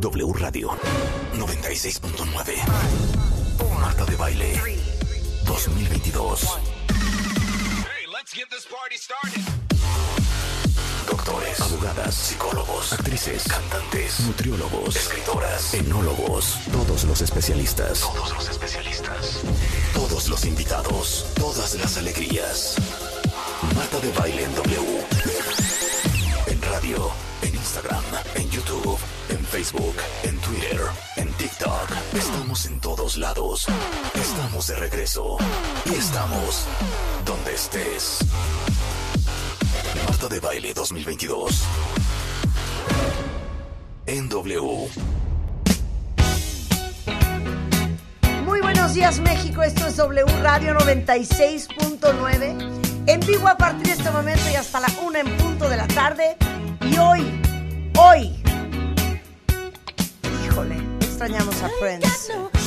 W Radio 96.9. Marta de Baile 2022. Doctores, abogadas, psicólogos, actrices, cantantes, nutriólogos, escritoras, enólogos, todos los especialistas. Todos los especialistas. Todos los invitados, todas las alegrías. Marta de Baile en W. En radio, en Instagram, en YouTube, Facebook, en Twitter, en TikTok. Estamos en todos lados. Estamos de regreso. Y estamos donde estés. Marta de Baile 2022. En W. Muy buenos días México, esto es W Radio 96.9 en vivo a partir de este momento y hasta la una en punto de la tarde. Y hoy, hoy, extrañamos a Friends.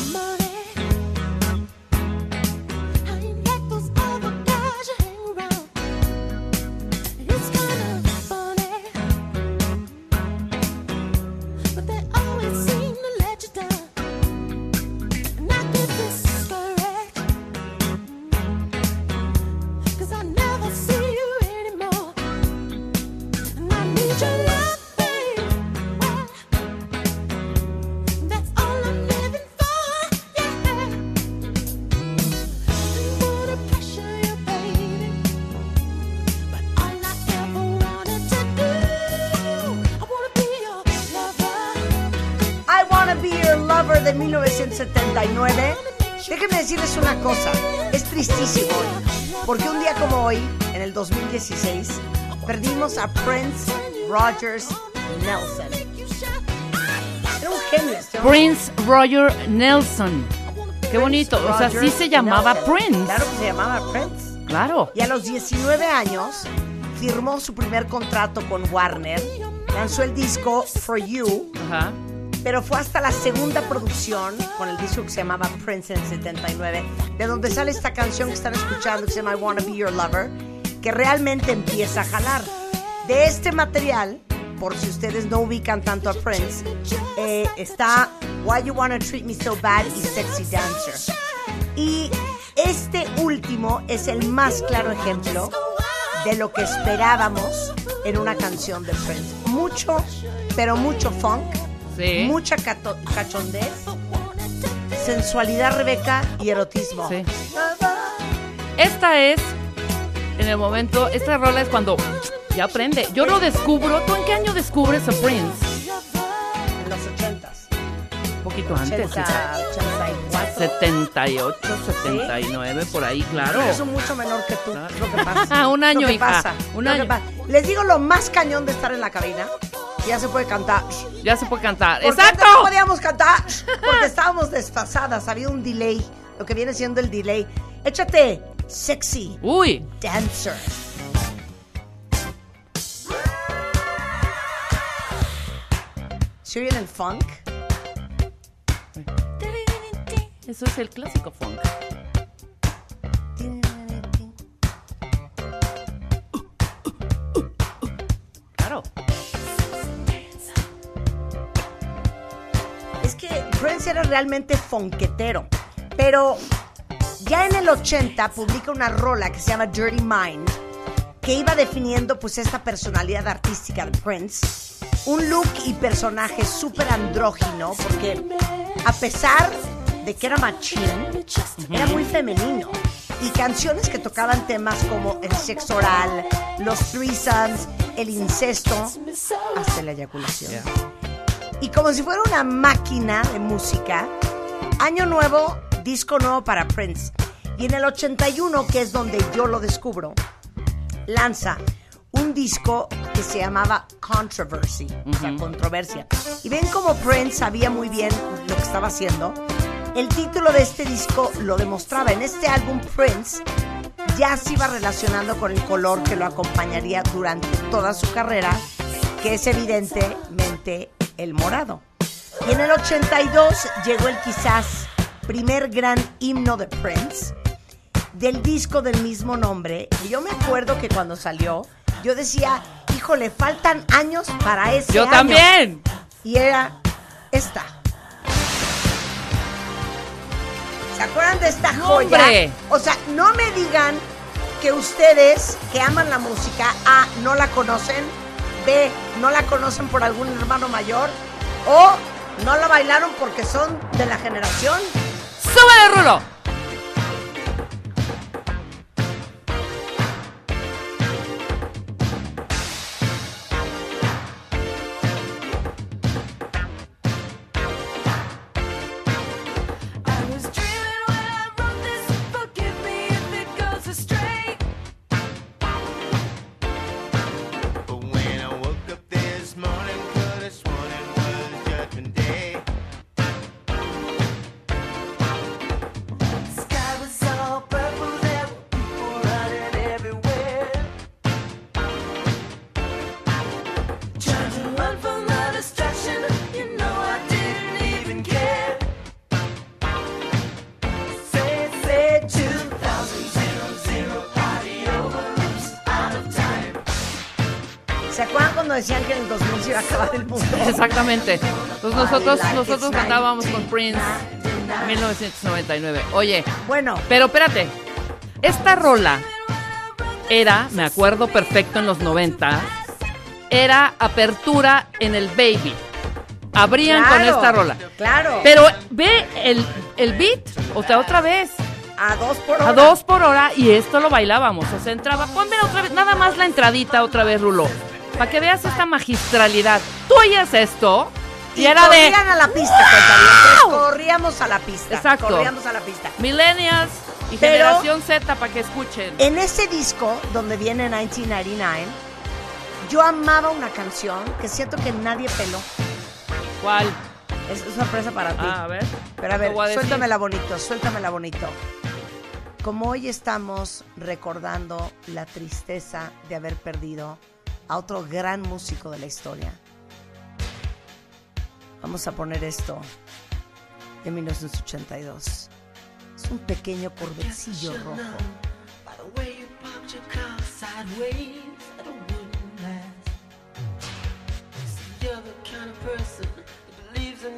Porque un día como hoy, en el 2016, perdimos a Prince Rogers Nelson. Era un genio este. Prince Roger Nelson. Qué bonito. O sea, sí se llamaba Nelson. Prince. Claro que se llamaba Prince. Claro. Y a los 19 años firmó su primer contrato con Warner, lanzó el disco For You, Ajá. Pero fue hasta la segunda producción con el disco que se llamaba Prince en 79, de donde sale esta canción que están escuchando que se llama I Wanna Be Your Lover, que realmente empieza a jalar. De este material, por si ustedes no ubican tanto a Prince, eh, está Why You Wanna Treat Me So Bad y Sexy Dancer. Y este último es el más claro ejemplo de lo que esperábamos en una canción de Prince. Mucho, pero mucho funk, Sí. mucha cato- cachondez, sensualidad, Rebeca, y erotismo. Sí. Esta es, en el momento, esta rola es cuando ya aprende. Yo lo descubro. ¿Tú en qué año descubres a Prince? En los ochentas. Un poquito antes. 80, 84. 78, 79, por ahí, claro. Yo soy mucho menor que tú, Claro. lo que pasa. Un año, Lo que hija, pasa, un lo que año. pasa. Les digo lo más cañón de estar en la cabina. Ya se puede cantar. Ya se puede cantar. ¿Por qué ¡Exacto! antes No podíamos cantar porque estábamos desfasadas. Había un delay. Lo que viene siendo el delay. Échate sexy Uy, dancer. ¿Se oyen el funk? eso es el clásico funk. Prince era realmente fonquetero. Pero ya en el 80 publica una rola que se llama Dirty Mind, que iba definiendo pues esta personalidad artística de Prince. Un look y personaje súper andrógino, porque a pesar de que era machín, era muy femenino. Y canciones que tocaban temas como el sexo oral, los threesomes, el incesto, hasta la eyaculación. Y como si fuera una máquina de música, año nuevo, disco nuevo para Prince. Y en el 81, que es donde yo lo descubro, lanza un disco que se llamaba Controversy, o sea, controversia. Y ven cómo Prince sabía muy bien lo que estaba haciendo. El título de este disco lo demostraba. En este álbum Prince ya se iba relacionando con el color que lo acompañaría durante toda su carrera, que es evidentemente el morado. Y en el 82 llegó el quizás primer gran himno de Prince, del disco del mismo nombre. Y yo me acuerdo que cuando salió, yo decía, híjole, faltan años para ese Yo año". también. Y era esta. ¿Se acuerdan de esta joya? hombre. O sea, no me digan que ustedes que aman la música, A, no la conocen, B, no la conocen por algún hermano mayor, o no la bailaron porque son de la generación. ¡Súbele, Rulo! Que en el 2000 se iba a acabar el mundo? Exactamente. Pues nosotros, Like nosotros cantábamos con Prince 1999. Oye, Bueno, pero espérate. Esta rola era, me acuerdo perfecto en los 90, era apertura en el Baby. Abrían con claro, esta rola. Claro. Pero ve el, el beat, o sea, otra vez. a dos por hora. A dos por hora y esto lo bailábamos. O sea, entraba, ponme otra vez, nada más la entradita otra vez, Rulo. Para que veas esta magistralidad. Tú oías esto y, Y era de corrían a la pista, cuentavientes, Corríamos a la pista. Exacto. Corríamos a la pista. millennials y Pero- generación Z para que escuchen. En ese disco, donde viene 1999, yo amaba una canción que siento que nadie peló. ¿Cuál? Es sorpresa para ti. Ah, a ver. Pero a ver, suéltamela bonito, suéltamela bonito. Como hoy estamos recordando la tristeza de haber perdido a otro gran músico de la historia, vamos a poner esto de 1982. Es un pequeño corvecillo rojo.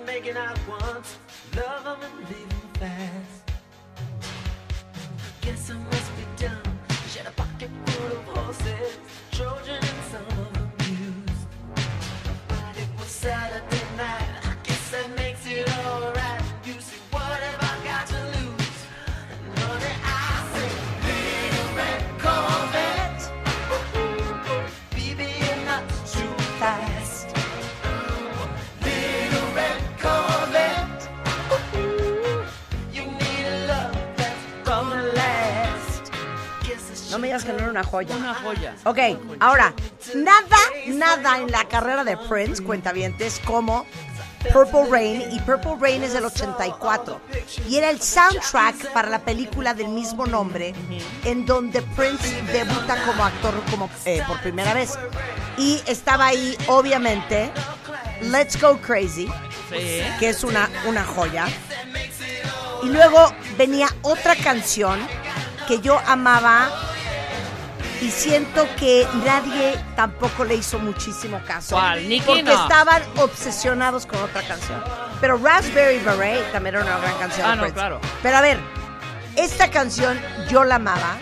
Making out once, love 'em and leave 'em fast. Guess I must be dumb. She had a pocket full of horses, Trojan and some of them used. But it was Saturday No me digas que no era una joya. Una joya. Ok, ahora, nada, nada en la carrera de Prince, cuentavientes, como Purple Rain, y Purple Rain es del 84, y era el soundtrack para la película del mismo nombre, en donde Prince debuta como actor como, eh, por primera vez. Y estaba ahí, obviamente, Let's Go Crazy, Sí. que es una, una joya. Y luego venía otra canción que yo amaba y siento que nadie tampoco le hizo muchísimo caso. ¿Cuál? Nicki, Porque no. estaban obsesionados con otra canción. Pero Raspberry Beret también era una gran canción. Ah, no, claro. Pero a ver, esta canción yo la amaba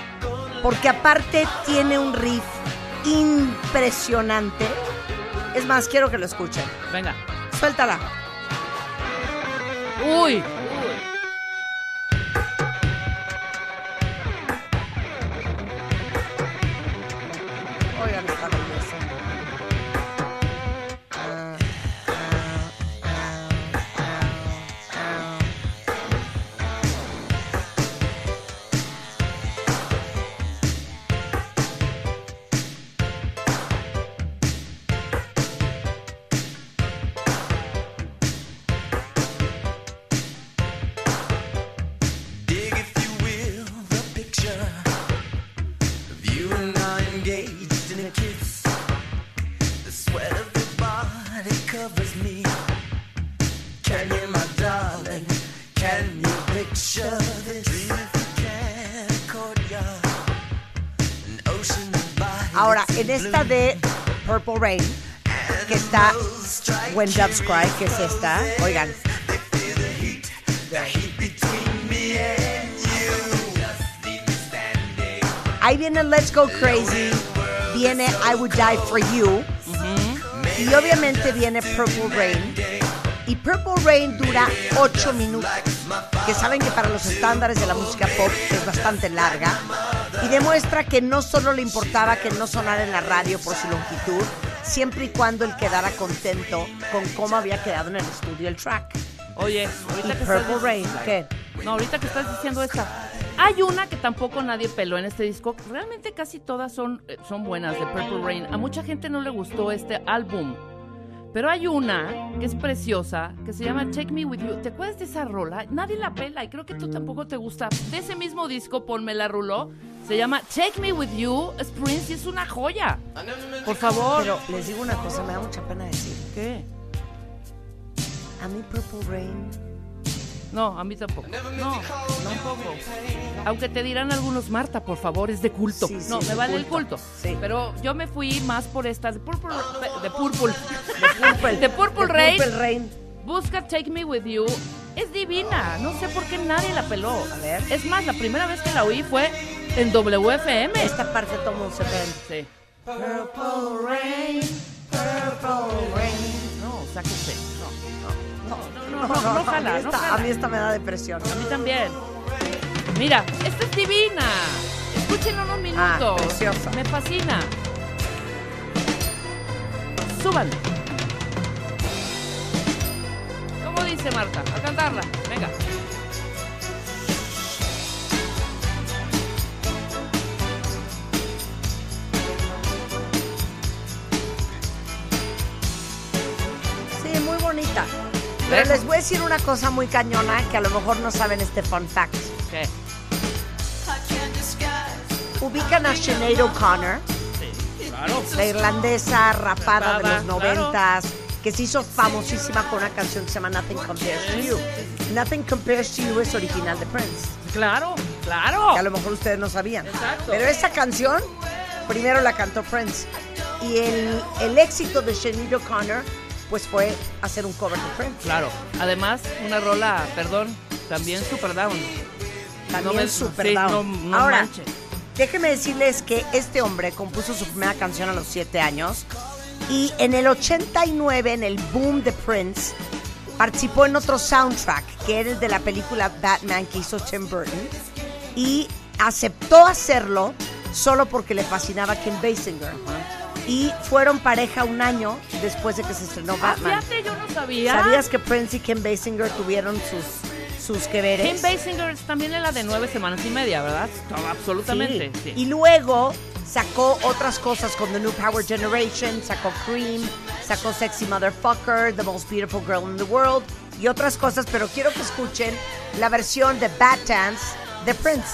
porque aparte tiene un riff impresionante. Es más, quiero que lo escuchen. Venga. Suéltala. Uy. Esta de Purple Rain, que está When Doves Cry, que es esta. Oigan. Ahí viene Let's Go Crazy, viene I Would Die For You, y obviamente viene Purple Rain. Y Purple Rain dura 8 minutos, que saben que para los estándares de la música pop es bastante larga, y demuestra que no solo le importaba que no sonara en la radio por su longitud, siempre y cuando él quedara contento con cómo había quedado en el estudio el track. Oye, Y ahorita que estás Purple Rain, ¿qué? No, ahorita que estás diciendo esta. Hay una que tampoco nadie peló en este disco. Realmente casi todas son, eh, son buenas de Purple Rain. A mucha gente no le gustó este álbum. Pero hay una que es preciosa, que se llama Take Me With You. ¿Te acuerdas de esa rola? Nadie la pela y creo que tú tampoco te gusta. De ese mismo disco, Ponme la ruló. Se llama Take Me With You, es Prince y es una joya. Por favor. Pero les digo una cosa, me da mucha pena decir. ¿Qué? A mí Purple Rain No, a mí tampoco. No, tampoco. Aunque te dirán algunos, Marta, por favor, es de culto. Sí, sí, no, me vale el culto. culto. Sí. Pero yo me fui más por esta de Purple, de Purple, de Purple, de Purple Rain. Purple Rain. Busca Take Me With You. Es divina. No sé por qué nadie la peló. A ver. Es más, la primera vez que la oí fue en WFM. Esta parte mundo se ven. Sí. Purple Rain, Purple Rain. No, sáquese. No, no, no, no jala, a, mí no esta, jala. a mí esta me da depresión. A mí también. Mira, esta es divina. Escúchenla unos Ah, minutos. preciosa. Me fascina. Súbanle. ¿Cómo dice Marta? A cantarla. Venga. Bonita. Pero ¿Ves? les voy a decir una cosa muy cañona que a lo mejor no saben este fun fact. ¿Qué? Ubican a Sinead O'Connor, Claro. la irlandesa rapada de los noventas, que se hizo famosísima con una canción que se llama Nothing Compares to You. Nothing Compares to You es original de Prince, Claro, claro. que a lo mejor ustedes no sabían. Exacto. Pero esa canción primero la cantó Prince. Y el, el éxito de Sinead O'Connor pues fue hacer un cover de Prince. Claro. Además, una rola, perdón, también super down. También No me- super sí, down. no- no Ahora, manches. déjenme decirles que este hombre compuso su primera canción a los 7 años y en el 89, en el boom de Prince, participó en otro soundtrack que era el de la película Batman que hizo Tim Burton y aceptó hacerlo solo porque le fascinaba Kim Basinger. Y fueron pareja un año después de que se estrenó Ah, Batman. fíjate, yo no sabía. ¿Sabías que Prince y Kim Basinger tuvieron sus, sus que veres? Kim Basinger también es la de nueve semanas y media, ¿verdad? Absolutamente. Sí. sí. Y luego sacó otras cosas con The New Power Generation, sacó Cream, sacó Sexy Motherfucker, The Most Beautiful Girl in the World y otras cosas, pero quiero que escuchen la versión de Bat Dance de Prince.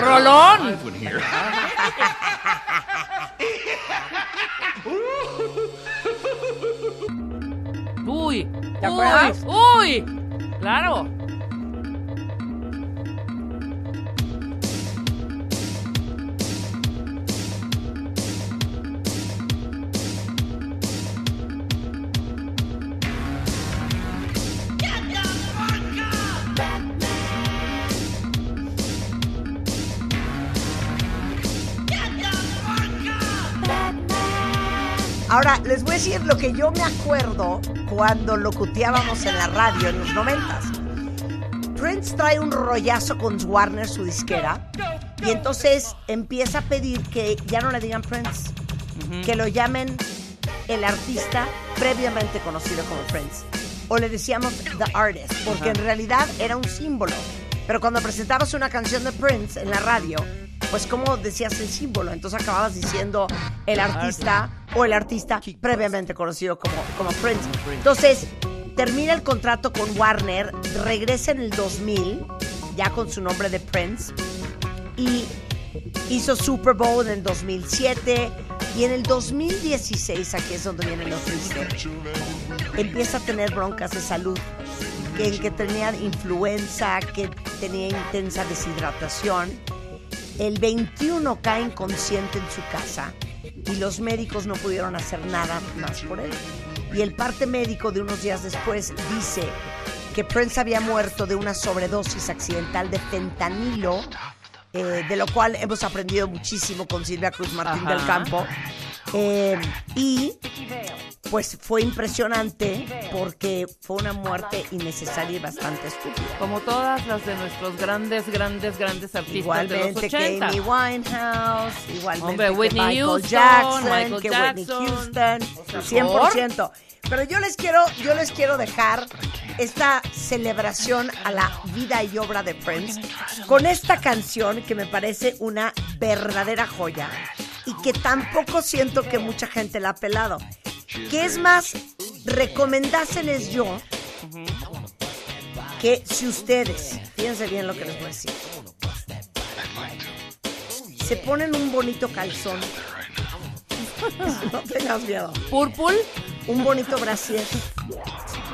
¡Rolón! Uy, ¿Te uy, acuerdas? uy, claro. Ahora, les voy a decir lo que yo me acuerdo cuando locuteábamos en la radio en los noventas. Prince trae un rollazo con Warner, su disquera, y entonces empieza a pedir que ya no le digan Prince, que lo llamen el artista previamente conocido como Prince. O le decíamos The Artist, porque en realidad era un símbolo. Pero cuando presentabas una canción de Prince en la radio, pues como decías el símbolo, entonces acababas diciendo el artista o el artista previamente conocido como, como Prince. Entonces, termina el contrato con Warner, regresa en el 2000, ya con su nombre de Prince, y hizo Super Bowl en el 2007 y en el 2016, aquí es donde viene lo triste, empieza a tener broncas de salud, en que tenía influenza, que tenía intensa deshidratación. El 21 cae inconsciente en su casa y los médicos no pudieron hacer nada más por él. Y el parte médico de unos días después dice que Prince había muerto de una sobredosis accidental de fentanilo, eh, de lo cual hemos aprendido muchísimo con Silvia Cruz Martín Ajá. del Campo. Eh, y pues fue impresionante porque fue una muerte innecesaria y bastante estúpida. Como todas las de nuestros grandes, grandes, grandes artistas Igualmente de los que 80. Amy Winehouse, igualmente Hombre, que Whitney Michael Houston, Jackson, Michael que Jackson. Whitney Houston, sea, 100%. Pero yo les quiero, yo les quiero dejar esta celebración a la vida y obra de Prince con esta canción que me parece una verdadera joya y que tampoco siento que mucha gente la ha pelado. Que es más, recomendárseles yo que si ustedes, fíjense bien lo que les voy a decir, se ponen un bonito calzón, no tengas miedo, Purple. un bonito brasier,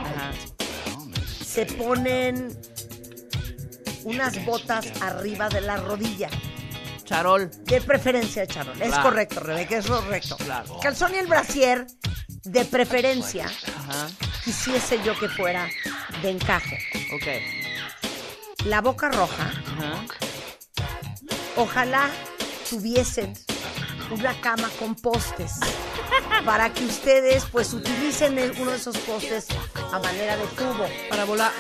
Ajá. se ponen unas botas arriba de la rodilla, Charol. de preferencia charol. Es correcto, Rebeca, es correcto. Claro. Calzón y el brasier, de preferencia, Ajá. quisiese yo que fuera de encaje. Ok. La boca roja, Ajá. ojalá tuviesen una cama con postes para que ustedes pues utilicen uno de esos postes a manera de tubo Para volar.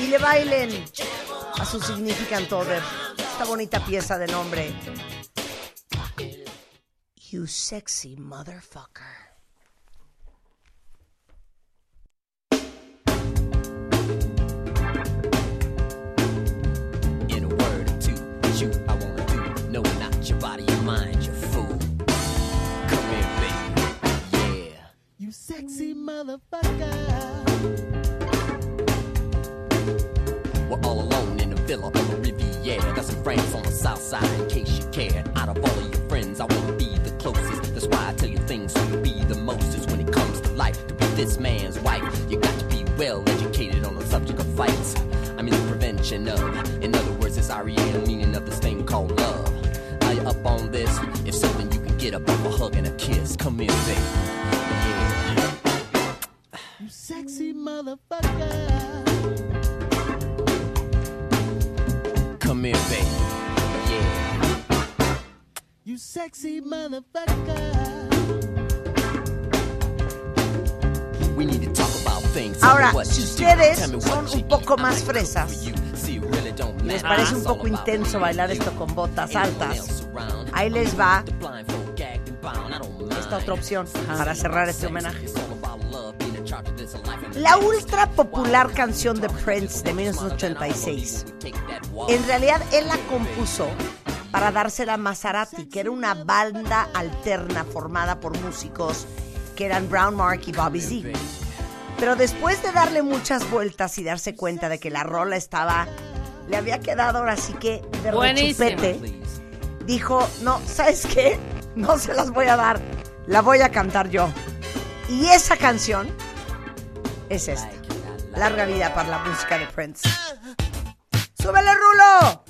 y le bailen a su significant other esta bonita pieza de nombre You Sexy Motherfucker. In a word or two, shoot, I wanna do. No, not your body, your mind, you fool. Come here, baby. Yeah. You sexy motherfucker. Villa on the Riviera. Got some friends on the south side in case you care. Out of all of your friends, I wanna be the closest. That's why I tell you things so you'll be the mostest when it comes to life. To be this man's wife, you got to be well educated on the subject of fights. I mean the prevention of. In other words, it's REA, meaning of this thing called love. Are you up on this? If so, then you can get up off a hug and a kiss. Come here, baby. Yeah. You sexy motherfucker. Come here, baby. Yeah. You sexy motherfucker. We need to talk about things. Tell me Ahora, si ustedes son un poco más fresas les parece un poco intenso bailar esto con botas altas, ahí les va esta otra opción para cerrar este homenaje. La ultra popular canción de Prince de 1986. En realidad él la compuso para dársela a Maserati, que era una banda alterna formada por músicos que eran Brown Mark y Bobby Z. Pero después de darle muchas vueltas y darse cuenta de que la rola estaba, le había quedado ahora sí que de rechupete, dijo, no, ¿sabes qué? No se las voy a dar, la voy a cantar yo. Y esa canción es esta. Larga vida para la música de Prince. ¡Súbele, Rulo!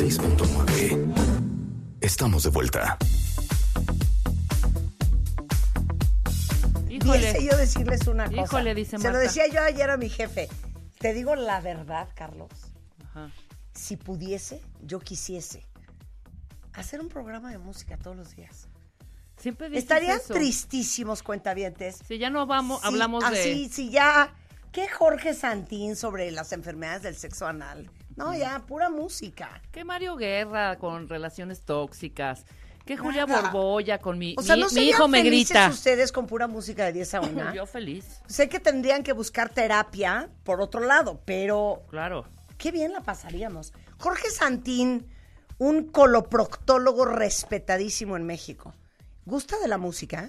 96.9. Estamos de vuelta. Híjole. Yo decirles una cosa. Híjole, dice Se lo decía yo ayer a mi jefe. Te digo la verdad, Carlos. Ajá. Si pudiese, yo quisiese hacer un programa de música todos los días. Siempre dices Estarían eso. tristísimos cuentavientes. Si ya no vamos, si hablamos así, de... si ya. ¿Qué Jorge Santín sobre las enfermedades del sexo anal? No, ya, pura música. Que Mario Guerra con relaciones tóxicas. Que Julia Nada. Borboya con mi, O sea, mi, ¿no mi hijo me grita. ustedes con pura música de 10 a 1? Yo feliz, Sé que tendrían que buscar terapia por otro lado, pero claro. qué bien la pasaríamos. Jorge Santín, un coloproctólogo respetadísimo en México. ¿Gusta de la música?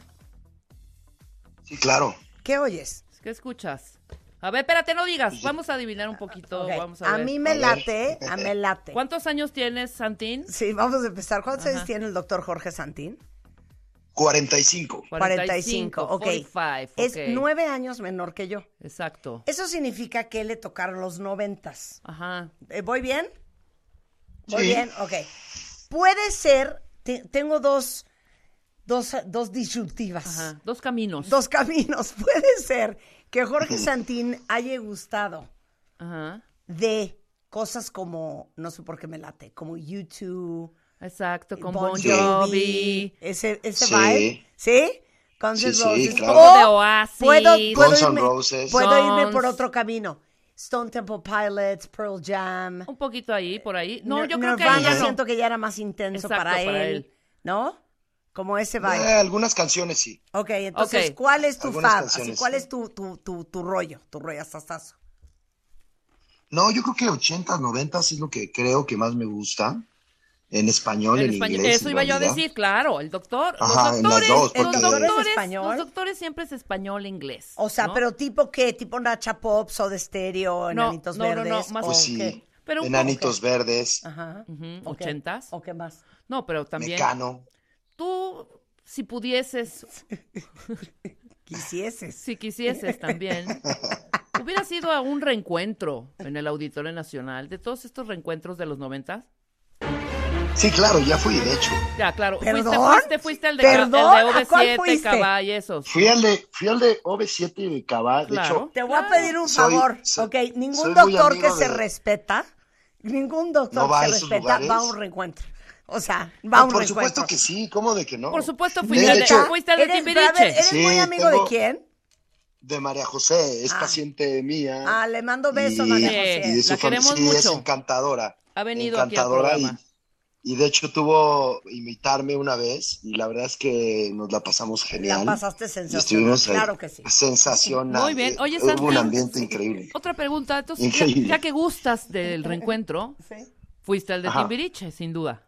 Sí, claro. ¿Qué oyes? ¿Qué escuchas? A ver, espérate, no digas. Vamos a adivinar un poquito. Vamos a, A ver. mí me late, a me late. ¿Cuántos años tienes, Santín? Sí, vamos a empezar. ¿Cuántos años tiene el doctor Jorge Santín? 45. 45, ok. 45, Es nueve años menor que yo. Exacto. Eso significa que le tocaron los noventas. Ajá. Eh, ¿Voy bien? Voy Sí. bien, ok. Puede ser, te- tengo dos, dos, dos disyuntivas, Ajá. Dos caminos. dos caminos. Puede ser que Jorge Santín haya gustado Ajá. de cosas como, no sé por qué me late, como YouTube, Exacto, con Bon Bon Jovi, Jovi. ese, ese Sí. vibe, ¿sí? Guns Sí, sí, Roses. claro. De Oasis. Puedo, puedo Guns irme, Roses. puedo irme por Guns. otro camino. Stone Temple Pilots, Pearl Jam. Un poquito ahí, por ahí. No, Nir- yo creo que Nirvana ahí ya no. siento que ya era más intenso Exacto, para, para él, él. ¿no? Como ese Eh, vibe. algunas canciones sí. Ok, entonces. ¿cuál es tu Algunas fab? Así, ¿Cuál sí. es tu, tu, tu, tu rollo? Tu rollo hasta No, yo creo que 80s, 90s es lo que creo que más me gusta. En español, en, En español. inglés. Eso en iba yo a decir, claro. El doctor. Ajá, los en las doctores. dos, los, porque- ¿El doctor es doctores español? los doctores siempre es español-inglés. O sea, ¿no? pero tipo qué? ¿Tipo Nacha Pop, Soda Stereo, No, Enanitos no, no, no, Verdes? más- o Pues sí. qué? Pero un Enanitos poco. verdes, Ajá. ¿O qué? ¿Ochentas? ¿O qué más? No, pero también. Mecano. Tú, si pudieses, Quisieses. si quisieses también, hubieras ido a un reencuentro en el Auditorio Nacional de todos estos reencuentros de los noventas. Sí, claro, ya fui, de hecho. Ya, claro. Fuiste, ¿Perdón? fuiste, fuiste el de, ¿Perdón? el de ¿A cuál OV7, fuiste? Cabal y esos. Fui al de, fui al de OV7 de Cabal. De Claro. hecho, Te voy a pedir un favor, soy- ok. Ningún doctor que se respeta Ningún doctor ¿No va a que se respeta lugares? va a un reencuentro. O sea, va a Ah, un por supuesto que sí, ¿cómo de que no? Por supuesto, De fuiste, al de, hecho, fuiste al de ¿Eres, a ver. ¿eres Sí, muy amigo tengo- de quién? de María José, es Ah. paciente mía. Ah, le mando besos, y, María José. y de su La queremos sí, es mucho. encantadora. Ha venido aquí al encantadora programa. y, y de hecho tuvo invitarme una vez y la verdad es que nos la pasamos La genial. pasaste Y sensacional. estuvimos ahí. Claro que sí. Sensacional. Muy bien. Oye, Hubo Santi. un ambiente increíble. Otra pregunta. Entonces, ya, ya que gustas del reencuentro, Sí. fuiste al de Ajá. Timbiriche, sin duda.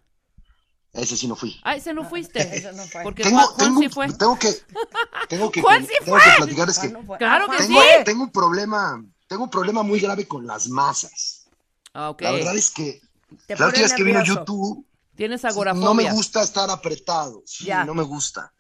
Ese sí no fui. Ah, ese no fuiste. Ese no fue. Porque Tengo, Juan, Juan tengo, sí fue. tengo que, tengo que, Juan sí tengo fue. que platicarles que Juan no fue. Claro Ah, que tengo, fue. tengo un problema, tengo un problema muy grave con las masas. Ah, ok. La verdad es que Te la última vez que vino. YouTube Tienes no me agorafobia. gusta estar apretado, sí, Ya. no me gusta.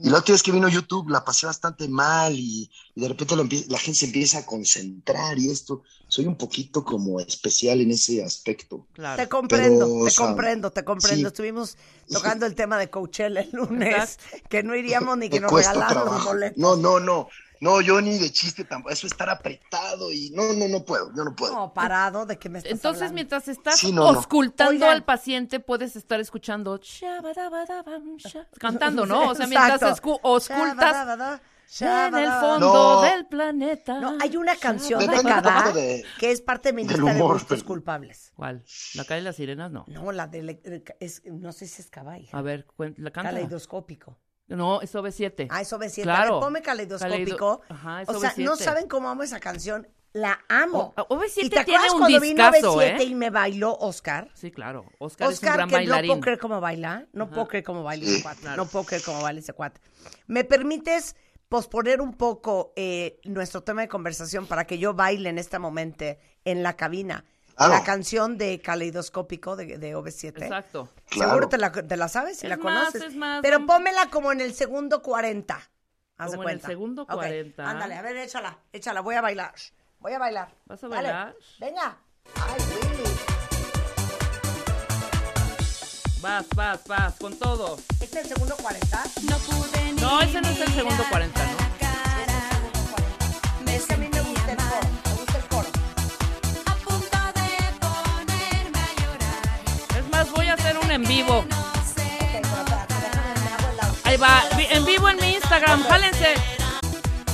Y la última vez que vino YouTube la pasé bastante mal y, y de repente empie- la gente se empieza a concentrar y esto, soy un poquito como especial en ese aspecto. Claro. Te comprendo, Pero, o te sea, comprendo, te comprendo. sí. Estuvimos tocando el tema de Coachella el lunes, que no iríamos ni que Me nos regalaran los boletos. No, no, no. No, yo ni de chiste tampoco. Eso estar apretado y no, no, no puedo, yo no puedo. No, parado, ¿de qué me estás Entonces, hablando? mientras estás Sí, no, no. auscultando al paciente, puedes estar escuchando sha- cantando, ¿no? O sea, mientras auscultas en el fondo No. del planeta. No, hay una canción de de- que es parte de mi lista de gustos pero- culpables. ¿Cuál? ¿La calle de las sirenas? No. No, la de, es, no sé si es caballa. A ver, la canta. Caleidoscópico. No, es OV7. Ah, eso B7. Claro. A ver, ponme caleidoscópico. Caleido- Ajá, es o sea, no OV7. saben cómo amo esa canción. La amo. O- OV7 ¿Y te tiene acuerdas un cuando vino discazo, OV7 ¿eh? y me bailó Oscar? Sí, claro. Oscar, es un Oscar, gran que no bailarín. puedo creer cómo baila. No Ajá. puedo creer cómo baila ese cuate. No puedo creer cómo baila ese cuate. ¿Me permites posponer un poco eh, nuestro tema de conversación para que yo baile en este momento en la cabina? Claro. La canción de Caleidoscópico de, de OV7. Exacto. Claro. Seguro te la, te la sabes y Es la más, conoces. es más, Pero pónmela como en el segundo 40. Haz de Como en el cuenta. segundo Ok, 40. Ándale, a ver, échala, échala, voy a bailar. Voy a bailar. ¿Vas a Dale, bailar? Venga. Ay, Willy. Vas, vas, vas, con todo. ¿Este es el segundo 40? No, ese no es el segundo 40, ¿no? Es que a mí me gusta el coro. Me gusta el. El lado. Ahí va, en vivo en mi Instagram, jálense.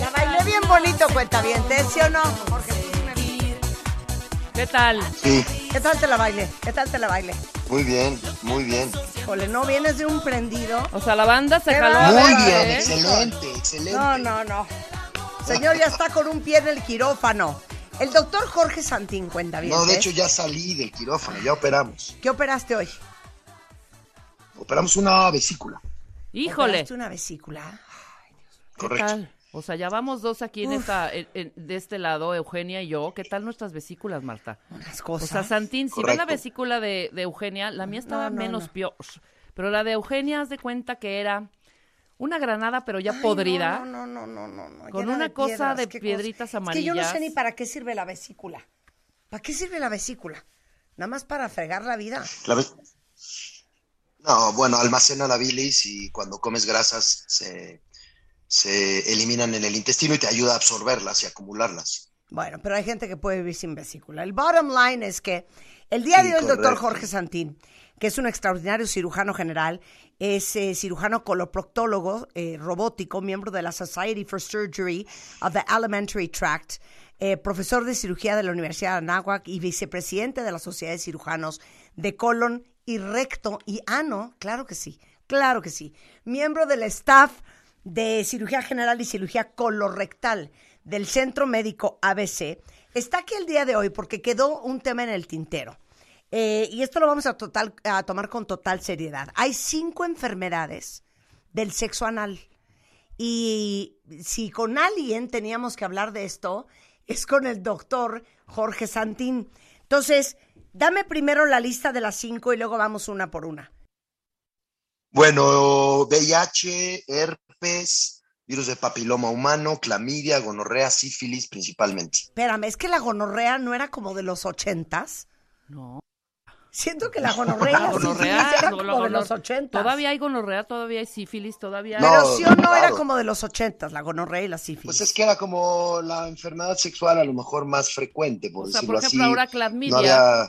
La bailé bien bonito, cuenta bien, ¿sí o no? Porque. ¿Qué tal? Sí, ¿Qué tal te la baile? ¿Qué tal te la baile? muy bien, muy bien. Híjole, ¿no vienes de un prendido? O sea, la banda se jaló. Muy bien, ¿eh? excelente, excelente. No, no, no. Señor, ya está con un pie en el quirófano. El doctor Jorge Santín, cuenta bien. No, de hecho ya salí del quirófano, ya operamos. ¿Qué operaste hoy? Operamos una vesícula, Híjole. ¿Operaste una vesícula? ¿Qué correcto. tal? O sea, ya vamos dos aquí en Uf. esta, en- en- de este lado, Eugenia y yo. ¿Qué tal nuestras vesículas, Marta? Unas O cosas. sea, Santín, si ves la vesícula de, de Eugenia, la mía estaba No, no, menos no. peor. Pero la de Eugenia, haz de cuenta que era una granada, pero ya Ay, podrida. No, no, no, no, no. no, Con una cosa piedras, de piedritas Es que yo no sé amarillas. ni para qué sirve la vesícula. ¿Para qué sirve la vesícula? Nada más para fregar la vida. La ve- No, bueno, almacena la bilis y cuando comes grasas se, se eliminan en el intestino y te ayuda a absorberlas y acumularlas. Bueno, pero hay gente que puede vivir sin vesícula. El bottom line es que el día de hoy el doctor. Jorge Santín, que es un extraordinario cirujano general, es eh, cirujano coloproctólogo eh, robótico, miembro de la Society for Surgery of the Alimentary Tract, eh, profesor de cirugía de la Universidad de Anáhuac y vicepresidente de la Sociedad de Cirujanos de Colon y Recto y Ano, claro que sí, claro que sí, miembro del staff de cirugía general y cirugía colorectal del Centro Médico ABC, está aquí el día de hoy porque quedó un tema en el tintero. Eh, y esto lo vamos a, total, a tomar con total seriedad. Hay cinco enfermedades del sexo anal. Y si con alguien teníamos que hablar de esto, es con el doctor Jorge Santín. Entonces, dame primero la lista de las cinco y luego vamos una por una. Bueno, VIH, herpes, virus de papiloma humano, clamidia, gonorrea, sífilis principalmente. Espérame, es que la gonorrea no era como de los ochentas. No. Siento que la gonorrea, La y la sífilis gonorrea, era no, como la de los ochentas. Todavía hay gonorrea, todavía hay sífilis, todavía hay... No, Pero sí o no era como de los ochentas, la gonorrea y la sífilis. Pues es que era como la enfermedad sexual a lo mejor más frecuente, por O sea, decirlo por ejemplo, así. ahora clamidia. No había,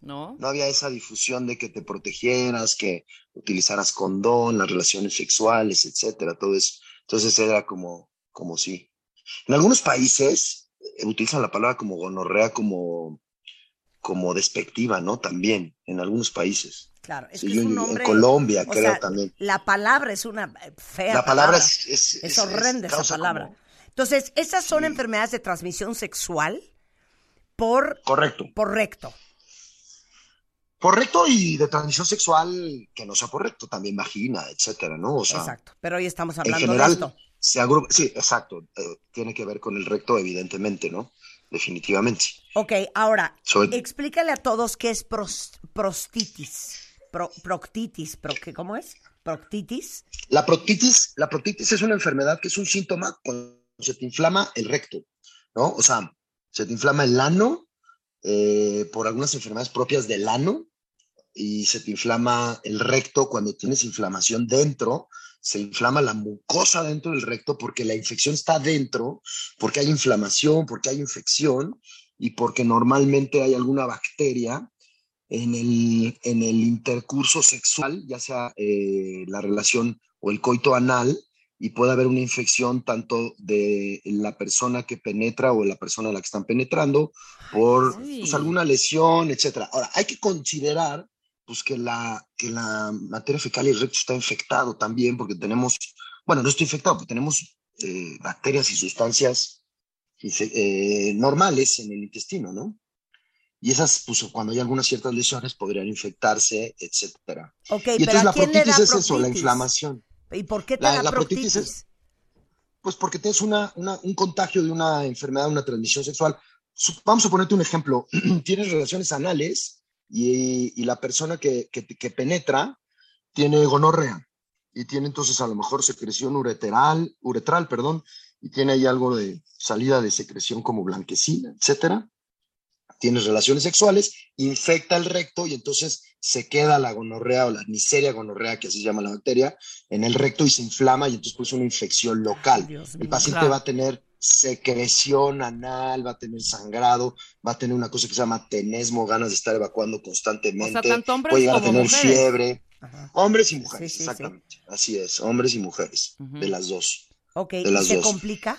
¿no? No había esa difusión de que te protegieras, que utilizaras condón, las relaciones sexuales, etcétera, todo eso. Entonces era como, como sí. En algunos países eh, utilizan la palabra como gonorrea como, como despectiva, ¿no? También, en algunos países. Claro, es Sí, que es un en- nombre. en Colombia, creo sea, también. La palabra es una eh, fea. La palabra es- es- Es es- horrenda es- esa palabra. como- Entonces, esas son Sí. enfermedades de transmisión sexual por, Correcto. por recto. Por recto y de transmisión sexual que no sea por recto, también vagina, etcétera, ¿no? O sea, Exacto. Pero hoy estamos en hablando general de esto. se agrupa, sí, exacto, eh, tiene que ver con el recto, evidentemente, ¿no? Definitivamente. Ok, ahora, explícale a todos qué es pros- prostitis. Pro- proctitis, pro- ¿qué- ¿cómo es? Proctitis. La proctitis, la proctitis es una enfermedad que es un síntoma cuando se te inflama el recto, ¿no? O sea, se te inflama el ano eh, por algunas enfermedades propias del ano y se te inflama el recto cuando tienes inflamación dentro, se inflama la mucosa dentro del recto porque la infección está dentro, porque hay inflamación, porque hay infección y porque normalmente hay alguna bacteria en el, en el intercurso sexual, ya sea eh, la relación o el coito anal, y puede haber una infección tanto de la persona que penetra o la persona a la que están penetrando por pues, alguna lesión, etcétera. Ahora, hay que considerar pues, que, la, que la materia fecal y el recto está infectado también, porque tenemos, bueno, no está infectado, porque tenemos eh, bacterias y sustancias eh, normales en el intestino, ¿no? Y esas, pues cuando hay algunas ciertas lesiones, podrían infectarse, etcétera. Ok, y pero entonces ¿a la quién le da proctitis es eso, la inflamación. ¿Y por qué te La- da la proctitis? proctitis es- Pues porque tienes una, una- un contagio de una enfermedad, una transmisión sexual. Vamos a ponerte un ejemplo. tienes relaciones anales y, y la persona que, que- que penetra tiene gonorrea y tiene entonces a lo mejor secreción ureteral, uretral, perdón, y tiene ahí algo de salida de secreción como blanquecina, etcétera. Tienes relaciones sexuales, infecta el recto y entonces se queda la gonorrea o la miseria gonorrea, que así se llama la bacteria, en el recto y se inflama y entonces pues una infección local. Dios el mío. paciente Claro. va a tener secreción anal, va a tener sangrado, va a tener una cosa que se llama tenesmo, ganas de estar evacuando constantemente, O sea, tanto hombres puede llegar a tener mujeres. fiebre. Ajá. Hombres y mujeres, Sí, sí, sí. exactamente. Así es, hombres y mujeres, de las dos. Ok, de ¿y las se dos. complica?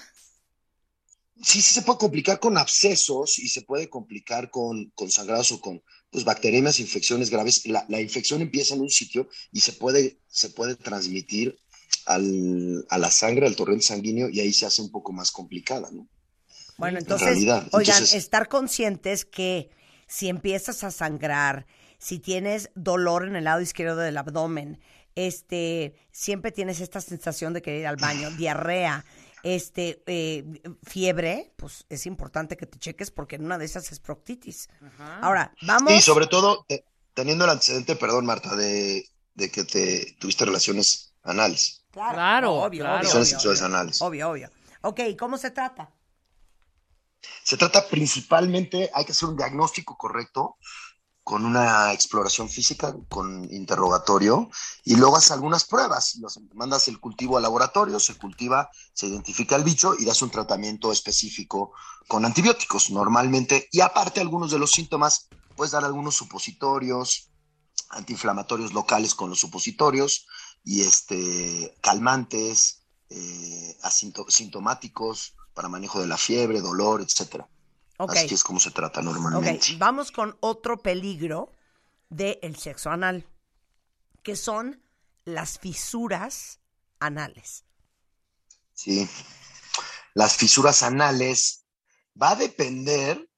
Sí, sí se puede complicar con abscesos y se puede complicar con, con sangrados o con pues, bacterias, infecciones graves. La, la infección empieza en un sitio y se puede, se puede transmitir al- a la sangre, al torrente sanguíneo, y ahí se hace un poco más complicada, ¿no? Bueno, En entonces, oigan, entonces- estar conscientes que si empiezas a sangrar, si tienes dolor en el lado izquierdo del abdomen, este, siempre tienes esta sensación de querer ir al baño, diarrea, este, eh, fiebre, pues es importante que te cheques porque en una de esas es proctitis. Ahora, vamos. Y sobre todo, te- teniendo el antecedente, perdón, Marta, de, de que te tuviste relaciones anales, Claro, obvio, claro. obvio. Obvio, obvio. Ok, ¿cómo se trata? Se trata principalmente, hay que hacer un diagnóstico correcto con una exploración física, con interrogatorio, y luego haces algunas pruebas. Los- mandas el cultivo al laboratorio, se cultiva, se identifica el bicho y das un tratamiento específico con antibióticos normalmente. Y aparte, algunos de los síntomas, puedes dar algunos supositorios, antiinflamatorios locales con los supositorios y este, calmantes, eh, sintomáticos para manejo de la fiebre, dolor, etcétera. Así es como se trata normalmente. vamos con otro peligro del sexo anal, que son las fisuras anales. Sí. Las fisuras anales va a depender,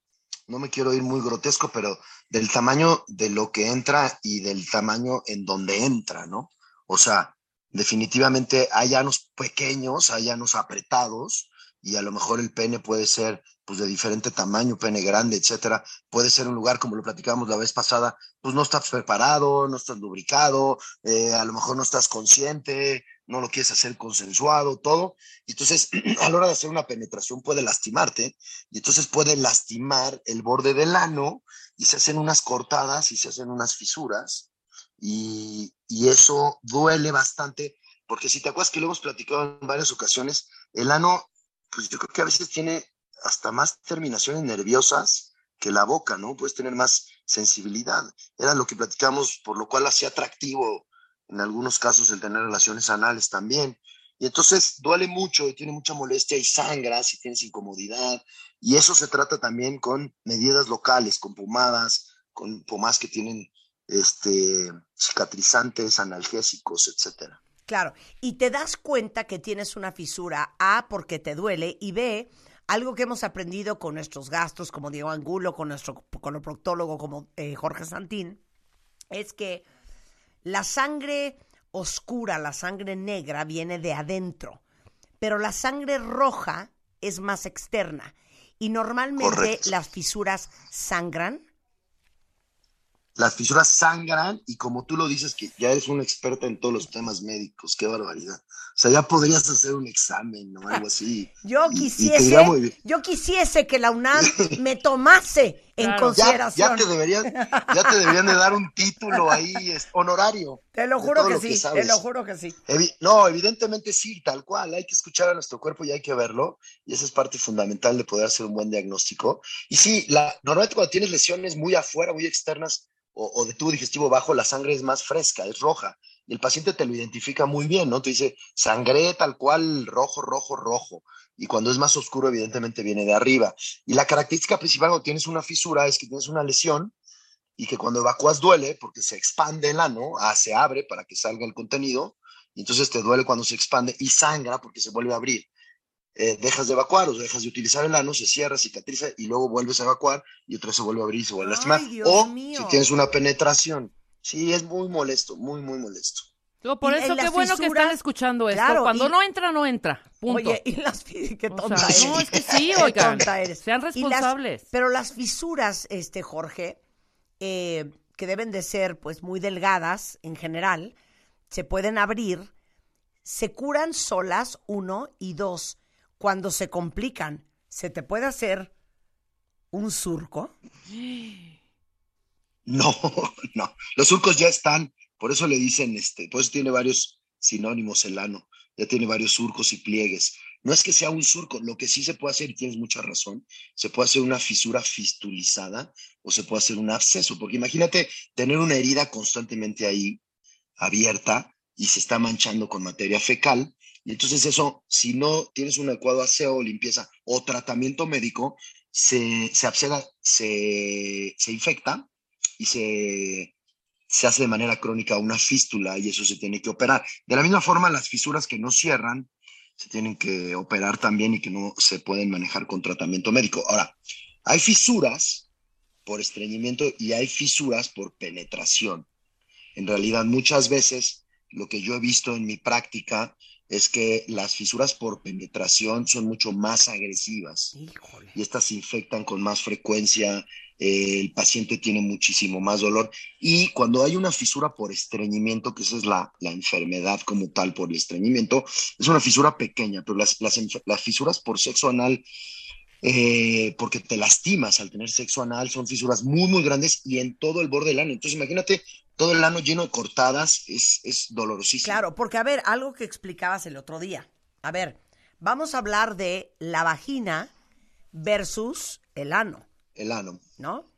no me quiero ir muy grotesco, pero del tamaño de lo que entra y del tamaño en donde entra, ¿no? O sea, definitivamente hay anos pequeños, hay anos apretados y a lo mejor el pene puede ser pues de diferente tamaño, pene grande, etcétera. Puede ser un lugar, como lo platicábamos la vez pasada, pues no estás preparado, no estás lubricado, eh, a lo mejor no estás consciente, no lo quieres hacer consensuado, todo. Entonces, a la hora de hacer una penetración puede lastimarte, y entonces puede lastimar el borde del ano, y se hacen unas cortadas y se hacen unas fisuras, y, y eso duele bastante, porque si te acuerdas que lo hemos platicado en varias ocasiones, el ano, pues yo creo que a veces tiene hasta más terminaciones nerviosas que la boca, ¿no? Puedes tener más sensibilidad. Era lo que platicamos, por lo cual hacía atractivo en algunos casos el tener relaciones anales también. Y entonces duele mucho y tiene mucha molestia y sangra si tienes incomodidad. Y eso se trata también con medidas locales, con pomadas, con pomadas que tienen este, cicatrizantes, analgésicos, etcétera. Claro, y te das cuenta que tienes una fisura, A, porque te duele, y B, algo que hemos aprendido con nuestros gastos, como Diego Angulo, con nuestro coloproctólogo, como eh, Jorge Santín, es que la sangre oscura, la sangre negra, viene de adentro, pero la sangre roja es más externa. Y normalmente Correcto. las fisuras sangran. Las fisuras sangran y como tú lo dices, que ya eres una experta en todos los temas médicos, qué barbaridad. O sea, ya podrías hacer un examen o algo así. Yo Y- y te quisiese, iría muy bien. yo quisiese que la UNAM me tomase en Claro. Ya, consideración. ya te deberían, ya te deberían de dar un título ahí es, honorario. Te lo juro que lo sí, te lo juro que sí. Evi- no, evidentemente sí, tal cual. Hay que escuchar a nuestro cuerpo y hay que verlo. Y esa es parte fundamental de poder hacer un buen diagnóstico. Y sí, la, normalmente cuando tienes lesiones muy afuera, muy externas o, de tubo digestivo bajo, la sangre es más fresca, es roja. Y el paciente te lo identifica muy bien, ¿no? Te dice, sangré tal cual, rojo, rojo, rojo. Y cuando es más oscuro, evidentemente viene de arriba. Y la característica principal cuando tienes una fisura es que tienes una lesión y que cuando evacúas duele porque se expande el ano, ah, se abre para que salga el contenido, y entonces te duele cuando se expande y sangra porque se vuelve a abrir. Eh, dejas de evacuar o dejas de utilizar el ano, se cierra, cicatriza y luego vuelves a evacuar y otra vez se vuelve a abrir y se vuelve a lastimar. Ay, Dios O mío. si tienes una penetración. Sí, es muy molesto, muy, muy molesto. Digo, por Y- eso qué bueno que están escuchando esto. claro, Cuando y- no entra, no entra. Punto. Oye, y las qué O tonta sea, eres. no, es que sí, Qué oigan. tonta eres. Sean las- responsables. pero las fisuras, este Jorge, eh, que deben de ser pues muy delgadas en general, se pueden abrir, se curan solas, uno, y dos, cuando se complican, ¿se te puede hacer un surco? No, no. Los surcos ya están, por eso le dicen, este, por eso tiene varios sinónimos el ano, ya tiene varios surcos y pliegues. No es que sea un surco, lo que sí se puede hacer, y tienes mucha razón, se puede hacer una fisura fistulizada o se puede hacer un absceso, porque imagínate tener una herida constantemente ahí abierta y se está manchando con materia fecal. Y entonces eso, si no tienes un adecuado aseo, limpieza o tratamiento médico, se, se infecta y se, se hace de manera crónica una fístula y eso se tiene que operar. De la misma forma, las fisuras que no cierran se tienen que operar también y que no se pueden manejar con tratamiento médico. Ahora, hay fisuras por estreñimiento y hay fisuras por penetración. En realidad, muchas veces lo que yo he visto en mi práctica es que las fisuras por penetración son mucho más agresivas Híjole. y estas se infectan con más frecuencia, eh, el paciente tiene muchísimo más dolor y cuando hay una fisura por estreñimiento, que esa es la, la enfermedad como tal por el estreñimiento, es una fisura pequeña, pero las, las, las fisuras por sexo anal, eh, porque te lastimas al tener sexo anal, son fisuras muy, muy grandes y en todo el borde del ano. Entonces imagínate todo el ano lleno de cortadas, es, es dolorosísimo. Claro, porque a ver, algo que explicabas el otro día. A ver, vamos a hablar de la vagina versus el ano, El ano. ¿no?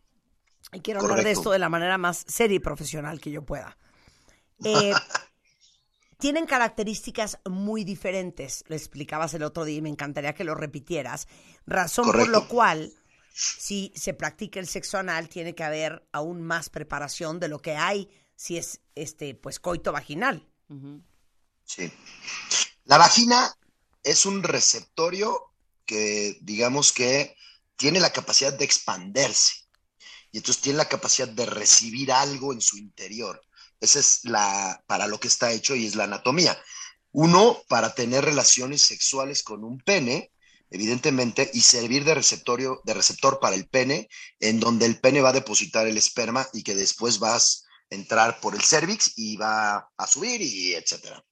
Y quiero hablar de esto de la manera más seria y profesional que yo pueda. Eh, tienen características muy diferentes, lo explicabas el otro día y me encantaría que lo repitieras. Razón por lo cual, si se practica el sexo anal, tiene que haber aún más preparación de lo que hay si es este, pues, coito vaginal. Sí. La vagina es un receptorio que, digamos que, tiene la capacidad de expanderse. Y entonces tiene la capacidad de recibir algo en su interior. Esa es la, para lo que está hecho y es la anatomía. Uno, para tener relaciones sexuales con un pene, evidentemente, y servir de receptorio, de receptor para el pene, en donde el pene va a depositar el esperma y que después vas a entrar por el cervix y va a subir y etcétera.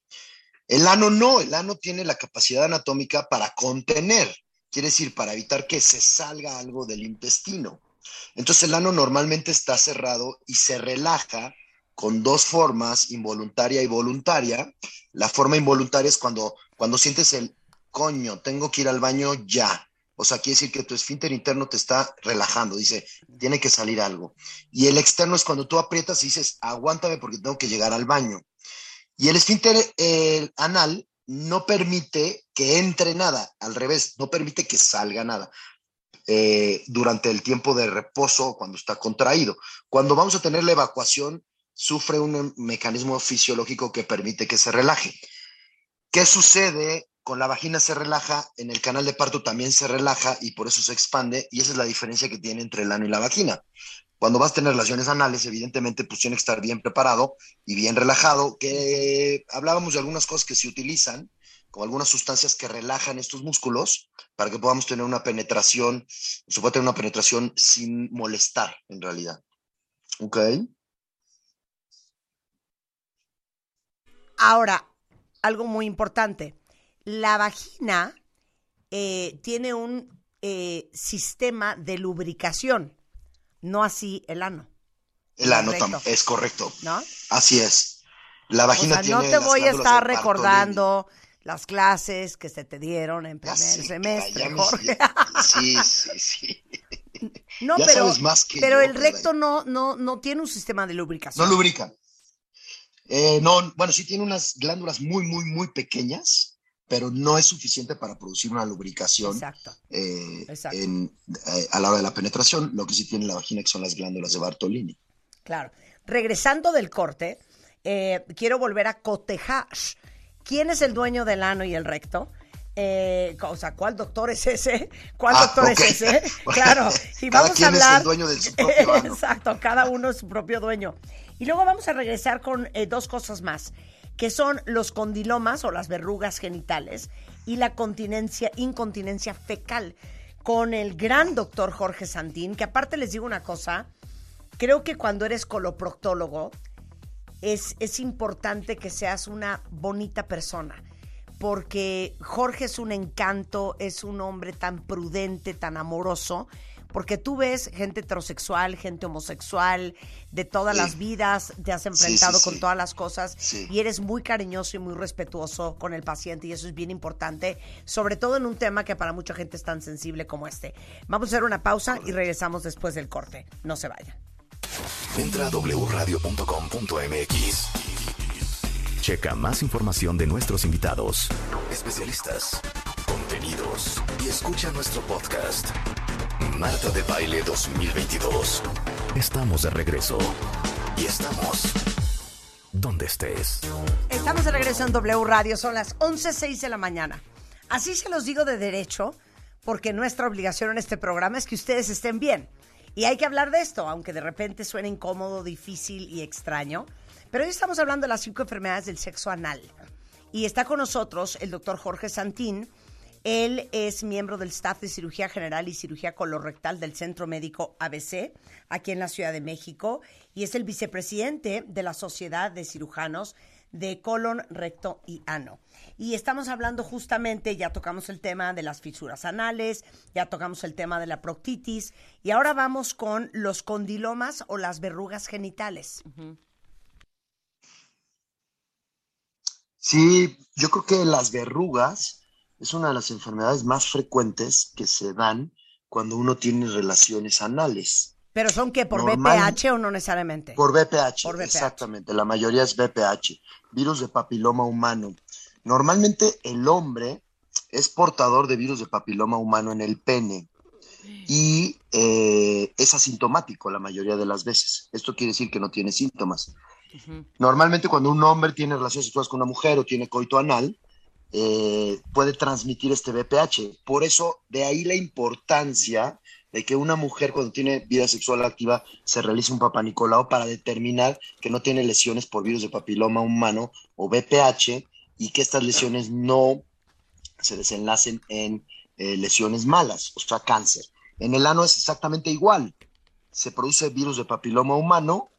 El ano no, el ano tiene la capacidad anatómica para contener, quiere decir, para evitar que se salga algo del intestino. Entonces el ano normalmente está cerrado y se relaja con dos formas, involuntaria y voluntaria. La forma involuntaria es cuando, cuando sientes el coño, tengo que ir al baño ya. O sea, quiere decir que tu esfínter interno te está relajando, dice, tiene que salir algo. Y el externo es cuando tú aprietas y dices, aguántame porque tengo que llegar al baño. Y el esfínter eh, anal no permite que entre nada, al revés, no permite que salga nada eh, durante el tiempo de reposo cuando está contraído. Cuando vamos a tener la evacuación, sufre un mecanismo fisiológico que permite que se relaje. ¿Qué sucede? Con la vagina se relaja, en el canal de parto también se relaja y por eso se expande, y esa es la diferencia que tiene entre el ano y la vagina. Cuando vas a tener relaciones anales, evidentemente, pues tiene que estar bien preparado y bien relajado, que hablábamos de algunas cosas que se utilizan, como algunas sustancias que relajan estos músculos, para que podamos tener una penetración, se puede tener una penetración sin molestar, en realidad. ¿Ok? Ahora, algo muy importante. La vagina eh, tiene un eh, sistema de lubricación, no así el ano. El ano Correcto. también, es correcto. ¿No? Así es. La O vagina sea, tiene no te voy a estar recordando las clases que se te dieron en primer semestre, me- Jorge. Sí, sí, sí. No, Ya pero, sabes más que pero yo, el recto no, no, no tiene un sistema de lubricación. No lubrica. Eh, no, bueno, sí tiene unas glándulas muy, muy, muy pequeñas, pero no es suficiente para producir una lubricación Exacto. eh, Exacto. en- eh, a la hora de la penetración. Lo que sí tiene la vagina que son las glándulas de Bartolini. Claro. Regresando del corte, eh, quiero volver a cotejar. ¿Quién es el dueño del ano y el recto? Eh, o sea, ¿cuál doctor es ese? ¿Cuál Ah, doctor es ese? Claro. Y Cada vamos a quien es el hablar. dueño de su propio ano. Exacto, cada uno es su propio dueño. Y luego vamos a regresar con eh, dos cosas más, que son los condilomas o las verrugas genitales y la continencia, incontinencia fecal, con el gran doctor Jorge Santín, que aparte les digo una cosa, creo que cuando eres coloproctólogo es, es importante que seas una bonita persona, porque Jorge es un encanto, es un hombre tan prudente, tan amoroso, porque tú ves gente heterosexual, gente homosexual, de todas Sí. las vidas, te has enfrentado sí, con sí. todas las cosas Sí. y eres muy cariñoso y muy respetuoso con el paciente y eso es bien importante, sobre todo en un tema que para mucha gente es tan sensible como este. Vamos a hacer una pausa y regresamos después del corte. No se vayan. Entra a wradio.com.mx. Checa más información de nuestros invitados, especialistas, contenidos y escucha nuestro podcast. Marta de Baile 2022. Estamos de regreso y estamos donde estés. Estamos de regreso en W Radio, son las 11.06 de la mañana. Así se los digo de derecho, porque nuestra obligación en este programa es que ustedes estén bien. Y hay que hablar de esto, aunque de repente suene incómodo, difícil y extraño. Pero hoy estamos hablando de las cinco enfermedades del sexo anal. Y está con nosotros el doctor Jorge Santín. Él es miembro del staff de cirugía general y cirugía colorectal del Centro Médico ABC, aquí en la Ciudad de México, y es el vicepresidente de la Sociedad de Cirujanos de colon, recto y ano. Y estamos hablando justamente, ya tocamos el tema de las fisuras anales, ya tocamos el tema de la proctitis, y ahora vamos con los condilomas o las verrugas genitales. Sí, yo creo que las verrugas es una de las enfermedades más frecuentes que se dan cuando uno tiene relaciones anales. Pero son que por Normal- BPH o no necesariamente. Por VPH, Por VPH. exactamente. La mayoría es VPH, virus de papiloma humano. Normalmente el hombre es portador de virus de papiloma humano en el pene y eh, es asintomático la mayoría de las veces. Esto quiere decir que no tiene síntomas. Normalmente cuando un hombre tiene relaciones sexuales con una mujer o tiene coito anal, eh, puede transmitir este VPH. Por eso, de ahí la importancia de que una mujer cuando tiene vida sexual activa se realice un papanicolao para determinar que no tiene lesiones por virus de papiloma humano o VPH y que estas lesiones no se desenlacen en eh, lesiones malas, o sea, cáncer. En el ano es exactamente igual. Se produce virus de papiloma humano,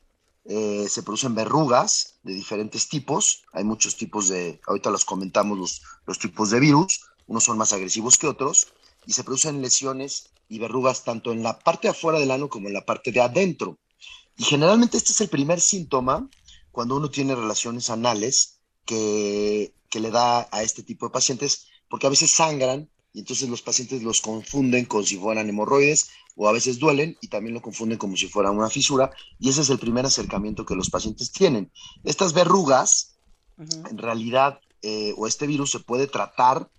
eh, se producen verrugas de diferentes tipos. Hay muchos tipos de, ahorita los comentamos, los, los tipos de virus. Unos son más agresivos que otros. Y se producen lesiones y verrugas tanto en la parte afuera del ano como en la parte de adentro. Y generalmente este es el primer síntoma cuando uno tiene relaciones anales que, que le da a este tipo de pacientes, porque a veces sangran y entonces los pacientes los confunden con si fueran hemorroides o a veces duelen y también lo confunden como si fuera una fisura y ese es el primer acercamiento que los pacientes tienen. Estas verrugas, en realidad, eh, o este virus se puede tratar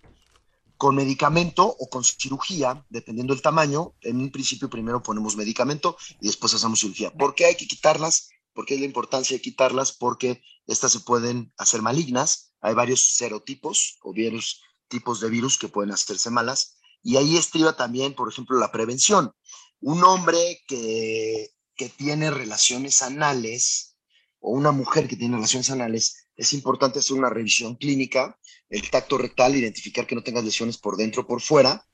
con medicamento o con cirugía, dependiendo del tamaño. En un principio primero ponemos medicamento y después hacemos cirugía. ¿Por qué hay que quitarlas? ¿Por qué es la importancia de quitarlas? Porque estas se pueden hacer malignas. Hay varios serotipos o virus, tipos de virus que pueden hacerse malas. Y ahí estriba también, por ejemplo, la prevención. Un hombre que, que tiene relaciones anales o una mujer que tiene relaciones anales, es importante hacer una revisión clínica, el tacto rectal, identificar que no tengas lesiones por dentro o por fuera,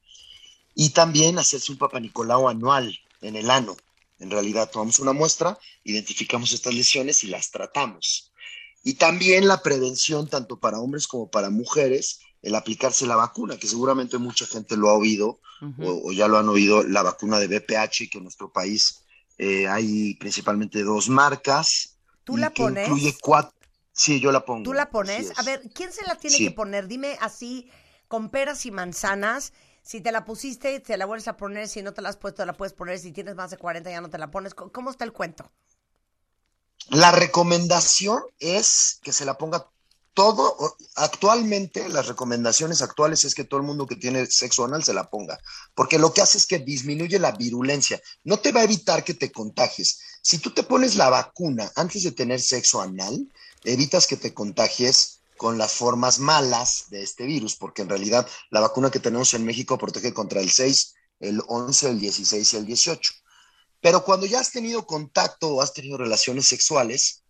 y también hacerse un papanicolao anual en el ano. En realidad, tomamos una muestra, identificamos estas lesiones y las tratamos. Y también la prevención, tanto para hombres como para mujeres, el aplicarse la vacuna, que seguramente mucha gente lo ha oído o, o ya lo han oído, la vacuna de BPH, que en nuestro país eh, hay principalmente dos marcas. ¿Tú la que pones? Incluye cuatro. Sí, yo la pongo. ¿Tú la pones? es. A ver, ¿quién se la tiene Sí. que poner? Dime así, con peras y manzanas. Si te la pusiste, te la vuelves a poner. Si no te la has puesto, te la puedes poner. Si tienes más de 40, ya no te la pones. ¿Cómo- ¿Cómo está el cuento? La recomendación es que se la ponga todo. Actualmente, las recomendaciones actuales es que todo el mundo que tiene sexo anal se la ponga, porque lo que hace es que disminuye la virulencia. No te va a evitar que te contagies. Si tú te pones la vacuna antes de tener sexo anal, evitas que te contagies con las formas malas de este virus, porque en realidad la vacuna que tenemos en México protege contra el 6, el 11, el 16 y el 18. Pero cuando ya has tenido contacto o has tenido relaciones sexuales,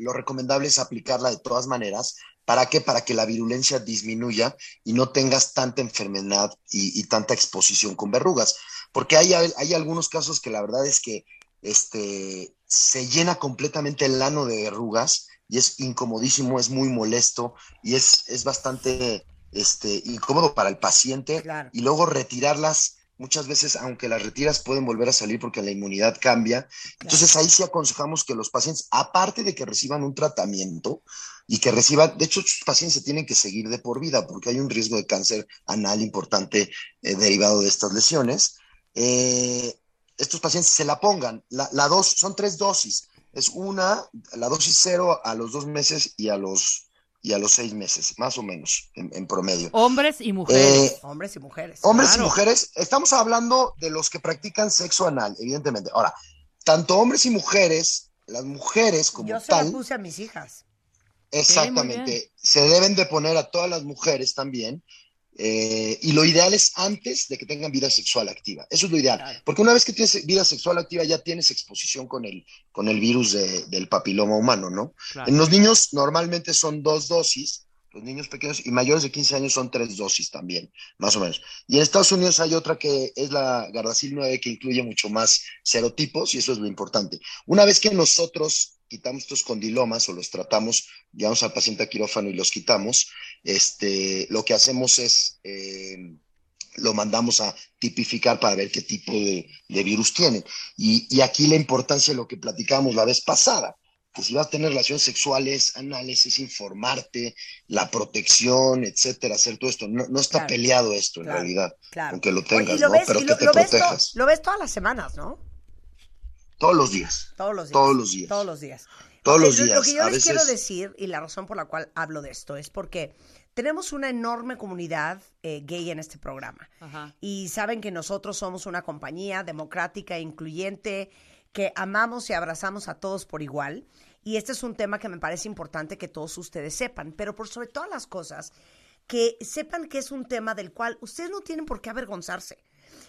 lo recomendable es aplicarla de todas maneras. ¿Para qué? Para que la virulencia disminuya y no tengas tanta enfermedad y, y tanta exposición con verrugas. Porque hay, hay algunos casos que la verdad es que este, se llena completamente el ano de verrugas y es incomodísimo, es muy molesto y es, es bastante este, incómodo para el paciente. Claro. Y luego retirarlas, muchas veces, aunque las retiras, pueden volver a salir porque la inmunidad cambia. Entonces ahí sí aconsejamos que los pacientes, aparte de que reciban un tratamiento y que reciban, de hecho, estos pacientes se tienen que seguir de por vida porque hay un riesgo de cáncer anal importante eh, derivado de estas lesiones. Eh, estos pacientes se la pongan. La, la dos, son tres dosis. Es una, la dosis cero a los dos meses y a los, y a los seis meses, más o menos, en, en promedio. Hombres y mujeres. Eh, Hombres y mujeres. Hombres Claro. y mujeres, estamos hablando de los que practican sexo anal, evidentemente. Ahora, tanto hombres y mujeres, las mujeres como Yo se tal, puse a mis hijas. exactamente, se deben de poner a todas las mujeres también. Eh, y lo ideal es antes de que tengan vida sexual activa. Eso es lo ideal. Porque una vez que tienes vida sexual activa, ya tienes exposición con el, con el virus de- del papiloma humano, ¿no? Claro. En los niños normalmente son dos dosis, los niños pequeños y mayores de 15 años son tres dosis también, más o menos. Y en Estados Unidos hay otra que es la Gardasil 9 que incluye mucho más serotipos y eso es lo importante. Una vez que nosotros quitamos estos condilomas o los tratamos, llevamos al paciente a quirófano y los quitamos, este, lo que hacemos es... eh, lo mandamos a tipificar para ver qué tipo de, de virus tienen. Y, y aquí la importancia de lo que platicábamos la vez pasada, que si vas a tener relaciones sexuales anales es informarte, la protección, etcétera, hacer todo esto. No, no está Claro. peleado esto en Claro, realidad, Claro. aunque lo Oye, tengas, y lo ¿no? ves, Pero y que lo, te lo ves to- protejas lo ves todas las semanas, ¿no? Todos los días, Todos los días. Todos los días. Todos los días. todos los lo- días. Lo que yo a les veces, quiero decir, y la razón por la cual hablo de esto, es porque tenemos una enorme comunidad eh, gay en este programa. Ajá. Y saben que nosotros somos una compañía democrática e incluyente, que amamos y abrazamos a todos por igual. Y este es un tema que me parece importante que todos ustedes sepan, pero por sobre todas las cosas, que sepan que es un tema del cual ustedes no tienen por qué avergonzarse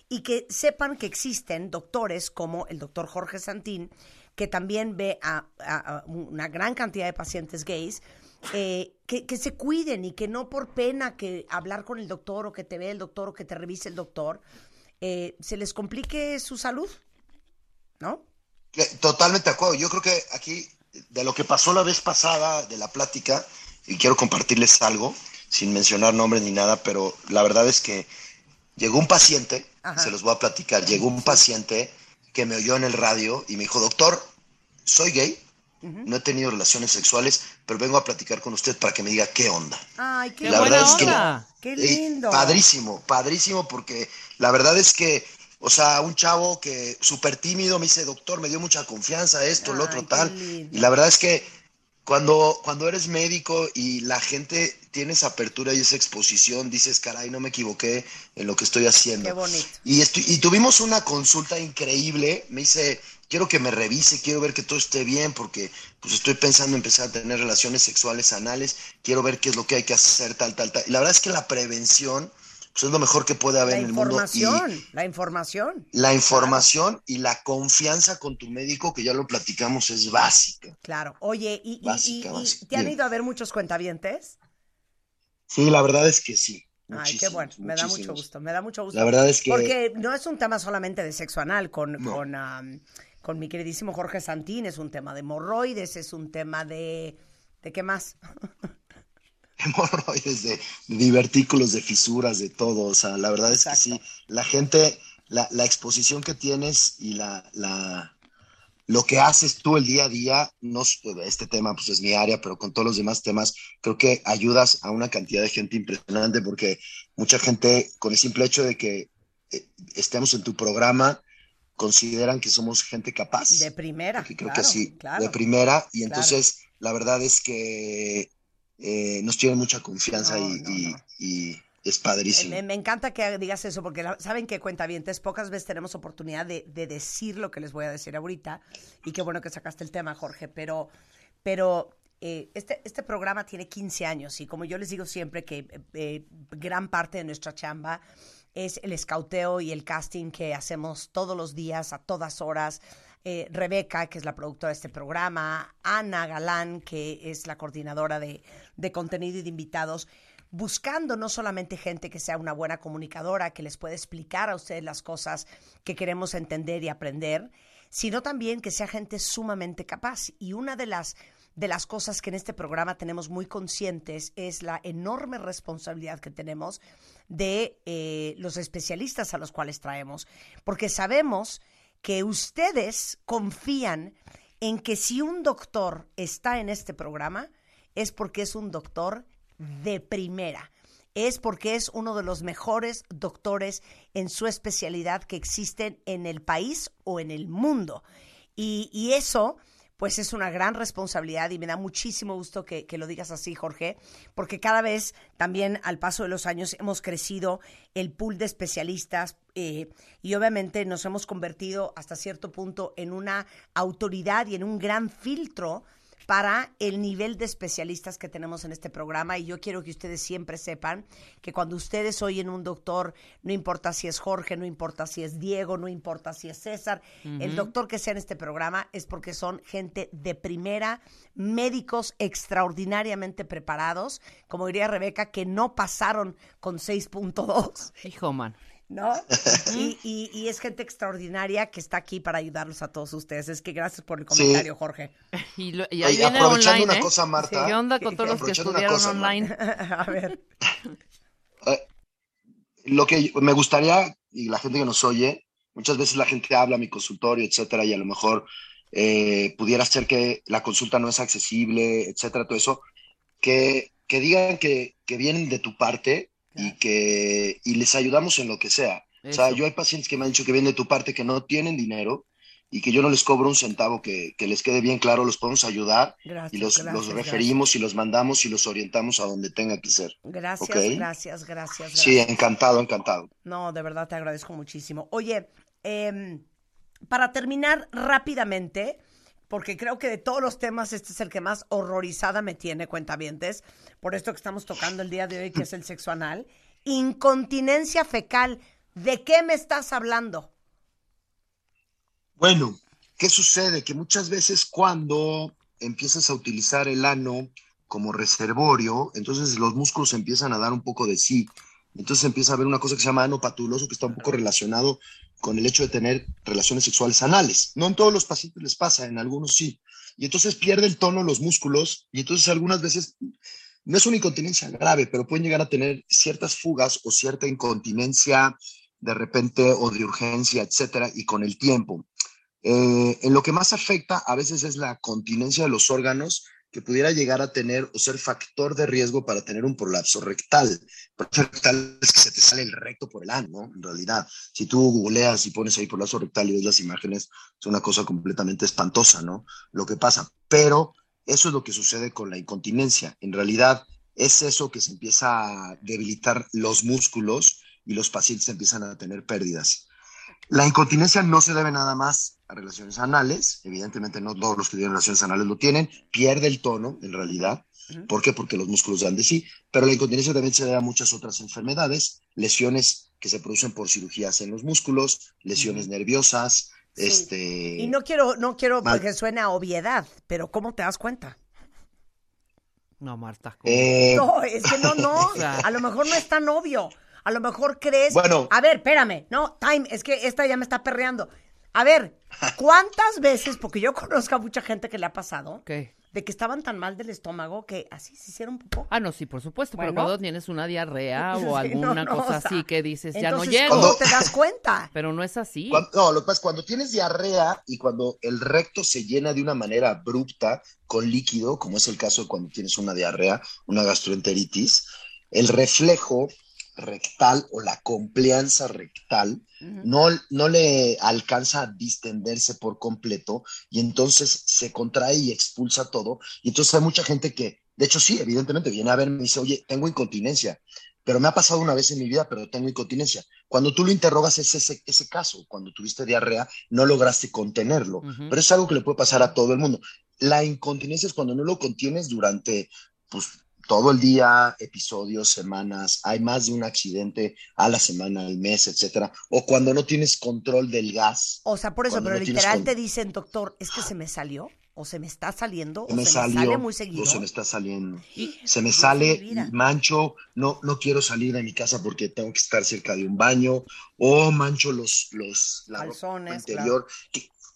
y que sepan que existen doctores como el doctor Jorge Santín, que también ve a, una gran cantidad de pacientes gays, eh, que, que se cuiden y que no por pena que hablar con el doctor o que te vea el doctor o que te revise el doctor, eh, se les complique su salud, ¿no? Totalmente de acuerdo. Yo creo que aquí, de lo que pasó la vez pasada de la plática, y quiero compartirles algo, sin mencionar nombres ni nada, pero la verdad es que llegó un paciente, Ajá. se los voy a platicar, llegó un paciente que me oyó en el radio y me dijo, doctor, soy gay, no he tenido relaciones sexuales, pero vengo a platicar con usted para que me diga qué onda. Ay, qué, ¡Qué La buena verdad es que- qué Eh, lindo. padrísimo, padrísimo, porque la verdad es que, o sea, un chavo que súper tímido me dice, doctor, me dio mucha confianza, esto, lo Ay, otro, qué tal. lindo. Y la verdad es que cuando, cuando eres médico y la gente tiene esa apertura y esa exposición, dices, caray, no me equivoqué en lo que estoy haciendo. Qué bonito. Y, y tuvimos una consulta increíble. Me dice, quiero que me revise, quiero ver que todo esté bien, porque pues estoy pensando en empezar a tener relaciones sexuales anales, quiero ver qué es lo que hay que hacer, tal, tal, tal. Y la verdad es que la prevención pues, es lo mejor que puede haber La en el mundo. Y información, la información. la información y la confianza con tu médico, que ya lo platicamos, es básica. Claro. Oye, ¿y, Básica, y- y básica. te han Bien. ido a ver muchos cuentavientes? Sí, la verdad es que sí. Ay, qué bueno, me da mucho gusto, me da mucho gusto. La verdad es que- Porque no es un tema solamente de sexo anal, con, No. con, con mi queridísimo Jorge Santín, es un tema de hemorroides, es un tema de... ¿De qué más? hemorroides, de, de divertículos, de fisuras, de todo. O sea, la verdad es que Exacto. sí, la gente, la, la exposición que tienes y la, la, lo que haces tú el día a día, no, este tema pues es mi área, pero con todos los demás temas, creo que ayudas a una cantidad de gente impresionante porque mucha gente, con el simple hecho de que eh, estemos en tu programa, consideran que somos gente capaz. De primera. que creo claro, que sí, claro. de primera, y claro. entonces la verdad es que eh, nos tienen mucha confianza No, y, no, y- no. y es padrísimo. Me, me encanta que digas eso, porque la- saben que cuentavientes, pocas veces tenemos oportunidad de, de decir lo que les voy a decir ahorita. Y qué bueno que sacaste el tema, Jorge. Pero, pero eh, este, este programa tiene 15 años y como yo les digo siempre que eh, eh, gran parte de nuestra chamba es el escauteo y el casting que hacemos todos los días, a todas horas. Eh, Rebeca, que es la productora de este programa, Ana Galán, que es la coordinadora de, de contenido y de invitados, buscando no solamente gente que sea una buena comunicadora, que les pueda explicar a ustedes las cosas que queremos entender y aprender, sino también que sea gente sumamente capaz. Y una de las, de las cosas que en este programa tenemos muy conscientes es la enorme responsabilidad que tenemos de eh, los especialistas a los cuales traemos, porque sabemos que ustedes confían en que si un doctor está en este programa es porque es un doctor de primera. Es porque es uno de los mejores doctores en su especialidad que existen en el país o en el mundo. Y, y eso, pues es una gran responsabilidad y me da muchísimo gusto que, que lo digas así, Jorge, porque cada vez también al paso de los años hemos crecido el pool de especialistas eh, y obviamente nos hemos convertido hasta cierto punto en una autoridad y en un gran filtro para el nivel de especialistas que tenemos en este programa y yo quiero que ustedes siempre sepan que cuando ustedes oyen un doctor, no importa si es Jorge, no importa si es Diego, no importa si es César, el doctor que sea en este programa es porque son gente de primera, médicos extraordinariamente preparados, como diría Rebeca, que no pasaron con 6.2. Hijo, man. ¿No? y, y- y es gente extraordinaria que está aquí para ayudarlos a todos ustedes. Es que gracias por el Sí. comentario, Jorge. Y, lo- y ahí Oye, viene aprovechando online, una ¿eh? cosa, Marta. ¿Qué onda con todos los que estudiaron cosa, online? a ver. Eh, lo que me gustaría, y la gente que nos oye, muchas veces la gente habla a mi consultorio, etcétera, y a lo mejor eh, pudiera ser que la consulta no es accesible, etcétera, todo eso, que, que digan que, que vienen de tu parte y que y les ayudamos en lo que sea. O sea, yo hay pacientes que me han dicho que vienen de tu parte, que no tienen dinero y que yo no les cobro un centavo, que, que les quede bien claro, los podemos ayudar Gracias, y los, gracias, los referimos y los mandamos y los orientamos a donde tenga que ser. Gracias, gracias, gracias, Sí, encantado, encantado. No, de verdad te agradezco muchísimo. Oye, em, para terminar rápidamente, porque creo que de todos los temas este es el que más horrorizada me tiene, cuentavientes, por esto que estamos tocando el día de hoy, que es el sexo anal. Incontinencia fecal. ¿De qué me estás hablando? Bueno, ¿qué sucede? Que muchas veces cuando empiezas a utilizar el ano como reservorio, entonces los músculos empiezan a dar un poco de sí. Entonces empieza a haber una cosa que se llama ano patuloso, que está un poco relacionado con el hecho de tener relaciones sexuales anales. No en todos los pacientes les pasa, en algunos sí. Y entonces pierde el tono los músculos y entonces algunas veces no es una incontinencia grave, pero pueden llegar a tener ciertas fugas o cierta incontinencia de repente o de urgencia, etcétera, y con el tiempo. Eh, en lo que más afecta a veces es la continencia de los órganos que pudiera llegar a tener o ser factor de riesgo para tener un prolapso rectal. Prolapso rectal es que se te sale el recto por el ano, ¿no? En realidad, si tú googleas y pones ahí prolapso rectal y ves las imágenes, es una cosa completamente espantosa, ¿no? Lo que pasa. Pero eso es lo que sucede con la incontinencia. En realidad, es eso que se empieza a debilitar los músculos y los pacientes empiezan a tener pérdidas. La incontinencia no se debe nada más a relaciones anales, evidentemente no todos los que tienen relaciones anales lo tienen, pierde el tono en realidad. ¿Por qué? Porque los músculos dan de sí, pero la incontinencia también se debe a muchas otras enfermedades, lesiones que se producen por cirugías en los músculos, lesiones nerviosas, Sí. este... Y no quiero, no quiero Mal. que suene a obviedad, pero ¿cómo te das cuenta? No, Marta. ¿cómo? eh, No, es que no, no. A lo mejor no es tan obvio. A lo mejor crees. Bueno. A ver, espérame. No, time, es que esta ya me está perreando. A ver, ¿cuántas veces, porque yo conozco a mucha gente que le ha pasado, ¿Qué? de que estaban tan mal del estómago que así se hicieron popó? Ah, no, sí, por supuesto, pero cuando tienes una diarrea Sí, o alguna no, no, cosa o sea, así que dices, ya no llego. ¿Cómo te das cuenta? Pero no es así. Cuan- no, lo que pasa es cuando tienes diarrea y cuando el recto se llena de una manera abrupta con líquido, como es el caso de cuando tienes una diarrea, una gastroenteritis, el reflejo rectal o la compleanza rectal no, no le alcanza a distenderse por completo y entonces se contrae y expulsa todo. Y entonces hay mucha gente que, de hecho sí, evidentemente viene a verme y dice, oye, tengo incontinencia, pero me ha pasado una vez en mi vida, pero tengo incontinencia. Cuando tú lo interrogas es ese, ese caso, cuando tuviste diarrea, no lograste contenerlo, pero es algo que le puede pasar a todo el mundo. La incontinencia es cuando no lo contienes durante, pues, todo el día, episodios, semanas, hay más de un accidente a la semana, al mes, etcétera, o cuando no tienes control del gas, O sea, por eso, pero no literal te dicen, doctor, es que se me salió, o se me está saliendo, se o me se salió, me sale muy seguido. o se me está saliendo. Y- se me sale mancho, no, no quiero salir de mi casa porque tengo que estar cerca de un baño, o mancho los, los, la ropa Calzones, interior.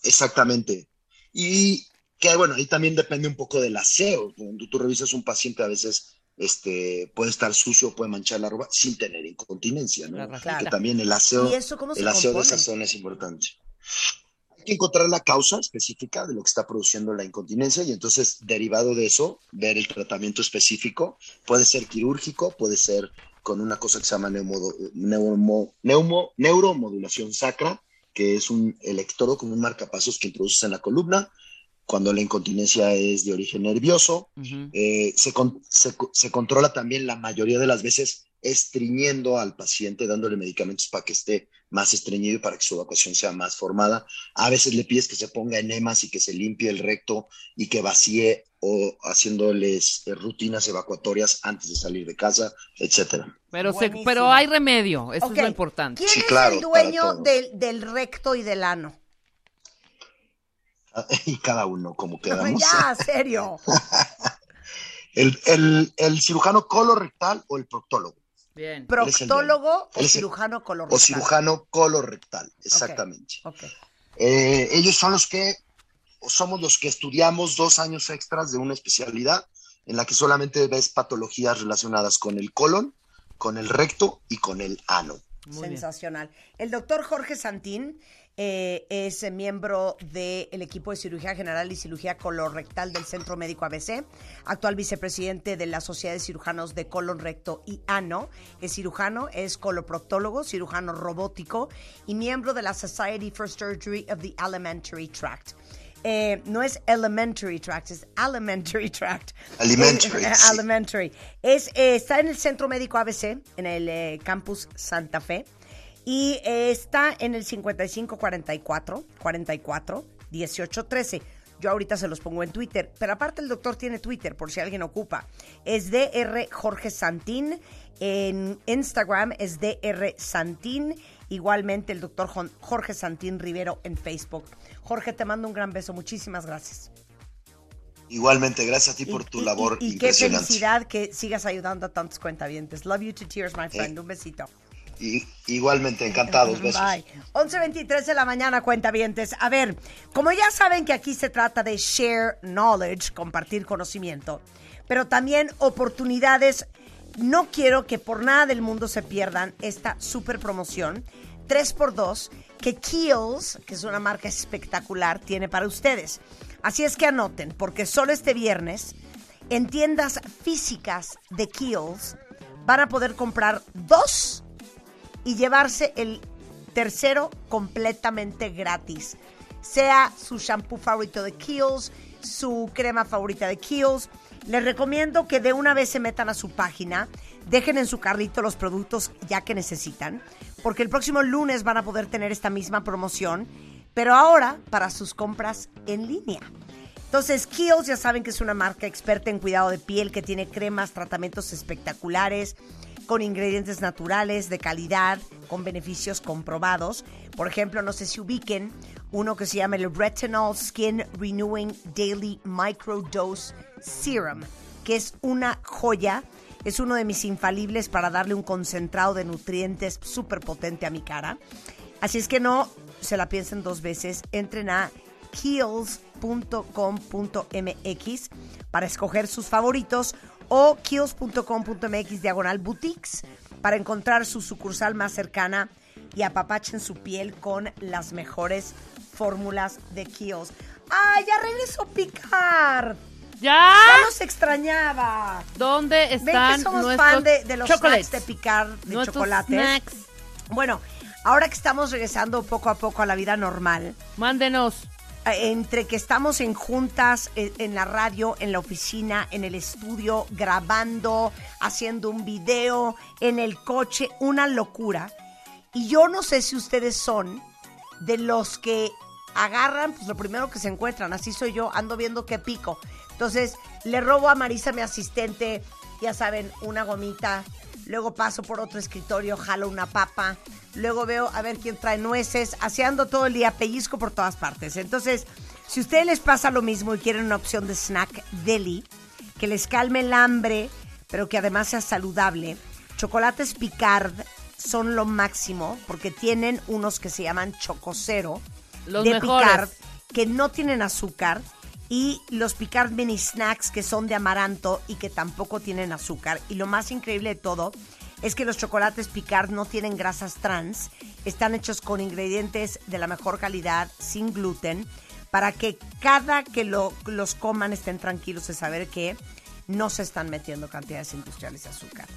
exactamente. Y que bueno, ahí también depende un poco del aseo. Cuando tú revisas un paciente, a veces este, puede estar sucio, puede manchar la ropa sin tener incontinencia, ¿no? La Que rajita. también el aseo, ¿Y eso cómo se el aseo de esa zona es importante. Hay que encontrar la causa específica de lo que está produciendo la incontinencia y entonces, derivado de eso, ver el tratamiento específico. Puede ser quirúrgico, puede ser con una cosa que se llama neumo- neumo- neumo- neuromodulación sacra, que es un electrodo con un marcapasos que introduces en la columna. Cuando la incontinencia es de origen nervioso, eh, se, con- se co- se controla también la mayoría de las veces estreñiendo al paciente, dándole medicamentos para que esté más estreñido y para que su evacuación sea más formada. A veces le pides que se ponga enemas y que se limpie el recto y que vacíe o haciéndoles eh, rutinas evacuatorias antes de salir de casa, etcétera. Pero, se- pero hay remedio, eso es lo importante. ¿Quién Sí, es claro, el para dueño del recto y del ano? Y cada uno, como quedamos. ya, serio. El, el- el cirujano colorectal o el proctólogo. Bien. Proctólogo o cirujano colorectal. O cirujano colorectal, exactamente. Ok. Eh, ellos son los que, o somos los que estudiamos dos años extras de una especialidad en la que solamente ves patologías relacionadas con el colon, con el recto y con el ano. Muy bien. Sensacional. El doctor Jorge Santín eh, es miembro del equipo de cirugía general y cirugía colorectal del Centro Médico ABC, actual vicepresidente de la Sociedad de Cirujanos de Colon Recto y Ano. Es cirujano, es coloproctólogo, cirujano robótico y miembro de la Society for Surgery of the Alimentary Tract. Eh, no es elementary tract, es alimentary tract. Alimentary, Eh, sí. Elementary. Es, eh, está en el Centro Médico ABC, en el eh, campus Santa Fe. Y eh, está en el 5544 44 18 13. Yo ahorita se los pongo en Twitter. Pero aparte el doctor tiene Twitter, por si alguien ocupa. Es DR Jorge Santín. En Instagram es DR Santín. Igualmente el doctor Jorge Santín Rivero en Facebook. Jorge, te mando un gran beso. Muchísimas gracias. Igualmente, gracias a ti por tu y- labor y, y qué felicidad que sigas ayudando a tantos cuentavientes. Love you to tears, my friend. Eh, Un besito. Igualmente, encantados, besos. Bye. 11.23 de la mañana, cuentavientes. A ver, como ya saben que aquí se trata de share knowledge, compartir conocimiento, pero también oportunidades. No quiero que por nada del mundo se pierdan esta super promoción 3x2 que Kiehl's, que es una marca espectacular, tiene para ustedes. Así es que anoten, porque solo este viernes en tiendas físicas de Kiehl's van a poder comprar dos y llevarse el tercero completamente gratis. Sea su shampoo favorito de Kiehl's, su crema favorita de Kiehl's. Les recomiendo que de una vez se metan a su página, dejen en su carrito los productos ya que necesitan, porque el próximo lunes van a poder tener esta misma promoción, pero ahora para sus compras en línea. Entonces, Kiehl's ya saben que es una marca experta en cuidado de piel que tiene cremas, tratamientos espectaculares, con ingredientes naturales, de calidad, con beneficios comprobados. Por ejemplo, no sé si ubiquen uno que se llama el Retinol Skin Renewing Daily Microdose Serum, que es una joya. Es uno de mis infalibles para darle un concentrado de nutrientes súper potente a mi cara. Así es que no se la piensen dos veces. Entren a kills.com.mx para escoger sus favoritos o kills.com.mx diagonal boutiques para encontrar su sucursal más cercana y apapachen su piel con las mejores fórmulas de Kills. ¡Ay, ya regresó Picar! ¡Ya! Ya los extrañaba. ¿Dónde Ven que están somos nuestros fan de, de los chocolates? snacks de Picar, de Nuestros chocolates. snacks. Bueno, ahora que estamos regresando poco a poco a la vida normal, Mándenos. Eh, entre que estamos en juntas, eh, en la radio, en la oficina, en el estudio, grabando, haciendo un video, en el coche, una locura. Y yo no sé si ustedes son de los que agarran pues lo primero que se encuentran. Así soy yo, ando viendo qué pico. Entonces, le robo a Marisa, mi asistente, ya saben, una gomita. Luego paso por otro escritorio, jalo una papa. Luego veo a ver quién trae nueces. Así ando todo el día, pellizco por todas partes. Entonces, si a ustedes les pasa lo mismo y quieren una opción de snack deli, que les calme el hambre, pero que además sea saludable, chocolates Picard son lo máximo porque tienen unos que se llaman Chococero Los de mejores. Picard que no tienen azúcar y los Picard Mini Snacks que son de amaranto y que tampoco tienen azúcar. Y lo más increíble de todo es que los chocolates Picard no tienen grasas trans, están hechos con ingredientes de la mejor calidad, sin gluten, para que cada que lo- los coman estén tranquilos de saber que no se están metiendo cantidades industriales de azúcar.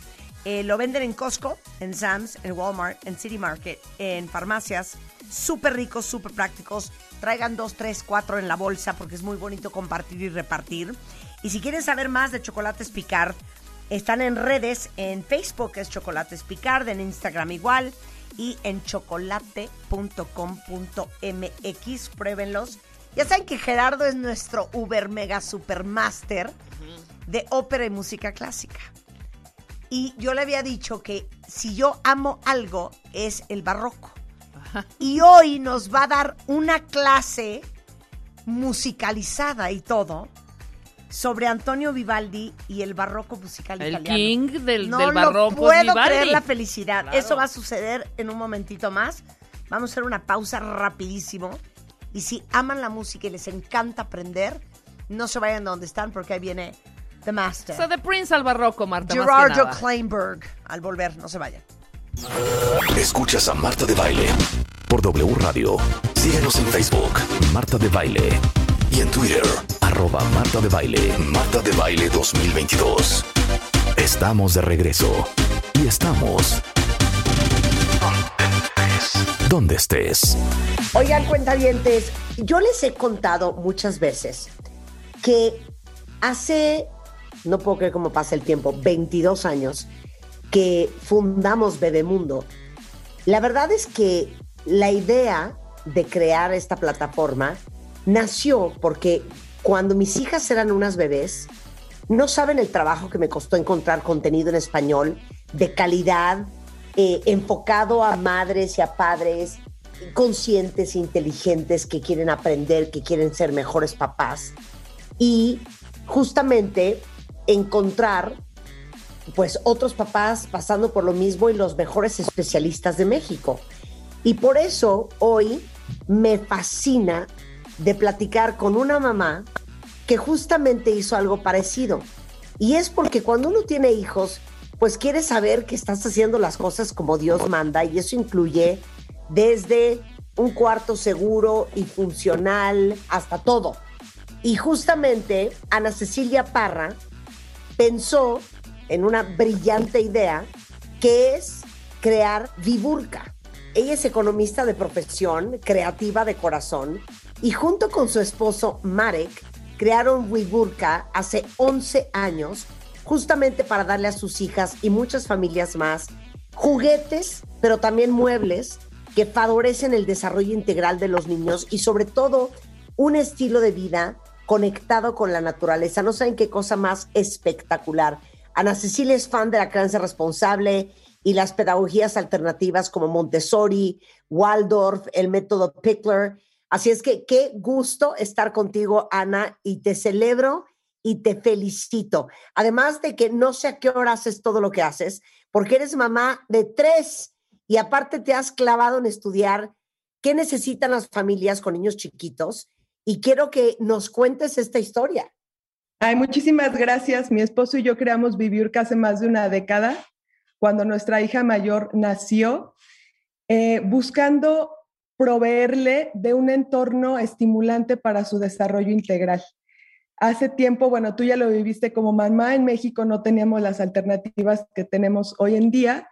Eh, lo venden en Costco, en Sam's, en Walmart, en City Market, en farmacias. Súper ricos, súper prácticos. Traigan dos, tres, cuatro en la bolsa porque es muy bonito compartir y repartir. Y si quieren saber más de Chocolates Picard, están en redes, en Facebook es Chocolates Picard, en Instagram igual y en chocolate.com.mx. Pruébenlos. Ya saben que Gerardo es nuestro uber mega supermaster de ópera y música clásica. Y yo le había dicho que si yo amo algo es el barroco. Y hoy nos va a dar una clase musicalizada y todo sobre Antonio Vivaldi y el barroco musical El italiano. king del, no del barroco lo puedo Vivaldi. creer la felicidad. Claro. Eso va a suceder en un momentito más. Vamos a hacer una pausa rapidísimo. Y si aman la música y les encanta aprender, no se vayan de donde están porque ahí viene The Master. O sea, de Prince al barroco, Marta. Gerardo. Kleinberg. Al volver, no se vayan. Escuchas a Marta de Baile por W Radio. Síguenos en Facebook, Marta de Baile. Y en Twitter, arroba Marta de Baile. Marta de Baile 2022. Estamos de regreso. Y estamos... Donde estés. Oigan, cuentavientes, yo les he contado muchas veces que hace, no puedo creer cómo pasa el tiempo, 22 años que fundamos Bebemundo. La verdad es que la idea de crear esta plataforma nació porque cuando mis hijas eran unas bebés, no saben el trabajo que me costó encontrar contenido en español de calidad, eh, enfocado a madres y a padres conscientes, inteligentes, que quieren aprender, que quieren ser mejores papás. Y justamente encontrar pues otros papás pasando por lo mismo y los mejores especialistas de México. Y por eso hoy me fascina de platicar con una mamá que justamente hizo algo parecido. Y es porque cuando uno tiene hijos, pues quiere saber que estás haciendo las cosas como Dios manda y eso incluye desde un cuarto seguro y funcional hasta todo. Y justamente Ana Cecilia Parra pensó en una brillante idea que es crear Viburca. Ella es economista de profesión, creativa de corazón, y junto con su esposo Marek crearon Viburca hace 11 años, justamente para darle a sus hijas y muchas familias más juguetes, pero también muebles que favorecen el desarrollo integral de los niños y sobre todo un estilo de vida conectado con la naturaleza. No saben qué cosa más espectacular. Ana Cecilia es fan de la crianza responsable y las pedagogías alternativas como Montessori, Waldorf, el método Pickler. Así es que qué gusto estar contigo, Ana, y te celebro y te felicito. Además de que no sé a qué hora haces todo lo que haces, porque eres mamá de tres y aparte te has clavado en estudiar qué necesitan las familias con niños chiquitos y quiero que nos cuentes esta historia. Ay, muchísimas gracias. Mi esposo y yo creamos Viviurca hace más de una década, cuando nuestra hija mayor nació, eh, buscando proveerle de un entorno estimulante para su desarrollo integral. Hace tiempo, bueno, tú ya lo viviste como mamá en México, no teníamos las alternativas que tenemos hoy en día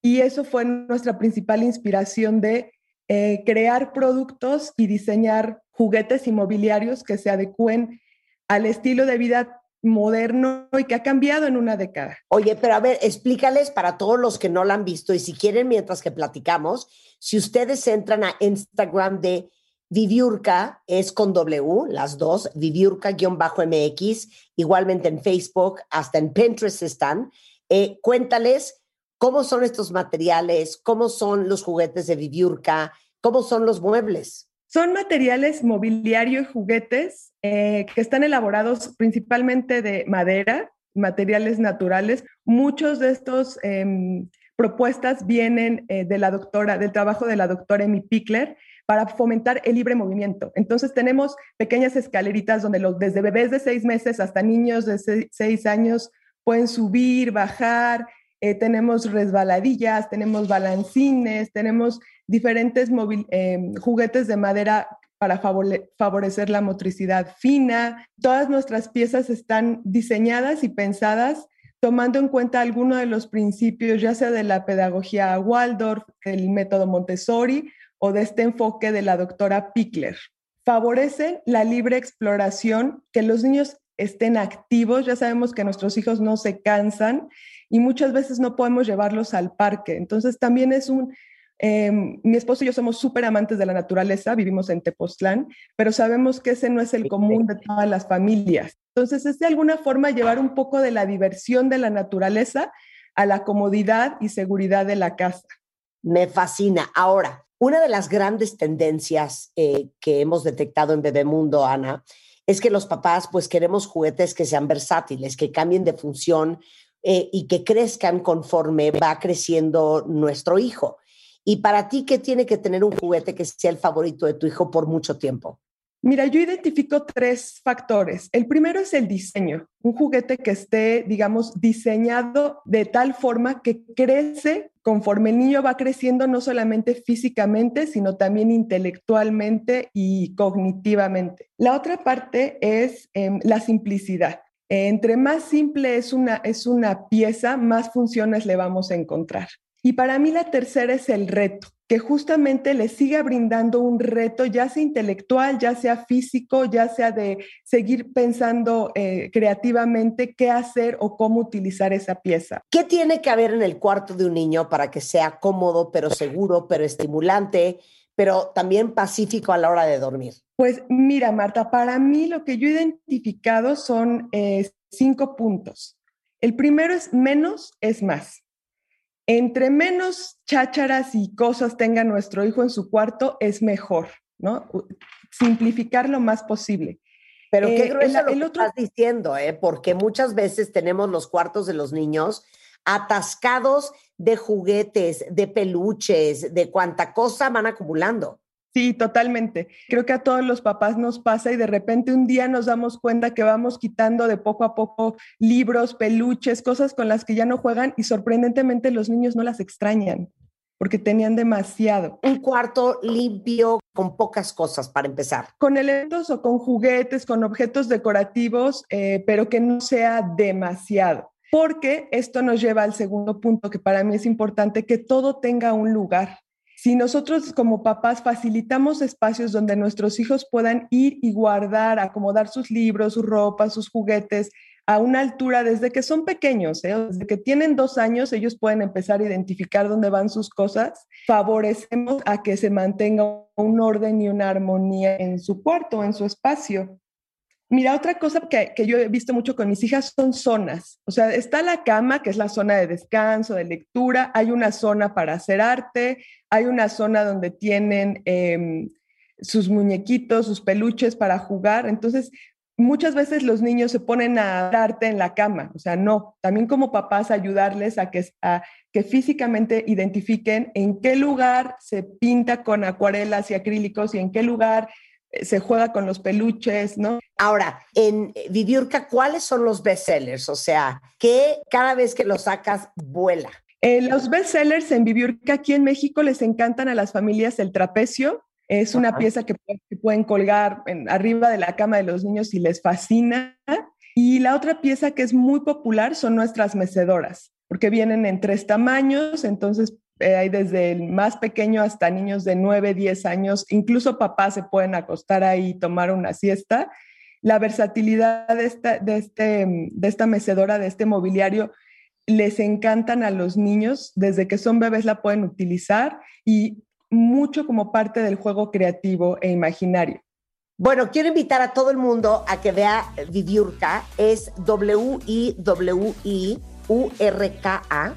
y eso fue nuestra principal inspiración de eh, crear productos y diseñar juguetes inmobiliarios que se adecúen al estilo de vida moderno y que ha cambiado en una década. Oye, pero a ver, explícales para todos los que no la han visto y si quieren mientras que platicamos, si ustedes entran a Instagram de Viviurca, es con W, las dos, Viviurca-MX, igualmente en Facebook, hasta en Pinterest están. Eh, cuéntales cómo son estos materiales, cómo son los juguetes de Viviurca, cómo son los muebles. Son materiales mobiliario y juguetes eh, que están elaborados principalmente de madera, materiales naturales. Muchos de estos em, propuestas vienen eh, de la doctora, del trabajo de la doctora Amy Pickler para fomentar el libre movimiento. Entonces tenemos pequeñas escaleritas donde los, desde bebés de seis meses hasta niños de seis años pueden subir, bajar, eh, tenemos resbaladillas, tenemos balancines, tenemos diferentes eh, juguetes de madera para favorecer la motricidad fina. Todas nuestras piezas están diseñadas y pensadas tomando en cuenta algunos de los principios, ya sea de la pedagogía Waldorf, del método Montessori o de este enfoque de la doctora Pickler. Favorecen la libre exploración, que los niños estén activos. Ya sabemos que nuestros hijos no se cansan y muchas veces no podemos llevarlos al parque. Entonces también es un... Em, mi esposo y yo somos súper amantes de la naturaleza, vivimos en Tepoztlán, pero sabemos que ese no es el común de todas las familias. Entonces es de alguna forma llevar un poco de la diversión de la naturaleza a la comodidad y seguridad de la casa. Me fascina. Ahora, una de las grandes tendencias eh, que hemos detectado en Bebemundo, Ana, es que los papás pues queremos juguetes que sean versátiles, que cambien de función eh, y que crezcan conforme va creciendo nuestro hijo. Y para ti, ¿qué tiene que tener un juguete que sea el favorito de tu hijo por mucho tiempo? Mira, yo identifico tres factores. El primero es el diseño, un juguete que esté, digamos, diseñado de tal forma que crece conforme el niño va creciendo, no solamente físicamente, sino también intelectualmente y cognitivamente. La otra parte es em, la simplicidad. Entre más simple es una, es una pieza, más funciones le vamos a encontrar. Y para mí la tercera es el reto, que justamente le siga brindando un reto, ya sea intelectual, ya sea físico, ya sea de seguir pensando eh, creativamente qué hacer o cómo utilizar esa pieza. ¿Qué tiene que haber en el cuarto de un niño para que sea cómodo, pero seguro, pero estimulante, pero también pacífico a la hora de dormir? Pues mira, Marta, para mí lo que yo he identificado son eh, cinco puntos. El primero es menos es más. Entre menos chácharas y cosas tenga nuestro hijo en su cuarto, es mejor, ¿no? Simplificar lo más posible. Pero qué Eh, grueso el- lo el que otro- estás diciendo, ¿eh? Porque muchas veces tenemos los cuartos de los niños atascados de juguetes, de peluches, de cuánta cosa van acumulando. Sí, totalmente. Creo que a todos los papás nos pasa y de repente un día nos damos cuenta que vamos quitando de poco a poco libros, peluches, cosas con las que ya no juegan y sorprendentemente los niños no las extrañan. porque tenían demasiado. Un cuarto limpio con pocas cosas para empezar. Con elementos o con juguetes, con objetos decorativos, eh, pero que no sea demasiado. Porque esto nos lleva al segundo punto que para mí es importante, que todo tenga un lugar. Si nosotros como papás facilitamos espacios donde nuestros hijos puedan ir y guardar, acomodar sus libros, su ropa, sus juguetes a una altura desde que son pequeños, ¿eh? desde que tienen dos años, ellos pueden empezar a identificar dónde van sus cosas, favorecemos a que se mantenga un orden y una armonía en su cuarto, en su espacio. Mira, otra cosa que, que, yo he visto mucho con mis hijas son zonas. O sea, está la cama, que es la zona de descanso, de lectura. Hay una zona para hacer arte. Hay una zona donde tienen eh, sus muñequitos, sus peluches para jugar. Entonces, muchas veces los niños se ponen a arte en la cama. O sea, no. También como papás ayudarles a que, a que físicamente identifiquen en qué lugar se pinta con acuarelas y acrílicos y en qué lugar se juega con los peluches, ¿no? Ahora, en Viviurca, ¿cuáles son los bestsellers? O sea, que cada vez que lo sacas, vuela. Eh, los bestsellers en Viviurca aquí en México les encantan a las familias el trapecio. Es una pieza que, que, pueden colgar en, arriba de la cama de los niños y les fascina. Y la otra pieza que es muy popular son nuestras mecedoras, porque vienen en tres tamaños, entonces eh, hay desde el más pequeño hasta niños de 9, 10 años, incluso papás se pueden acostar ahí y tomar una siesta. La versatilidad de esta, de, este, de esta mecedora, de este mobiliario, les encantan a los niños, desde que son bebés la pueden utilizar y mucho como parte del juego creativo e imaginario. Bueno, quiero invitar a todo el mundo a que vea Viviurca, es W-I-W-I URKA-MX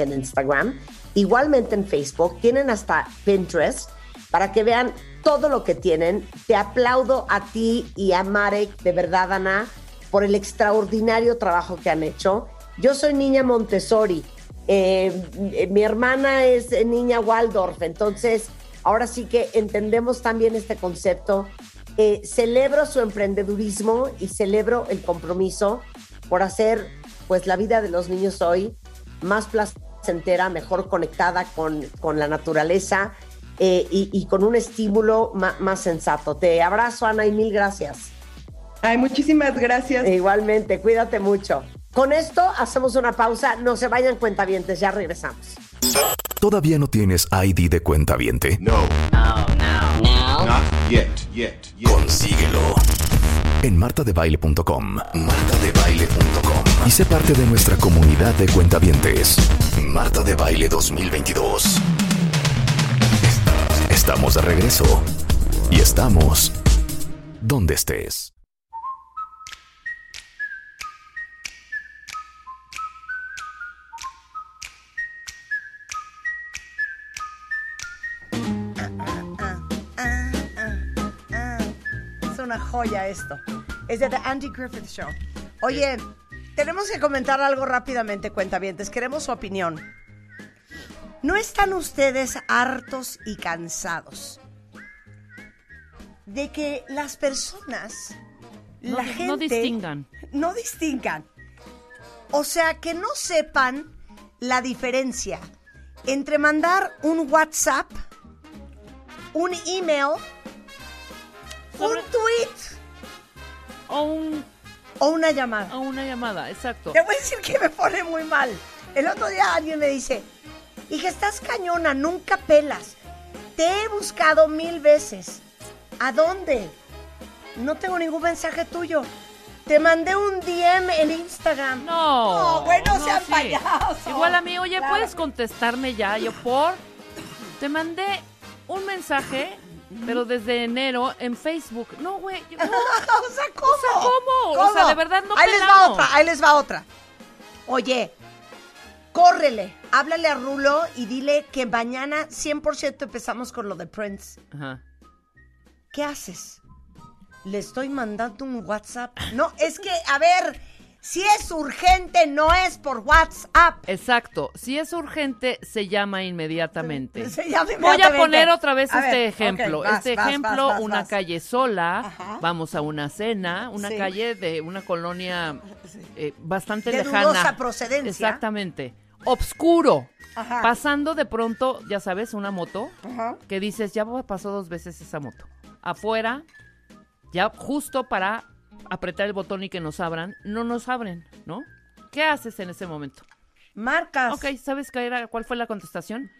en Instagram, igualmente en Facebook, tienen hasta Pinterest para que vean todo lo que tienen. Te aplaudo a ti y a Marek, de verdad, Ana, por el extraordinario trabajo que han hecho. Yo soy niña Montessori, eh, mi hermana es niña Waldorf, entonces ahora sí que entendemos también este concepto. Eh, celebro su emprendedurismo y celebro el compromiso por hacer pues la vida de los niños hoy más placentera, mejor conectada con, con la naturaleza eh, y, y, con un estímulo más, más, sensato. Te abrazo, Ana, y mil gracias. Ay, muchísimas gracias. Igualmente, cuídate mucho. Con esto hacemos una pausa, no se vayan cuentavientes, ya regresamos. ¿Todavía no tienes ID de cuentaviente? No. No, no, no. Not yet, yet, yet. Consíguelo en martadebaile.com. Martadebaile.com. Y sé parte de nuestra comunidad de cuentavientes. Marta de Baile 2022. Estamos de regreso. Y estamos donde estés. una joya esto. Es de The Andy Griffith Show. Oye, tenemos que comentar algo rápidamente, cuentavientes. Queremos su opinión. ¿No están ustedes hartos y cansados de que las personas, no, la gente... No distingan. No distingan. O sea, que no sepan la diferencia entre mandar un WhatsApp, un email Sobre- un tweet O un o una llamada. o una llamada, exacto. Te voy a decir que me pone muy mal. El otro día alguien me dice, hija, estás cañona, nunca pelas. Te he buscado mil veces. ¿A dónde? No tengo ningún mensaje tuyo. Te mandé un DM en Instagram. No. No, bueno, no, sean sí. payasos. Igual a mí, oye, Claro. ¿puedes contestarme ya? Yo por. Te mandé un mensaje, pero desde enero en Facebook. No, güey. no. o sea, ¿cómo? O sea, ¿cómo? O sea, de verdad no Ahí les va otra, ahí les va otra. Oye, córrele, háblale a Rulo y dile que mañana 100% empezamos con lo de Prince. Ajá. ¿Qué haces? Le estoy mandando un WhatsApp. No, es que, a ver, si es urgente, no es por WhatsApp. Exacto. Si es urgente, se llama inmediatamente. Se llama Voy a inmediatamente. poner otra vez A este ver, ejemplo. vas, este vas, ejemplo, vas, una calle sola, Ajá. vamos a una cena, una Sí. calle de una colonia eh, bastante De lejana. dudosa procedencia. Exactamente. obscuro, Ajá. pasando de pronto, ya sabes, una moto, Ajá. que dices, ya pasó dos veces esa moto. Afuera, ya justo para apretar el botón y que nos abran, no nos abren, ¿no? ¿Qué haces en ese momento? Marcas. Ok, ¿sabes qué era, cuál fue la contestación?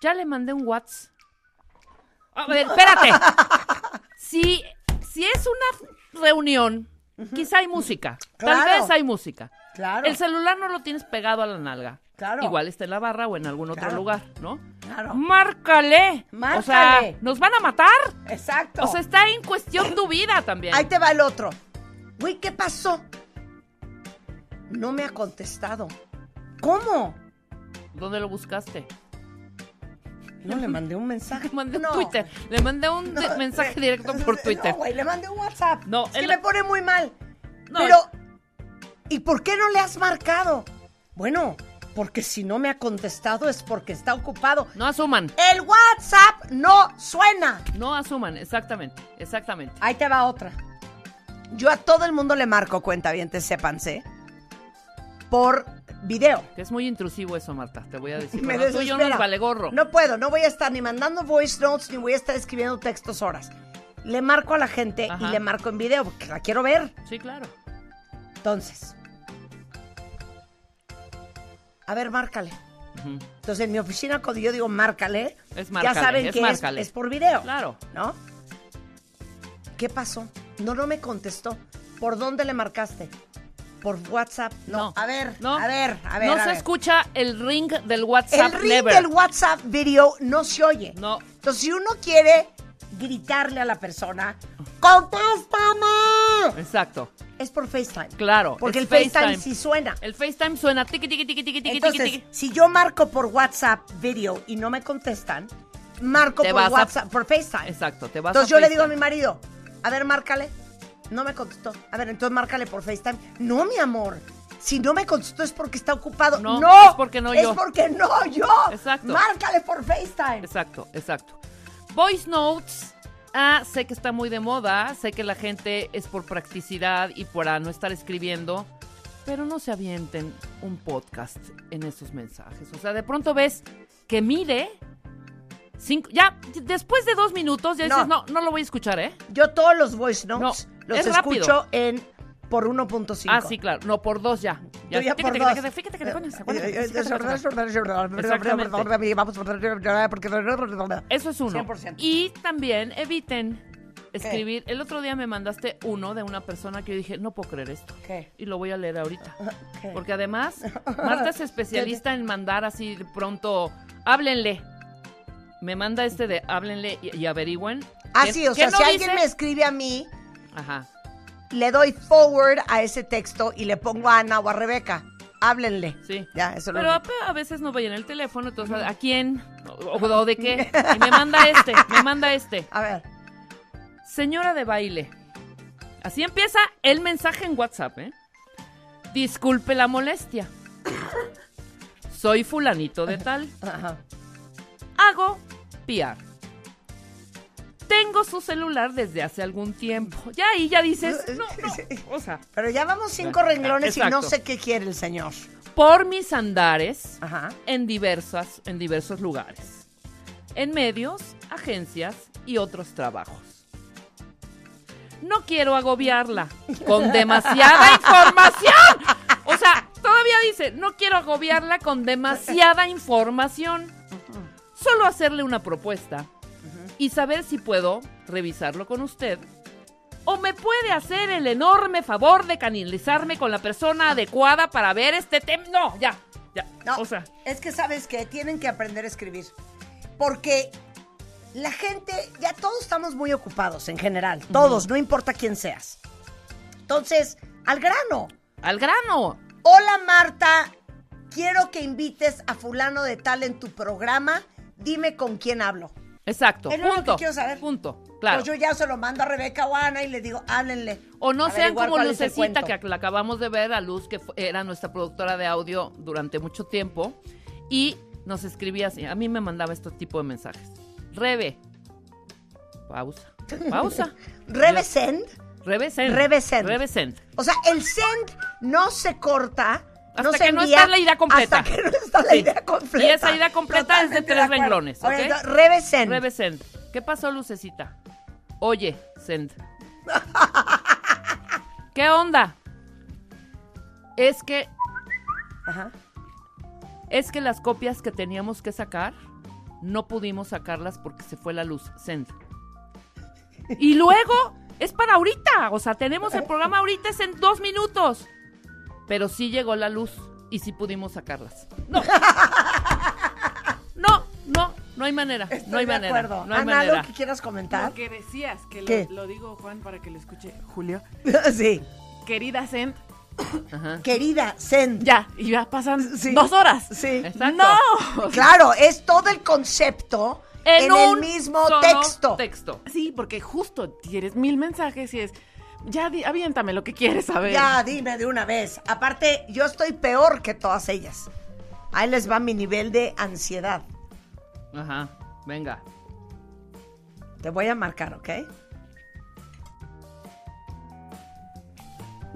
Ya le mandé un WhatsApp. A ver, espérate. si, si es una reunión, quizá hay música. Tal vez hay música. Claro. El celular no lo tienes pegado a la nalga. Claro. Igual está en la barra o en algún otro Claro. lugar, ¿no? Claro. Márcale. O Márcale. sea, ¿nos van a matar? Exacto. O sea, está en cuestión tu vida también. Ahí te va el otro. Güey, ¿qué pasó? No me ha contestado. ¿Cómo? ¿Dónde lo buscaste? No, le mandé un mensaje. Le mandé un No. Twitter. Le mandé un No, mensaje directo por Twitter. No, güey, le mandé un WhatsApp. No, es que me pone muy mal. No, Pero, ¿y por qué no le has marcado? Bueno, porque si no me ha contestado es porque está ocupado. No asuman. El WhatsApp no suena. No asuman, exactamente, exactamente. Ahí te va otra. Yo a todo el mundo le marco cuenta bien, te sépanse. Por video. Es muy intrusivo eso, Marta, te voy a decir. Me y yo nos vale gorro. No puedo, no voy a estar ni mandando voice notes ni voy a estar escribiendo textos horas. Le marco a la gente y le marco en video porque la quiero ver. Sí, claro. Entonces. A ver, márcale. Entonces, en mi oficina, cuando yo digo márcale, Es ya márcale, saben es que es, por video. Claro. ¿No? ¿Qué pasó? No, no me contestó. ¿Por dónde le marcaste? ¿Por WhatsApp? No. No. A ver, No. a ver, a ver. no a se ver. escucha el ring del WhatsApp El ring never. del WhatsApp video no se oye. No. Entonces, si uno quiere gritarle a la persona, ¡contéstame! Exacto. Es por FaceTime. Claro. Porque el FaceTime, FaceTime. sí suena. El FaceTime suena tiqui tiqui tiqui tiqui tiqui Entonces, tiqui. si yo marco por WhatsApp video y no me contestan, marco Te por vas a- WhatsApp, por FaceTime. Exacto, te vas Entonces a yo le digo a mi FaceTime. marido, a ver, márcale. No me contestó. A ver, entonces márcale por FaceTime. No, mi amor. Si no me contestó es porque está ocupado. No, No, es porque no es yo. porque no yo. Exacto. Márcale por FaceTime. Exacto, exacto. Voice notes. Ah, sé que está muy de moda, sé que la gente es por practicidad y para no estar escribiendo, pero no se avienten un podcast en esos mensajes. O sea, de pronto ves que mide cinco, ya después de dos minutos ya dices, no, No. no lo voy a escuchar, ¿eh? Yo todos los voice notes No, los es escucho rápido. en por 1.5. Ah, sí, claro, no, por dos ya. Ya fíjate, por que- dos. fíjate, fíjate que te fíjate, fíjate. Exactamente. Eso es uno. 100%. Y también eviten escribir. El otro día me mandaste uno de una persona que yo dije, no puedo creer esto. ¿Qué? Y lo voy a leer ahorita. ¿Qué? Porque además, Marta es especialista en mandar así de pronto, háblenle. Me manda este de háblenle y, y averigüen. Ah, ¿Qué- sí, o qué sea, no si dice? alguien me escribe a mí, Ajá. Le doy forward a ese texto y le pongo a Ana o a Rebeca. Háblenle. Sí. Ya, eso Pero lo a, a veces no vayan el teléfono, entonces, ¿a quién? O, o de qué? Y me manda este, me manda este. A ver. Señora de baile. Así empieza el mensaje en WhatsApp, ¿eh? Disculpe la molestia. Soy fulanito de tal. Ajá. Hago PR. Tengo su celular desde hace algún tiempo. Ya ahí ya dices, no, no. O sea, Pero ya vamos cinco renglones y no sé qué quiere el señor. por mis andares Ajá. en diversas, en diversos lugares. En medios, agencias y otros trabajos. No quiero agobiarla con demasiada información. O sea, todavía dice, no quiero agobiarla con demasiada información. Solo hacerle una propuesta y saber si puedo revisarlo con usted. O me puede hacer el enorme favor de canalizarme con la persona adecuada para ver este tema. No, ya, ya. No, O sea, es que sabes que tienen que aprender a escribir. Porque la gente, ya todos estamos muy ocupados en general. Todos, no importa quién seas. Entonces, al grano. al grano. Hola Marta, quiero que invites a fulano de tal en tu programa. Dime con quién hablo. Exacto. Es lo único punto. que quiero saber. Punto. Claro. Pues yo ya se lo mando a Rebeca o a Ana y le digo, háblenle. O no sean como Lucecita, que la acabamos de ver a Luz, que era nuestra productora de audio durante mucho tiempo. Y nos escribía así. A mí me mandaba este tipo de mensajes. Rebe. Pausa. Pausa. Rebe send. Rebe send. Rebe send. Rebe send. O sea, el send no se corta Hasta que no envía está la idea completa. Hasta que no está la Sí. idea completa. Y esa idea completa es de tres renglones, Oye, ¿ok? entonces, Rebe Send. Rebe Send. ¿Qué pasó, Lucecita? Oye, Send. ¿Qué onda? Es que Ajá. es que las copias que teníamos que sacar no pudimos sacarlas porque se fue la luz. Send. Y luego es para ahorita. O sea, tenemos el programa ahorita, es en dos minutos. Pero sí llegó la luz y sí pudimos sacarlas. No. No, no, no hay manera. Estoy no hay de manera. acuerdo. No hay Ana, manera. ¿algo que quieras comentar? Lo que decías, que ¿Qué? lo, lo digo, Juan, para que lo escuche Julio. sí. Querida Sent, Ajá. Querida Send. ya, y ya pasan Sí. dos horas. Sí. Exacto. ¡No! Claro, es todo el concepto en, el un mismo solo texto. texto. Sí, porque justo tienes mil mensajes y es, ya, di- aviéntame lo que quieres saber. Ya, dime de una vez. Aparte, yo estoy peor que todas ellas. Ahí les va mi nivel de ansiedad. Ajá. Venga. Te voy a marcar, ¿ok?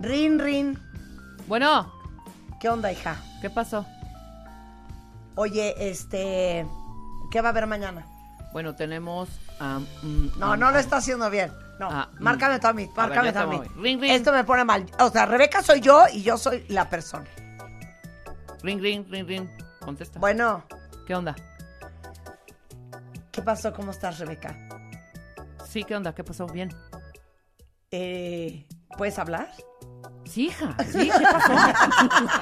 Rin, rin. Bueno, ¿Qué onda, hija? ¿qué pasó? Oye, este... ¿Qué va a haber mañana? Bueno, tenemos. mm, No, no lo está haciendo bien. No, Ah, mm. márcame tú a mí, márcame tú a te mí. voy. Ring, ring. Esto me pone mal. O sea, Rebeca soy yo y yo soy la persona. Ring, ring, ring, ring. Contesta. Bueno, ¿Qué onda? ¿qué pasó? ¿Cómo estás, Rebeca? Sí, ¿qué onda? ¿Qué pasó? Bien. Eh, ¿Puedes hablar? Sí, hija. Sí, ¿qué pasó?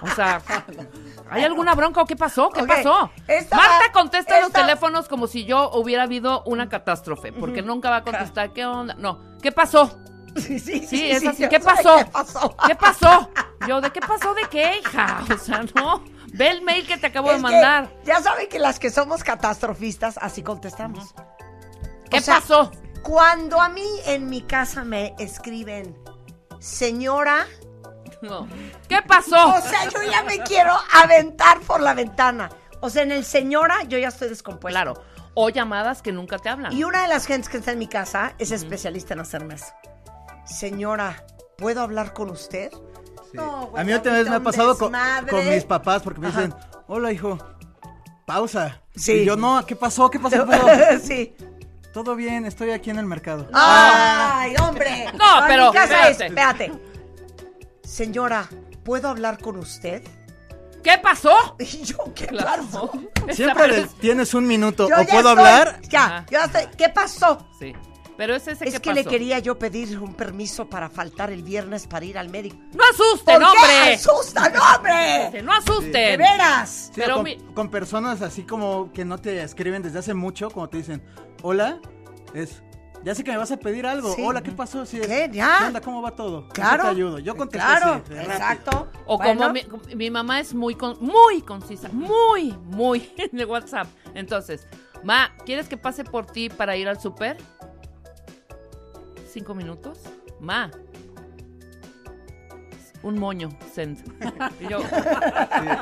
o sea, ¿hay alguna bronca o qué pasó? ¿Qué pasó? esta- Marta contesta los esta- teléfonos como si yo hubiera habido una catástrofe, porque nunca va a contestar. ¿Qué onda? No. ¿Qué pasó? Sí, sí, Sí, es así. ¿Qué pasó? ¿Qué pasó? ¿Qué pasó? Yo, ¿de qué pasó de qué, hija? O sea, no. Ve el mail que te acabo Es de mandar. ya saben que las que somos catastrofistas, así contestamos. ¿Qué o sea, pasó? Cuando a mí en mi casa me escriben, señora, No. ¿Qué pasó? o sea, yo ya me quiero aventar por la ventana. O sea, en el señora yo ya estoy descompuesta. Claro. O llamadas que nunca te hablan. Y una de las gentes que está en mi casa es especialista en hacerme eso. Señora, ¿puedo hablar con usted? No, güey, a mí otra vez me ha pasado con, mis papás porque me Ajá. dicen, hola hijo, pausa. Sí. Y yo, no, ¿qué pasó? ¿Qué pasó? ¿Qué pasó?" sí. Todo bien, estoy aquí en el mercado. ¡Ay, hombre! No, pero, mi casa es, espérate. Señora, ¿puedo hablar con usted? ¿Qué pasó? Y yo, ¿qué Claro. pasó? Siempre tienes un minuto. Yo ¿O puedo estoy- hablar? Ya, Ajá. yo ya estoy. ¿Qué pasó? Sí. Pero es ese Es que que le quería yo pedir un permiso para faltar el viernes para ir al médico. ¡No asusten, ¿Por hombre! asustan, hombre? Que ¡No asusten! De veras. Sí, Pero con, mi- con personas así como que no te escriben desde hace mucho, como te dicen, hola, es, ya sé que me vas a pedir algo. Sí. Hola, ¿qué pasó? ¿Qué? ¿Ya? ¿Qué onda? ¿Cómo va todo? ¿En qué Claro. te ayudo? Yo contesté Claro, exacto. O Bueno, como mi, mi mamá es muy con- muy concisa, muy, muy en el WhatsApp. Entonces, ma, ¿quieres que pase por ti para ir al súper? ¿Cinco minutos? Ma. Un moño, send. Y yo,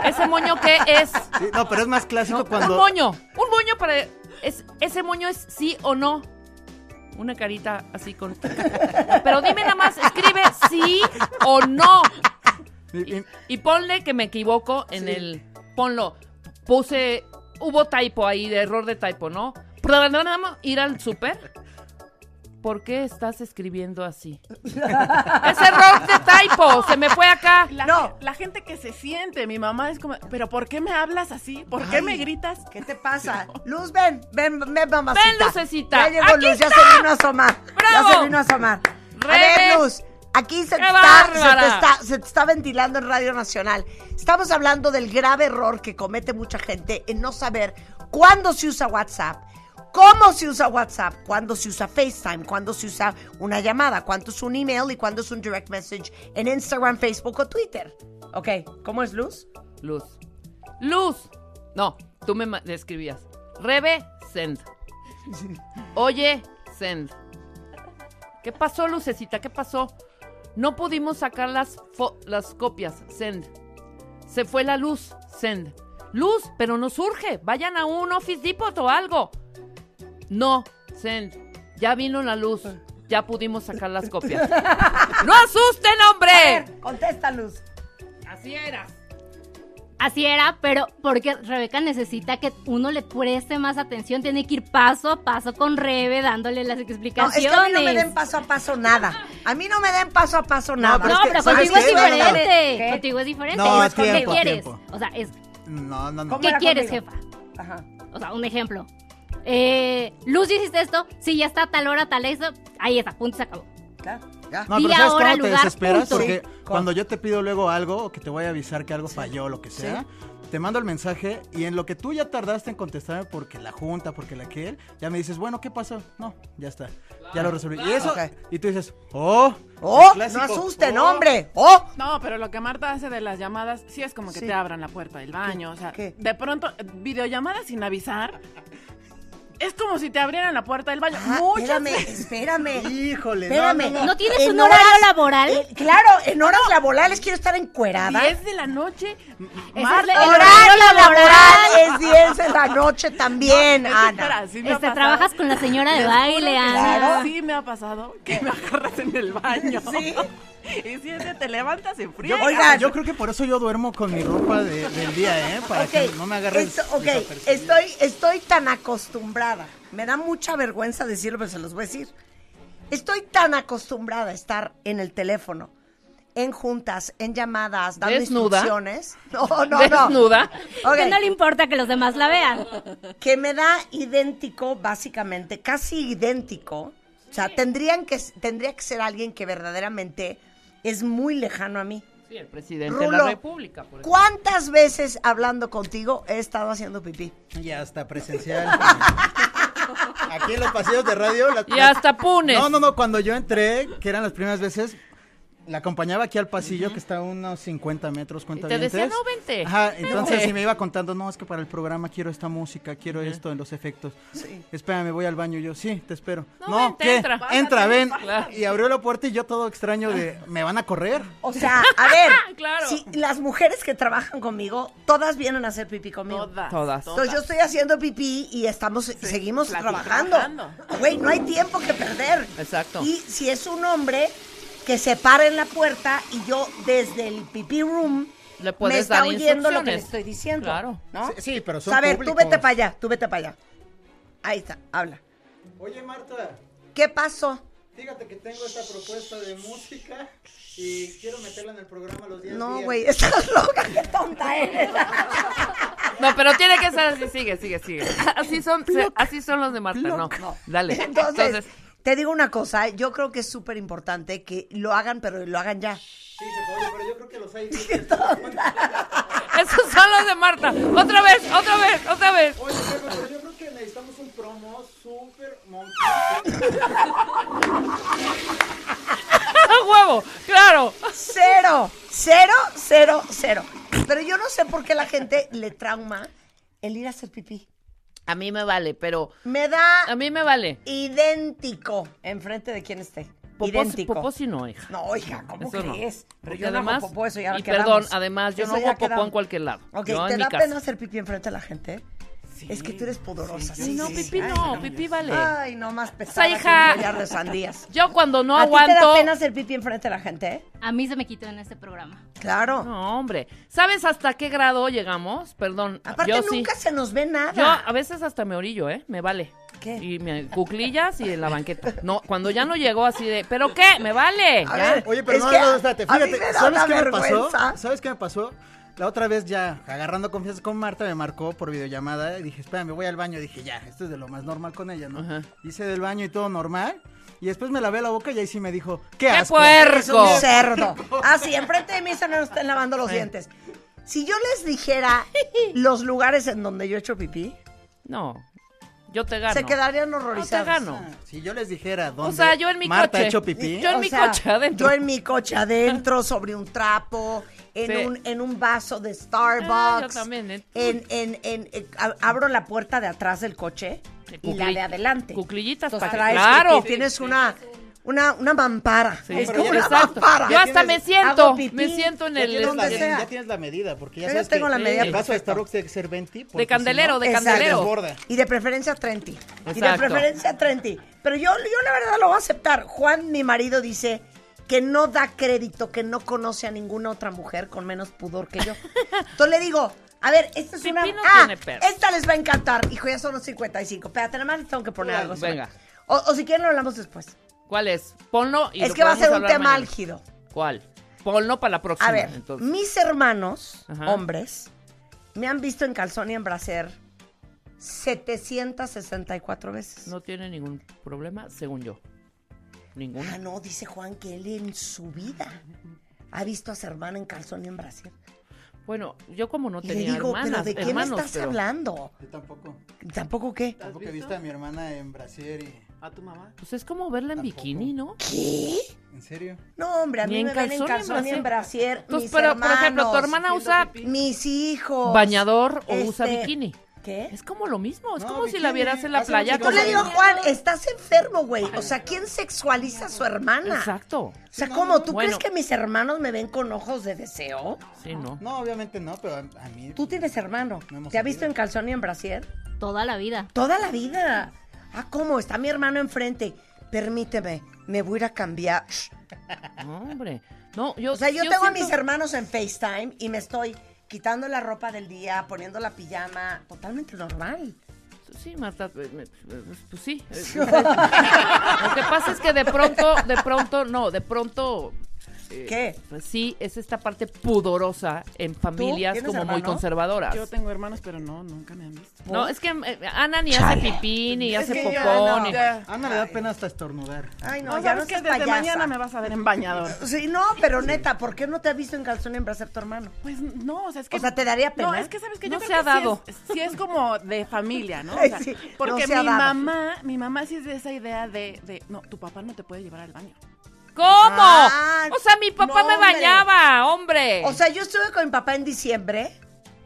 ¿ese moño qué es? Sí, no, pero es más clásico cuando... Un moño, un moño para... Es, ¿Ese moño es sí o no? Una carita así con... Pero dime nada más, escribe sí o no. y- ponle que me equivoco en el. Ponlo. Puse. Hubo typo ahí, de error de typo, ¿no? Ir al súper. ¿Por qué estás escribiendo así? es error de typo. Se me fue acá. La, No. la gente que se siente, mi mamá es como, pero ¿por qué me hablas así? ¿Por qué Ay. me gritas? ¿Qué te pasa? Luz, ven, ven, ven, mamacita. Ven, Lucecita. Ya llegó Aquí Luz, ya está. se vino a asomar. ¡Bravo! Ya se vino a asomar. A ver, Luz, aquí se te, ¡Qué está, se, te bárbara! está, se te está ventilando en Radio Nacional. Estamos hablando del grave error que comete mucha gente en no saber cuándo se usa WhatsApp, cómo se usa WhatsApp, cuándo se usa FaceTime, cuándo se usa una llamada, cuándo es un email y cuándo es un direct message en Instagram, Facebook o Twitter. Ok, ¿cómo es Luz? Luz. Luz. No, tú me escribías. Rebe, send. Oye, send. ¿Qué pasó, Lucecita? ¿Qué pasó? No pudimos sacar las, las copias, send. Se fue la luz, send. Luz, pero no surge. Vayan a un Office Depot o algo. No, send. Ya vino la luz. Ya pudimos sacar las copias. ¡No asusten, hombre! Contesta, Luz. Así era. Así era, pero porque Rebeca necesita que uno le preste más atención, tiene que ir paso a paso con Rebe, dándole las No, es explicaciones. que a mí no me den paso a paso nada. A mí no me den paso a paso nada. pero No, es que, pero ¿sabes contigo es? No, no, no. diferente. ¿Qué? Contigo es diferente. No, Es tiempo, ¿Qué quieres? tiempo. O sea, es, No, no, no. ¿Cómo ¿qué quieres, conmigo? jefa? Ajá. O sea, un ejemplo. Eh, Luz, hiciste esto. Sí, ya está, tal hora, tal eso. Ahí está, punto, se acabó. Claro, ya. No, pero ¿sabes hora, cuándo te lugar, desesperas? punto. Porque Sí. cuando yo te pido luego algo o que te voy a avisar que algo falló o lo que sea, te mando el mensaje y en lo que tú ya tardaste en contestarme porque la junta, porque la que él, ya me dices, bueno, ¿qué pasó? No, ya está, ya lo resolví. Y eso, y tú dices, oh, ¡Oh! ¡No asusten, oh. hombre! ¡Oh! No, pero lo que Marta hace de las llamadas, sí es como que Sí. te abran la puerta del baño. O sea, ¿Qué? de pronto, videollamadas sin avisar. Es como si te abrieran la puerta del baño. Ah, Muchas espérame, veces. espérame. Híjole, no, Espérame. no, no. ¿No tienes En un horario laboral? Eh, claro, en horas laborales quiero estar encuerada. 10 de la noche. es el Horario horario laboral es 10 de la noche también, Ana. espera, sí me ha Este, pasado. trabajas con la señora de baile, Ana. Claro. Sí me ha pasado que me agarras en el baño. Sí. Y si ese te levantas en frío. Yo, Oigan. yo creo que por eso yo duermo con mi ropa de- del día, ¿eh? Para que no me agarres. esto- ok, estoy, estoy tan acostumbrada. Me da mucha vergüenza decirlo, pero se los voy a decir. Estoy tan acostumbrada a estar en el teléfono, en juntas, en llamadas, dando ¿Desnuda? instrucciones. No, no, no. Desnuda. Ok, Que no le importa que los demás la vean. que me da idéntico, básicamente, casi idéntico. O sea, tendrían que, tendría que ser alguien que verdaderamente es muy lejano a mí. Sí, el presidente de la República. por. ¿Cuántas veces hablando contigo he estado haciendo pipí? Ya está presencial. Aquí en los pasillos de radio. la- Y hasta Punes. No, no, no, cuando yo entré, que eran las primeras veces, la acompañaba aquí al pasillo, que está a unos 50 metros, cuenta te decía, "No, vente". Ajá, entonces Vente. si me iba contando, no, es que para el programa quiero esta música, quiero esto en los efectos. Espérame, voy al baño. Yo, sí, te espero. No, No, vente, ¿qué? entra. Entra, ven. Claro. Y abrió la puerta y yo todo extraño de, ¿me van a correr? O sea, a ver, Claro. si las mujeres que trabajan conmigo, todas vienen a hacer pipí conmigo. Todas. Todas. Entonces yo estoy haciendo pipí y estamos seguimos plati- trabajando. trabajando. Güey, no hay tiempo que perder. Exacto. Y si es un hombre que se para en la puerta y yo desde el pipí room Le puedes me está dar oyendo lo que le estoy diciendo. Claro. ¿no? Sí, sí, pero son a ver, tú vete para allá, tú vete para allá. Ahí está, habla. Oye, Marta, ¿Qué pasó? fíjate que tengo esta propuesta de música y quiero meterla en el programa los días No, días. güey, estás loca, qué tonta eres. No, pero tiene que ser así, sigue, sigue, sigue. Así son, así son los de Marta, no. Dale. Entonces, Entonces, te digo una cosa, yo creo que es súper importante que lo hagan, pero lo hagan ya. Sí, pero yo creo que los hay. esos son los de Marta. Otra vez, otra vez, otra vez. Oye, pero yo creo que necesitamos un promo súper monkey. ¡A huevo! ¡Claro! Cero, cero, cero, cero. Pero yo no sé por qué la gente le trauma el ir a hacer pipí. A mí me vale, pero Me da a mí me vale. idéntico enfrente de quien esté. Popó, idéntico. popó sí no, hija. No, hija, ¿cómo Eso no. crees? Pero Porque yo no hago además, popó, eso ya y quedamos. perdón, además, yo Eso no hago popó quedamos. en cualquier lado. Ok, Yo ¿te da pena hacer pipí enfrente de la gente? Es que tú eres pudorosa. Sí, no, pipí Ay, no, pipí vale. Ay, no más O pesada sea, hija, de sandías. yo cuando no ¿A ti te da aguanto... pena hacer pipí enfrente de la gente? eh? A mí se me quitó en este programa. Claro. No, hombre. ¿Sabes hasta qué grado llegamos? Perdón, Aparte, yo sí. nunca se nos ve nada. Yo a veces hasta me orillo, ¿eh? Me vale. ¿Qué? Y me cuclillas y en la banqueta. No, cuando ya no llegó así de, ¿pero qué? ¿Me vale? A ver, Oye, pero Es no, no, espérate, fíjate, ¿sabes qué me pasó? ¿Sabes qué me pasó? La otra vez ya, agarrando confianza con Marta, me marcó por videollamada y dije, espera, me voy al baño. Dije, ya, esto es de lo más normal con ella, ¿no? Ajá. Hice del baño y todo normal. Y después me lavé la boca y ahí sí me dijo, ¡qué, ¡Qué asco! puerco! Un cerdo. Ah, sí, enfrente de mí se nos están lavando los dientes. Si yo les dijera los lugares en donde yo he hecho pipí, No, yo te gano. se quedarían No te horrorizados. gano. Si yo les dijera dónde O sea, yo en mi Marta coche. ha hecho pipí. Yo en O mi sea, coche adentro. Yo en mi coche adentro, sobre un trapo, en, Sí. un, en un vaso de Starbucks. Ah, yo también, ¿eh? En, en, en, en- a- abro la puerta de atrás del coche y la de adelante. cuclillitas Entonces para traes Claro. que tienes una, una, una mampara. Sí, es como una exacto. mampara. Yo hasta me siento, pipí. me siento en Ya el... tienes, donde la, este- sea. ya tienes la medida, porque ya Yo sabes tengo que la medida el vaso de. Starbucks tiene que ser 20. De candelero, si de no, candelero. Y de preferencia 30. Y de preferencia 30. Pero yo, yo la verdad lo voy a aceptar. Juan, mi marido, dice que no da crédito, que no conoce a ninguna otra mujer con menos pudor que yo. Entonces le digo, a ver, esta es una... Pipí no ah, esta les va a encantar. Hijo, ya son los 55. Espérate, nada más les tengo que poner algo. Venga. O, o si quieren lo hablamos después. ¿Cuál es? Ponlo y es lo que va a ser un tema mañana. álgido. ¿Cuál? Ponlo para la próxima. A ver, entonces. mis hermanos, Ajá. hombres, me han visto en calzón y en brasier 764 veces. No tiene ningún problema, según yo. Ninguna. Ah, no, dice Juan que él en su vida ha visto a su hermana en calzón y en brasier. Bueno, yo como no Y le tenía digo, hermanas, ¿pero de quién hermanos, estás pero- hablando? Yo tampoco. ¿Tampoco qué? Tampoco he visto a mi hermana en brasier y... ¿A tu mamá? Pues es como verla en bikini, ¿no? ¿Qué? ¿En serio? No, hombre, a Ni mí en me ven en calzón ni en calzón y en brasier. Entonces, mis pero, por ejemplo, tu hermana usa mis hijos. bañador o usa Este, bikini. ¿Qué? Es como lo mismo, es No, como si la vieras en la hace playa. Yo con- le digo, Juan, estás enfermo, güey. O sea, ¿quién sexualiza a su hermana? Exacto. O sea, ¿cómo? ¿Tú Bueno. crees que mis hermanos me ven con ojos de deseo? Sí, no. No, obviamente no, pero a, mí... Tú tienes hermano. ¿Te ha visto en calzón y en brasier? Toda la vida. Toda la vida. Ah, ¿cómo? Está mi hermano enfrente. Permíteme, me voy a ir a cambiar. No, hombre. No, yo, O sea, yo, tengo a mis hermanos en FaceTime y me estoy quitando la ropa del día, poniendo la pijama, totalmente normal. Sí, Marta, eh, me- pues sí. Lo que pasa es que de pronto, de pronto, no, de pronto... eh, ¿Qué? Pues sí, es esta parte pudorosa en familias ¿Tienes como muy conservadoras. Yo tengo hermanos, pero no, nunca me han visto. No, es que eh, Ana ni hace pipí, ni Es hace que popó, ya no, ni... ya. Ana le da pena hasta estornudar. Ay, no, No, ya no que desde payasa. mañana me vas a ver en bañador. Sí, no, pero neta, ¿por qué no te ha visto en calzón y en brasier tu hermano? Pues no, o sea, es que... O sea, ¿te daría pena? No, es que sabes que No yo se creo ha que sí dado. es- Sí es, como de familia, ¿no? O sea, sí, porque no se ha mi dado. mamá, mi mamá sí es de esa idea de, de, no, tu papá no te puede llevar al baño. ¿Cómo? Ah, o sea, mi papá no, me bañaba, hombre. O sea, yo estuve con mi papá en diciembre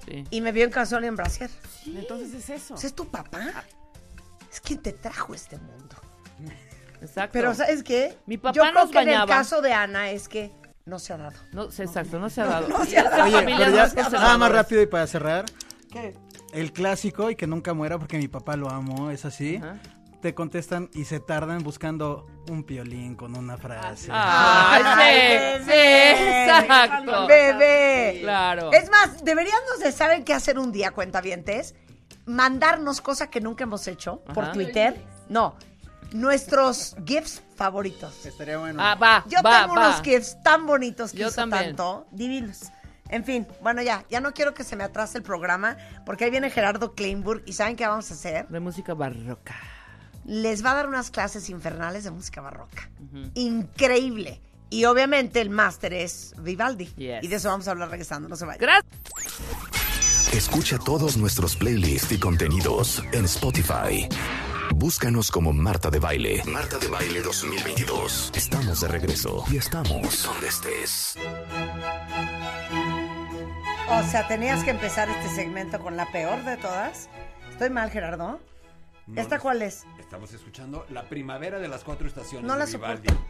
Sí. y me vio en calzón y en brasier. Entonces es eso. Es tu papá. Es quien te trajo a este mundo. Exacto. Pero, ¿sabes qué? Mi papá Yo creo nos que en el bañaba. caso de Ana es que no se ha dado. No, exacto, no se ha dado. no Y se ha estas dado. Oye, pero ya, más nada más rápido y para cerrar. ¿Qué? El clásico y que nunca muera porque mi papá lo amo, es así. Ajá. Te contestan y se tardan buscando un piolín con una frase. Ay, sí, sí, bebé. exacto. Bebé. Claro. Es más, deberíamos de saber qué hacer un día, cuentavientes. Mandarnos cosa que nunca hemos hecho por. Twitter. No, nuestros gifs favoritos. Estaría bueno. Ah, va, Yo va, tengo va. unos gifs tan bonitos que Yo hizo también. tanto, divinos. En fin, bueno ya, ya no quiero que se me atrase el programa porque ahí viene Gerardo Kleinburg y ¿saben qué vamos a hacer? De música barroca. Les va a dar unas clases infernales de música barroca. Increíble. Y obviamente el máster es Vivaldi. Yes. Y de eso vamos a hablar regresando, no se vayan. Gracias. Escucha todos nuestros playlists y contenidos en Spotify. Búscanos como Marta de Baile. Marta de Baile 2022. Estamos de regreso y estamos donde estés. O sea, tenías que empezar este segmento con la peor de todas. ¿Estoy mal, Gerardo? No, ¿Esta cuál es? Estamos escuchando La Primavera de las Cuatro Estaciones No la de Vivaldi. soporto.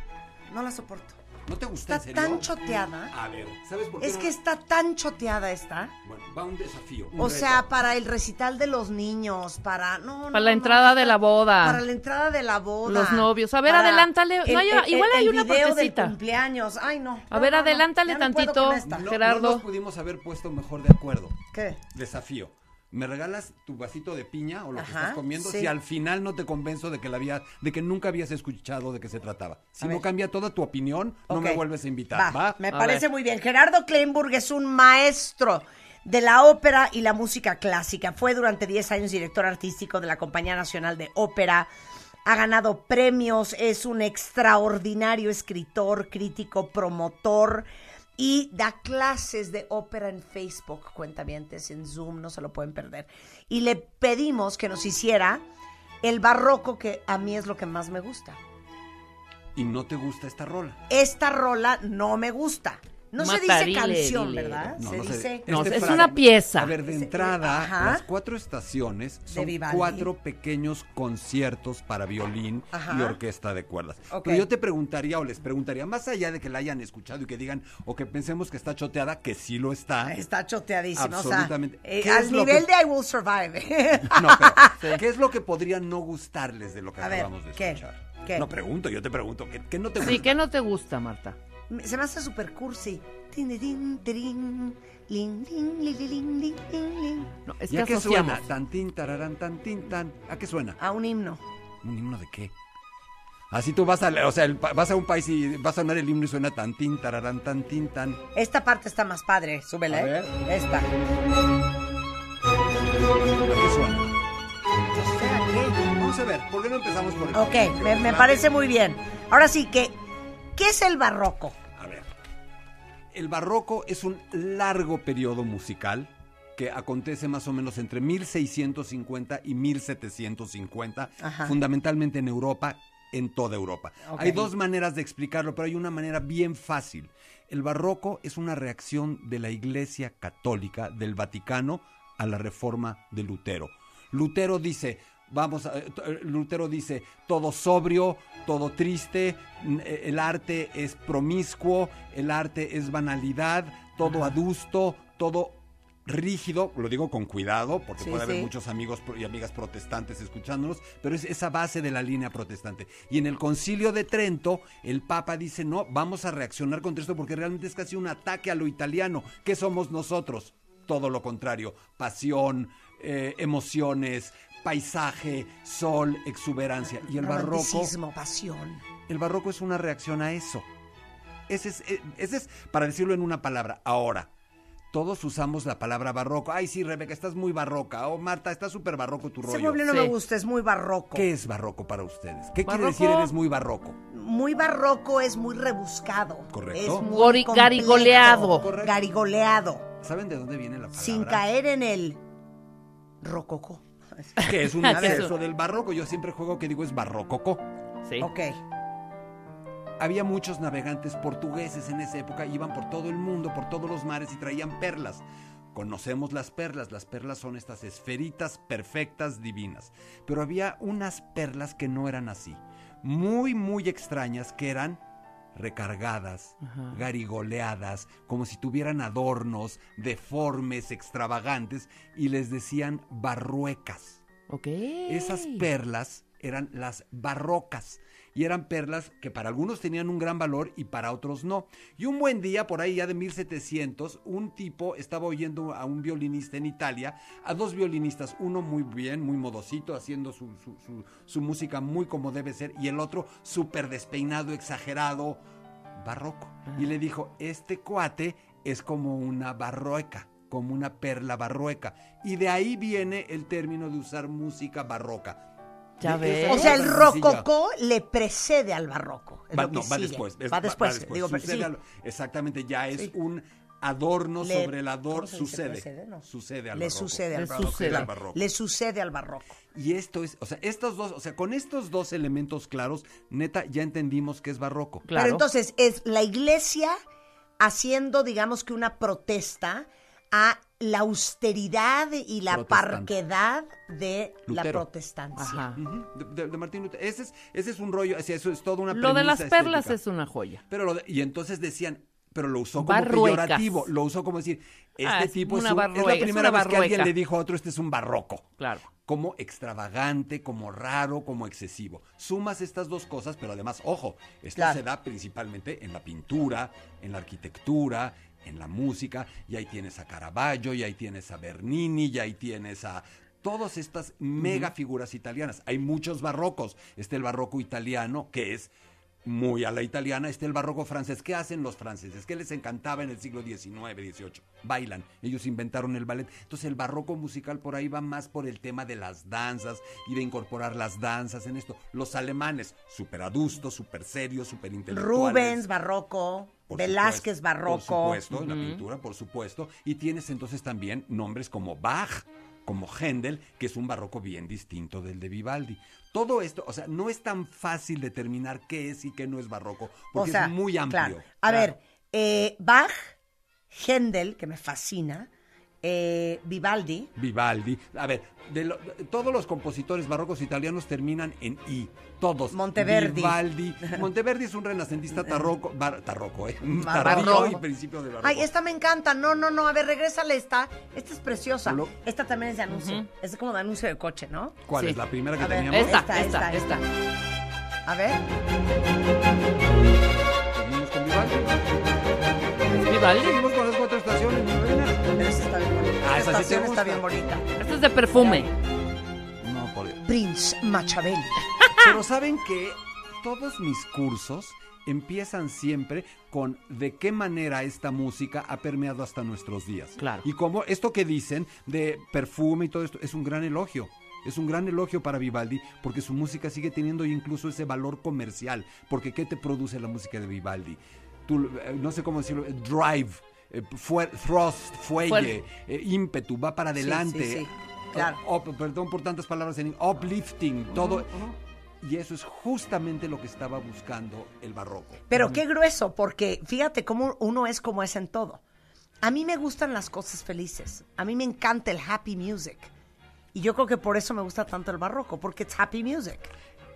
No la soporto. ¿No te gusta Está en serio? tan choteada. A ver, ¿sabes por qué? Es no? que está tan choteada esta. Bueno, va un desafío. un O reto. sea, para el recital de los niños, para... No, no, Para la no, entrada de la boda. Para la entrada de la boda. Los novios. A ver, para adelántale. No el- hay- el- igual hay el una video del cumpleaños. Ay, no. A No, ver, adelántale tantito. Gerardo. No nos pudimos haber puesto mejor de acuerdo. ¿Qué? Desafío. ¿Me regalas tu vasito de piña o lo que estás comiendo? sí. Si al final no te convenzo de que la había, de que nunca habías escuchado de qué se trataba. Si A no ver. cambia toda tu opinión, no me vuelves a invitar. Va, ¿Va? me A parece ver. muy bien. Gerardo Kleinburg es un maestro de la ópera y la música clásica. Fue durante 10 años director artístico de la Compañía Nacional de Ópera. Ha ganado premios, es un extraordinario escritor, crítico, promotor y da clases de ópera en Facebook, cuentavientes, en Zoom, no se lo pueden perder. Y le pedimos que nos hiciera el barroco que a mí es lo que más me gusta. Y no te gusta esta rola. Esta rola no me gusta. No se dice canción, dile. ¿verdad? No, se no dice... No, Este es fragmento- una pieza. A ver, de Ese- entrada, ajá. las cuatro estaciones son cuatro pequeños conciertos para violín Ajá. y orquesta de cuerdas. Ok. Pero yo te preguntaría o les preguntaría, más allá de que la hayan escuchado y que digan, o que pensemos que está choteada, que sí lo está. Está choteadísimo. Absolutamente. O sea, eh, ¿Qué al nivel que- de I Will Survive. No, pero, ¿qué es lo que podría no gustarles de lo que A ver, acabamos de ¿qué? escuchar? ¿Qué? No pregunto, yo te pregunto. ¿Qué, qué no te gusta? Sí, ¿qué no te gusta, Marta? Se me hace super cursi. Tin, din, din, tirin, lin, lin, li, li, lin, lin, lin, lin. No, es ¿Y que a qué asociamos. suena? Tantín, tararán, tantín, tan. ¿A qué suena? A un himno. ¿Un himno de qué? Así tú vas a, o sea, vas a un país y vas a sonar el himno y suena tantín, tararán, tantín, tan. Esta parte está más padre. Súbele. A ¿eh? ver. Esta. ¿A qué suena? No sé a qué. Vamos a ver, ¿por qué no empezamos por el Ok, me, me parece muy bien. Ahora sí que, ¿qué es el barroco? A ver. El barroco es un largo periodo musical que acontece más o menos entre 1650 y 1750, Ajá. fundamentalmente en Europa, en toda Europa. Hay dos maneras de explicarlo, pero hay una manera bien fácil. El barroco es una reacción de la Iglesia Católica del Vaticano a la reforma de Lutero. Lutero dice, vamos, a- eh, eh, Lutero dice, todo sobrio, todo triste, eh, el arte es promiscuo, el arte es banalidad, todo adusto, todo rígido, lo digo con cuidado, porque Sí, puede haber sí. muchos amigos y amigas protestantes escuchándonos, pero es esa base de la línea protestante. Y en el concilio de Trento, el Papa dice, no, vamos a reaccionar contra esto porque realmente es casi un ataque a lo italiano. ¿Qué somos nosotros? Todo lo contrario, pasión, eh, emociones, paisaje, sol, exuberancia. Y el barroco... Pasión. El barroco es una reacción a eso. Ese es, eh, ese es, para decirlo en una palabra, ahora. Todos usamos la palabra barroco. Ay, sí, Rebeca, estás muy barroca. O Marta, está súper barroco tu Ese rollo. mueble no Sí. me gusta, es muy barroco. ¿Qué es barroco para ustedes? ¿Qué quiere decir eres muy barroco? Muy barroco es muy rebuscado. Correcto. Es muy Gori- garigoleado. Correcto. Garigoleado. ¿Saben de dónde viene la palabra? Sin caer en el rococó. Que es un ¿Qué es exceso eso? del barroco. Yo siempre juego que digo es barrococó. Sí. Ok. Había muchos navegantes portugueses en esa época, iban por todo el mundo, por todos los mares y traían perlas. Conocemos las perlas, las perlas son estas esferitas perfectas, divinas. Pero había unas perlas que no eran así, muy, muy extrañas, que eran recargadas, Ajá. garigoleadas, como si tuvieran adornos, deformes, extravagantes, y les decían barruecas. Ok. Esas perlas eran las barrocas. Y eran perlas que para algunos tenían un gran valor y para otros no. Y un buen día, por ahí ya de 1700, un tipo estaba oyendo a un violinista en Italia, a dos violinistas, uno muy bien, muy modosito, haciendo su, su- su- su música muy como debe ser, y el otro súper despeinado, exagerado, barroco. Y le dijo, este cuate es como una barroca, como una perla barroca. Y de ahí viene el término de usar música barroca. Ya ves. O sea, el rococó le precede al barroco. Va, no, va después. es- va después. Digo, pero Sucede sí. al- exactamente, ya es Sí. un adorno Le- sobre el adorno. Sucede. ¿Precede? No. Sucede al Le barroco. sucede al Le barroco. sucede. claro. barroco. Le sucede al barroco. Y esto es, o sea, estos dos, o sea, con estos dos elementos claros, neta, ya entendimos que es barroco. Claro. Pero entonces es la iglesia haciendo, digamos que una protesta a la austeridad y la parquedad de la protestancia. Ajá. De, de- de Martín Lutero. Ese es, ese es un rollo, o sea, eso es toda una Lo de las perlas es una joya. Pero lo de- y entonces decían, pero lo usó como Barruecas. peyorativo, lo usó como decir, este Ah, es tipo es, una un- es la es primera una vez que alguien le dijo a otro, este es un barroco. Claro. Como extravagante, como raro, como excesivo. Sumas estas dos cosas, pero además, ojo, esto Claro. se da principalmente en la pintura, en la arquitectura, en la música, y ahí tienes a Caravaggio, y ahí tienes a Bernini, y ahí tienes a todas estas mega figuras italianas. Hay muchos barrocos. Está el barroco italiano, que es muy a la italiana, está el barroco francés. ¿Qué hacen los franceses? ¿Qué les encantaba en el siglo XIX, XVIII? Bailan. Ellos inventaron el ballet. Entonces el barroco musical por ahí va más por el tema de las danzas y de incorporar las danzas en esto. Los alemanes, súper adustos, súper serios, súper intelectuales. Rubens, barroco. Por Velázquez, supuesto, barroco. Por supuesto, en la pintura, por supuesto. Y tienes entonces también nombres como Bach, como Händel, que es un barroco bien distinto del de Vivaldi. Todo esto, o sea, no es tan fácil determinar qué es y qué no es barroco, porque o sea, es muy amplio. claro. A ver, eh, Bach, Händel, que me fascina, eh, Vivaldi. Vivaldi. A ver, de lo- de- todos los compositores barrocos italianos terminan en I. Todos. Monteverdi. Vivaldi. Monteverdi es un renacentista tarroco, bar- tarroco, ¿eh? Barroco. y principio de barroco. Ay, esta me encanta. No, no, no. A ver, regrésale esta. Esta es preciosa. Lo- Esta también es de anuncio. Es como de anuncio de coche, ¿no? ¿Cuál Sí. es la primera que A ver, teníamos? Esta, Esta, esta, esta, esta. A ver. Seguimos con Vivaldi. Vivaldi. Seguimos con las cuatro estaciones, mi reina. Pero está bien esa sí te está bien bonita. Este es de perfume. No, por Prince Machiavelli. Pero saben que todos mis cursos empiezan siempre con de qué manera esta música ha permeado hasta nuestros días. Claro. Y como esto que dicen de perfume y todo esto es un gran elogio. Es un gran elogio para Vivaldi porque su música sigue teniendo incluso ese valor comercial. Porque ¿qué te produce la música de Vivaldi? Tú, eh, no sé cómo decirlo, drive, fue- thrust, fuelle, eh, ímpetu, va para adelante. sí, sí, claro. Up- perdón por tantas palabras en uplifting, todo. Y eso es justamente lo que estaba buscando el barroco. Pero qué grueso, porque fíjate cómo uno es como es en todo. A mí me gustan las cosas felices. A mí me encanta el happy music. Y yo creo que por eso me gusta tanto el barroco, porque es happy music.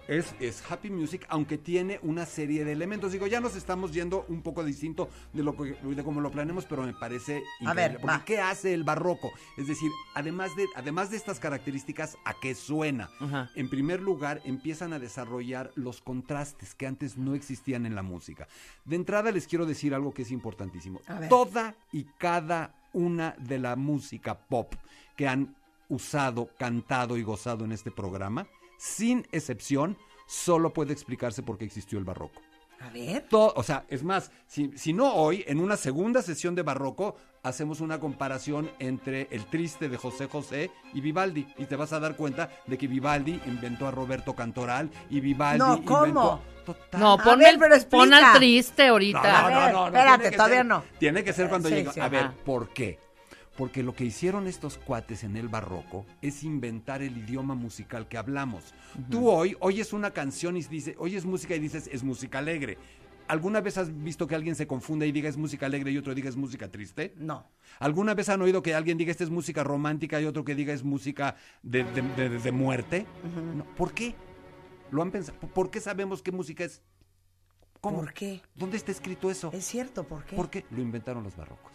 Es, es happy music, aunque tiene una serie de elementos. Digo, ya nos estamos yendo un poco distinto de lo que, de cómo lo planeamos, pero me parece increíble. ver, porque va. ¿qué hace el barroco? Es decir, además de, además de estas características, ¿a qué suena? En primer lugar, empiezan a desarrollar los contrastes que antes no existían en la música. De entrada les quiero decir algo que es importantísimo. A. Toda y cada una de la música pop que han usado, cantado y gozado en este programa, sin excepción, solo puede explicarse por qué existió el barroco. A ver. To- o sea, es más, si, si no hoy, en una segunda sesión de barroco, hacemos una comparación entre el triste de José José y Vivaldi. Y te vas a dar cuenta de que Vivaldi inventó a Roberto Cantoral y Vivaldi No, inventó... ¿cómo? Total. No, ponme ver, el- pero pon al triste ahorita. No, no, ver, no, no, espérate, todavía ser- no. Tiene que ser cuando Sí, llega. sí, a ver. ¿por qué? Porque lo que hicieron estos cuates en el barroco es inventar el idioma musical que hablamos. Tú hoy oyes una canción y dices, oyes música y dices, es música alegre. ¿Alguna vez has visto que alguien se confunda y diga es música alegre y otro diga es música triste? No. ¿Alguna vez han oído que alguien diga esta es música romántica y otro que diga es música de, de- de- de muerte? No. ¿Por qué? ¿Lo han pensado? ¿Por qué sabemos qué música es? ¿Cómo? ¿Por qué? ¿Dónde está escrito eso? Es cierto, ¿por qué? ¿Por qué? Lo inventaron los barrocos.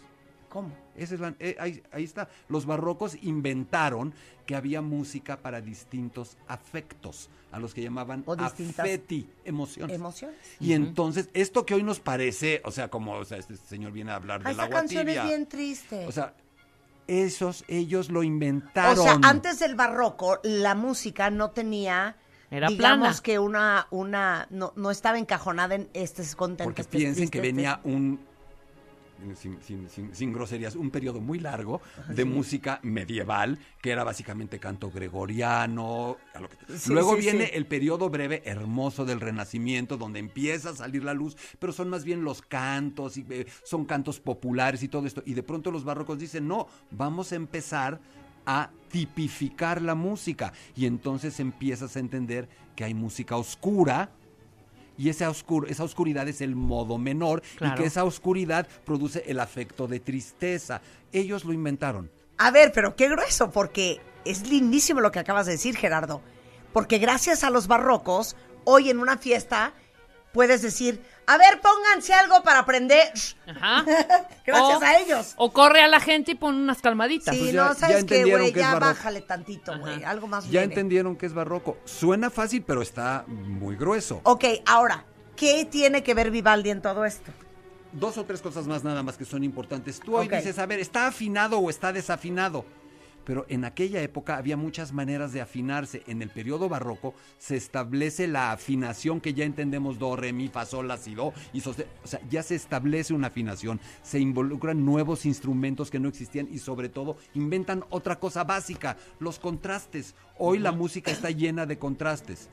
¿Cómo? Esa es la- eh, ahí, ahí está. Los barrocos inventaron que había música para distintos afectos, a los que llamaban O affetti, emociones. Emociones. y entonces, esto que hoy nos parece, o sea, como o sea, este señor viene a hablar Ah, del esa agua canción tibia. es bien triste. O sea, esos, ellos lo O inventaron. sea, antes del barroco, la música no tenía, Era digamos plana. que una, una, no, no estaba encajonada en este es contento. Porque este es piensen triste, que este- venía un, sin, sin- sin- sin groserías, un periodo muy largo de música medieval, que era básicamente canto gregoriano. a lo que- Sí, Luego sí, viene el periodo breve, hermoso del Renacimiento, donde empieza a salir la luz, pero son más bien los cantos, y, eh, son cantos populares y todo esto. Y de pronto los barrocos dicen, no, vamos a empezar a tipificar la música. Y entonces empiezas a entender que hay música oscura, y esa, oscur- esa oscuridad es el modo menor y que esa oscuridad produce el afecto de tristeza. Ellos lo inventaron. A ver, pero qué grueso, porque es lindísimo lo que acabas de decir, Gerardo. Porque gracias a los barrocos, hoy en una fiesta puedes decir, a ver, pónganse algo para aprender. Ajá. Gracias O- a ellos. O corre a la gente y pon unas calmaditas. Sí, pues ya- no, ya ¿sabes qué, entendieron güey? que es Ya barroco. bájale tantito, güey. Algo más Ya leve. entendieron que es barroco. Suena fácil, pero está muy grueso. Ok, ahora, ¿qué tiene que ver Vivaldi en todo esto? Dos o tres cosas más nada más que son importantes. Tú hoy dices, a ver, ¿está afinado o está desafinado? Pero en aquella época había muchas maneras de afinarse. En el periodo barroco se establece la afinación que ya entendemos do, re, mi, fa, sol, la, si, do y. O sea, ya se establece una afinación. Se involucran nuevos instrumentos que no existían y sobre todo inventan otra cosa básica, los contrastes. Hoy la música está llena de contrastes.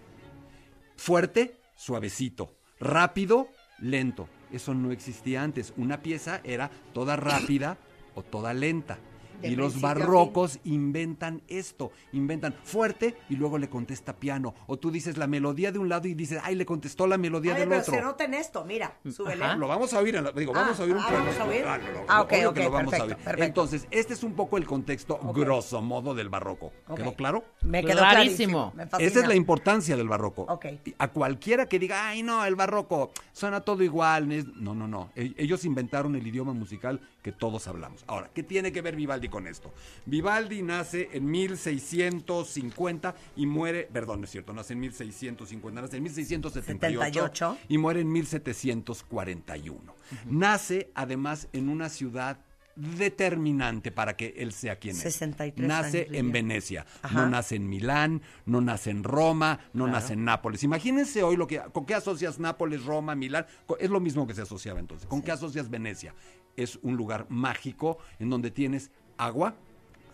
Fuerte, suavecito. Rápido, lento. Eso no existía antes. Una pieza era toda rápida o toda lenta. Y los barrocos inventan esto, inventan fuerte y luego le contesta piano. O tú dices la melodía de un lado y dices, ay, le contestó la melodía A ver, del pero otro. se nota en esto, mira, súbele. Lo vamos a oír, en la- digo, Ah, vamos a oír un ah, ¿vamos a oír? Ah, Ah, ok, obvio ok, que lo vamos a perfecto, oír. perfecto. Entonces, este es un poco el contexto grosso modo del barroco. ¿Quedó claro? Me quedó Clarísimo. clarísimo. Me fascina. Esa es la importancia del barroco. Ok. Y A cualquiera que diga, ay, no, el barroco suena todo igual. es-". No, no, no. E- Ellos inventaron el idioma musical que todos hablamos. Ahora, ¿qué tiene que ver Vivaldi con esto? Vivaldi nace en 1650 y muere, perdón, no es cierto, nace en 1650, nace en 1678 78. y muere en 1741. Nace además en una ciudad determinante para que él sea quien es. 63 Nace años, en. Venecia, Ajá. no nace en Milán, no nace en Roma, no Claro. nace en Nápoles. Imagínense hoy lo que con qué asocias Nápoles, Roma, Milán, es lo mismo que se asociaba entonces. ¿Con qué asocias Venecia? Es un lugar mágico en donde tienes agua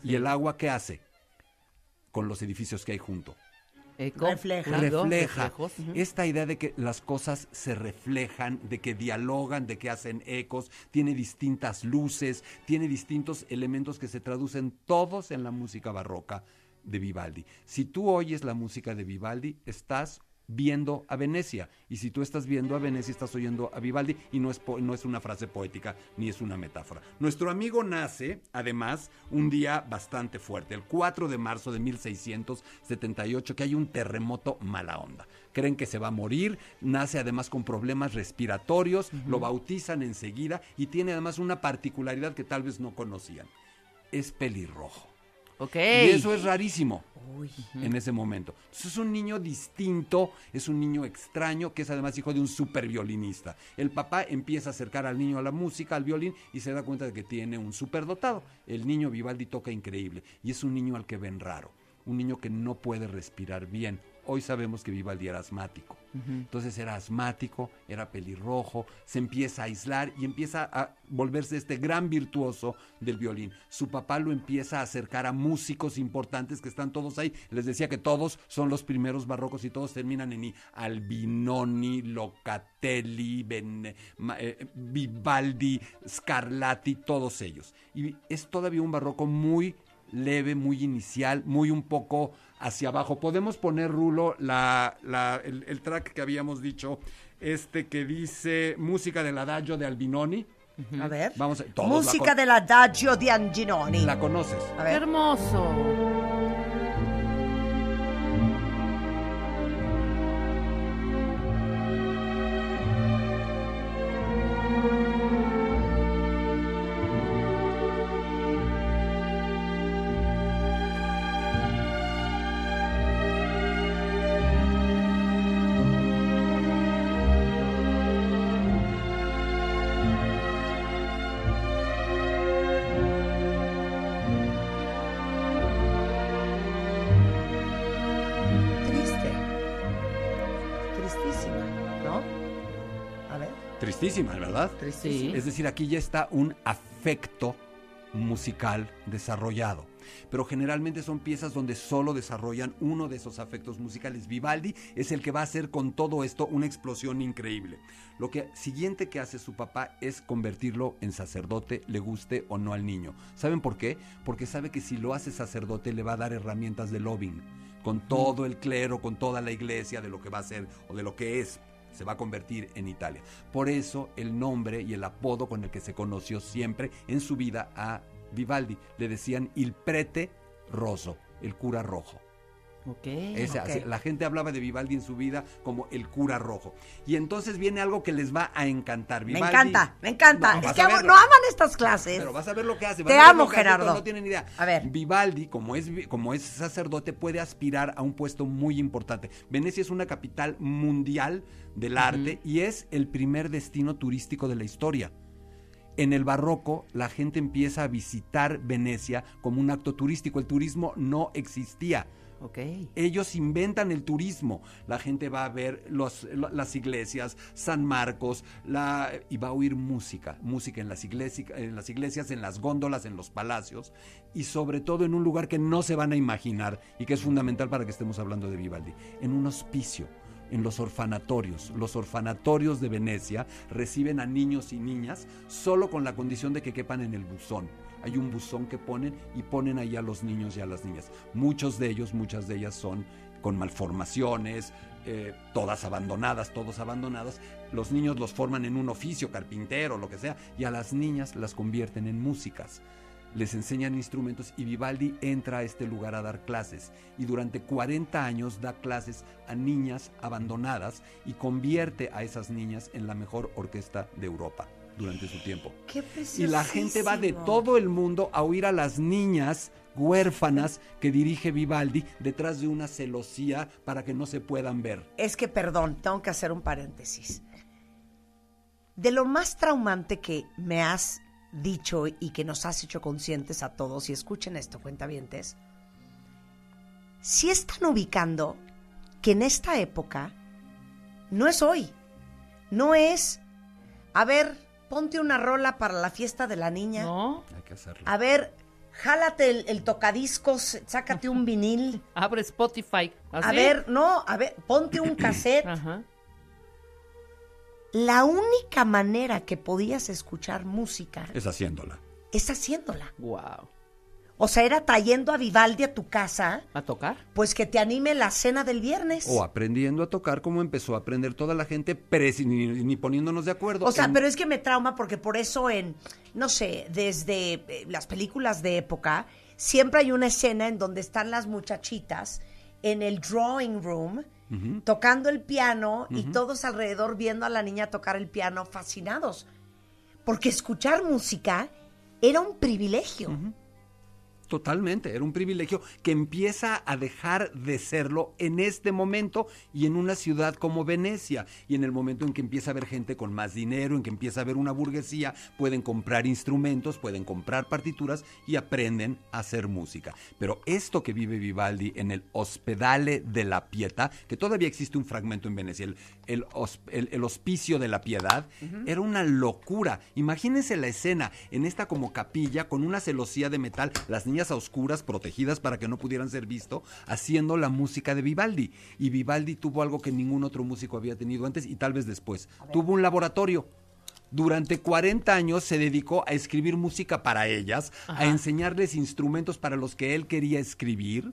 y el agua ¿qué hace? Con los edificios que hay junto Eco, Refleja. refleja esta idea de que las cosas se reflejan, de que dialogan, de que hacen ecos, tiene distintas luces, tiene distintos elementos que se traducen todos en la música barroca de Vivaldi. Si tú oyes la música de Vivaldi, estás viendo a Venecia. Y si tú estás viendo a Venecia, estás oyendo a Vivaldi y no es, no es una frase poética ni es una metáfora. Nuestro amigo nace, además, un día bastante fuerte, el 4 de marzo de 1678, que hay un terremoto mala onda. Creen que se va a morir, nace además con problemas respiratorios, lo bautizan enseguida y tiene además una particularidad que tal vez no conocían. Es pelirrojo. Y eso es rarísimo en ese momento. Entonces es un niño distinto, es un niño extraño, que es además hijo de un super violinista. El papá empieza a acercar al niño a la música, al violín, y se da cuenta de que tiene un superdotado. El niño Vivaldi toca increíble, y es un niño al que ven raro, un niño que no puede respirar bien. Hoy sabemos que Vivaldi era asmático. Entonces era asmático, era pelirrojo, se empieza a aislar y empieza a volverse este gran virtuoso del violín. Su papá lo empieza a acercar a músicos importantes que están todos ahí. Les decía que todos son los primeros barrocos y todos terminan en I. Albinoni, Locatelli, Ben- eh, Vivaldi, Scarlatti, todos ellos. Y es todavía un barroco muy leve, muy inicial, muy un poco hacia abajo. Podemos poner, Rulo, la, la- el, el track que habíamos dicho, este que dice música del adagio de Albinoni. A ver. Vamos a, la Música del adagio di Anginoni. La conoces. A Qué ver. hermoso. A ver. Tristísima, ¿verdad? Tristísima. Es decir, aquí ya está un afecto musical desarrollado. Pero generalmente son piezas donde solo desarrollan uno de esos afectos musicales. Vivaldi es el que va a hacer con todo esto una explosión increíble. Lo que siguiente que hace su papá es convertirlo en sacerdote, le guste o no al niño. ¿Saben por qué? Porque sabe que si lo hace sacerdote le va a dar herramientas de lobbying con todo el clero, con toda la iglesia de lo que va a ser o de lo que es se va a convertir en Italia. Por eso el nombre y el apodo con el que se conoció siempre en su vida a Vivaldi. Le decían il prete rosso, el cura rojo. La gente hablaba de Vivaldi en su vida como el cura rojo. Y entonces viene algo que les va a encantar. Me Vivaldi- encanta, me encanta. No, es que amo- no aman estas clases. Pero vas a ver lo que hace. Te amo, hace, Gerardo. No tienen idea. A ver. Vivaldi, como es, como es sacerdote, puede aspirar a un puesto muy importante. Venecia es una capital mundial del arte y es el primer destino turístico de la historia. En el barroco, la gente empieza a visitar Venecia como un acto turístico. El turismo no existía. Ok. Ellos inventan el turismo. La gente va a ver los- lo- las iglesias, San Marcos, la, y va a oír música. Música en las, iglesi- en las iglesias, en las góndolas, en los palacios. Y sobre todo en un lugar que no se van a imaginar y que es fundamental para que estemos hablando de Vivaldi. En un hospicio. En los orfanatorios. Los orfanatorios de Venecia reciben a niños y niñas solo con la condición de que quepan en el buzón hay un buzón que ponen y ponen ahí a los niños y a las niñas. Muchos de ellos, muchas de ellas son con malformaciones, eh, todas abandonadas, todos abandonados. Los niños los forman en un oficio, carpintero, lo que sea, y a las niñas las convierten en músicas. Les enseñan instrumentos y Vivaldi entra a este lugar a dar clases y durante 40 años da clases a niñas abandonadas y convierte a esas niñas en la mejor orquesta de Europa. Durante su tiempo. Qué Y la gente va de todo el mundo a oír a las niñas huérfanas que dirige Vivaldi detrás de una celosía para que no se puedan ver. Es que, perdón, tengo que hacer un paréntesis. De lo más traumante que me has dicho y que nos has hecho conscientes a todos, y escuchen esto, cuentavientes, si están ubicando que en esta época no es hoy, no es, a ver, ponte una rola para la fiesta de la niña. No. Hay que hacerlo. A ver, jálate el, el tocadiscos, sácate un vinil. Abre Spotify. ¿así? A ver, no, a ver, ponte un cassette. Ajá. La única manera que podías escuchar música Es haciéndola. es haciéndola. Wow. O sea, era trayendo a Vivaldi a tu casa, ¿A tocar? pues que te anime la cena del viernes. O aprendiendo a tocar como empezó a aprender toda la gente, presi- ni, ni poniéndonos de acuerdo. O sea, en- pero es que me trauma porque por eso en, no sé, desde eh, las películas de época, siempre hay una escena en donde están las muchachitas en el drawing room tocando el piano y todos alrededor viendo a la niña tocar el piano fascinados. Porque escuchar música era un privilegio. Totalmente, era un privilegio que empieza a dejar de serlo en este momento y en una ciudad como Venecia. Y en el momento en que empieza a haber gente con más dinero, en que empieza a haber una burguesía, pueden comprar instrumentos, pueden comprar partituras y aprenden a hacer música. Pero esto que vive Vivaldi en el Hospedale de la Pietà, que todavía existe un fragmento en Venecia, el, el el Hospicio de la Piedad, era una locura. Imagínense la escena en esta como capilla con una celosía de metal, las niñas a oscuras protegidas para que no pudieran ser visto, haciendo la música de Vivaldi. Y Vivaldi tuvo algo que ningún otro músico había tenido antes y tal vez después. Tuvo un laboratorio. Durante 40 años se dedicó a escribir música para ellas, Ajá. a enseñarles instrumentos para los que él quería escribir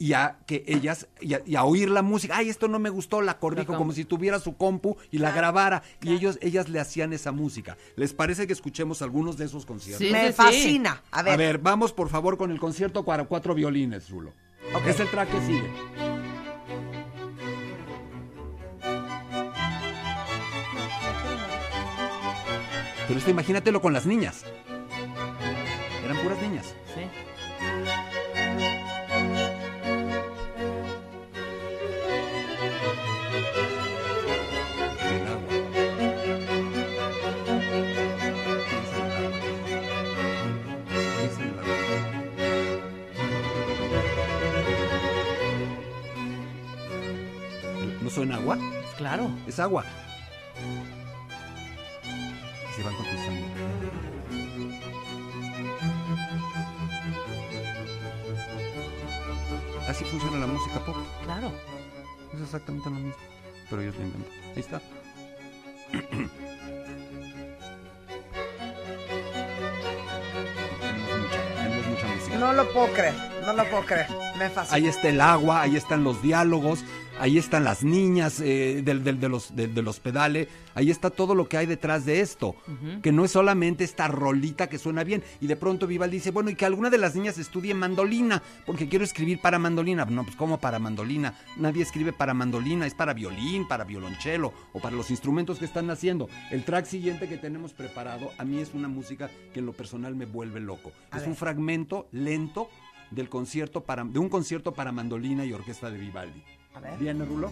y a que ellas y a, y a oír la música. Ay, esto no me gustó, la corrijo como com- si tuviera su compu y la grabara y ellos ellas le hacían esa música. ¿Les parece que escuchemos algunos de esos conciertos? Sí, Me sí, sí. fascina. A ver, A ver, vamos por favor con el concierto para cuatro violines, Rulo. Ok. Es el track que sigue. Pero esto imagínatelo con las niñas. Eran puras niñas. ¿No suena agua? Claro. Es agua. Y se van contestando. Así funciona la música pop. Claro. Es exactamente lo mismo. Pero ellos lo inventan. Ahí está. tenemos, mucha, tenemos mucha música. no lo puedo creer, no lo puedo creer. Me fascina. Ahí está el agua, ahí están los diálogos, ahí están las niñas eh, del, del- de los, hospedale, ahí está todo lo que hay detrás de esto. Que no es solamente esta rolita que suena bien. Y de pronto Vivaldi dice, bueno, y que alguna de las niñas estudie mandolina, porque quiero escribir para mandolina. No, pues ¿cómo para mandolina? Nadie escribe para mandolina, es para violín, para violonchelo o para los instrumentos que están haciendo. El track siguiente que tenemos preparado, a mí es una música que en lo personal me vuelve loco. A es ver. un fragmento lento del concierto para, de un concierto para mandolina y orquesta de Vivaldi. A ver. ¿Viene, Rulo?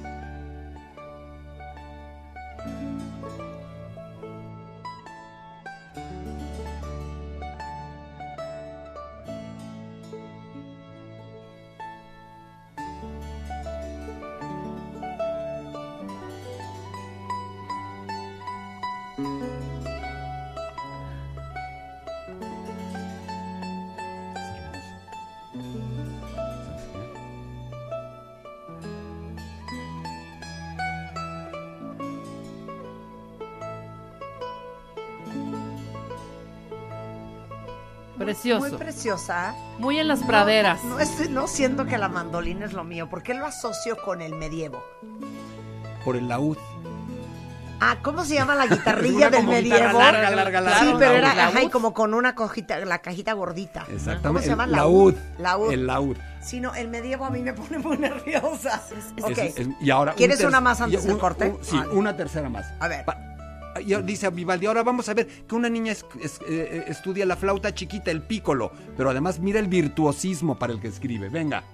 Precioso. Muy preciosa. Muy en las praderas. No, estoy- no siento que la mandolina es lo mío. ¿Por qué lo asocio con el medievo? Por el laúd. Ah, ¿cómo se llama la guitarrilla Una del medievo? larga, larga, larga. Sí, pero Laúd, era laúd. ajá, y como con una cojita, la cajita gordita. Exactamente. ¿Cómo se llama? El laúd. Laúd. El laúd. Sí, no, el medievo a mí me pone muy nerviosa. Ok. Es- es- y ahora ¿Quieres una más antes del corte? un- sí, Vale. una tercera más. A ver. Pa- y dice Vivaldi, ahora vamos a ver que una niña eh, eh, estudia la flauta chiquita, el pícolo, pero además mira el virtuosismo para el que escribe. Venga.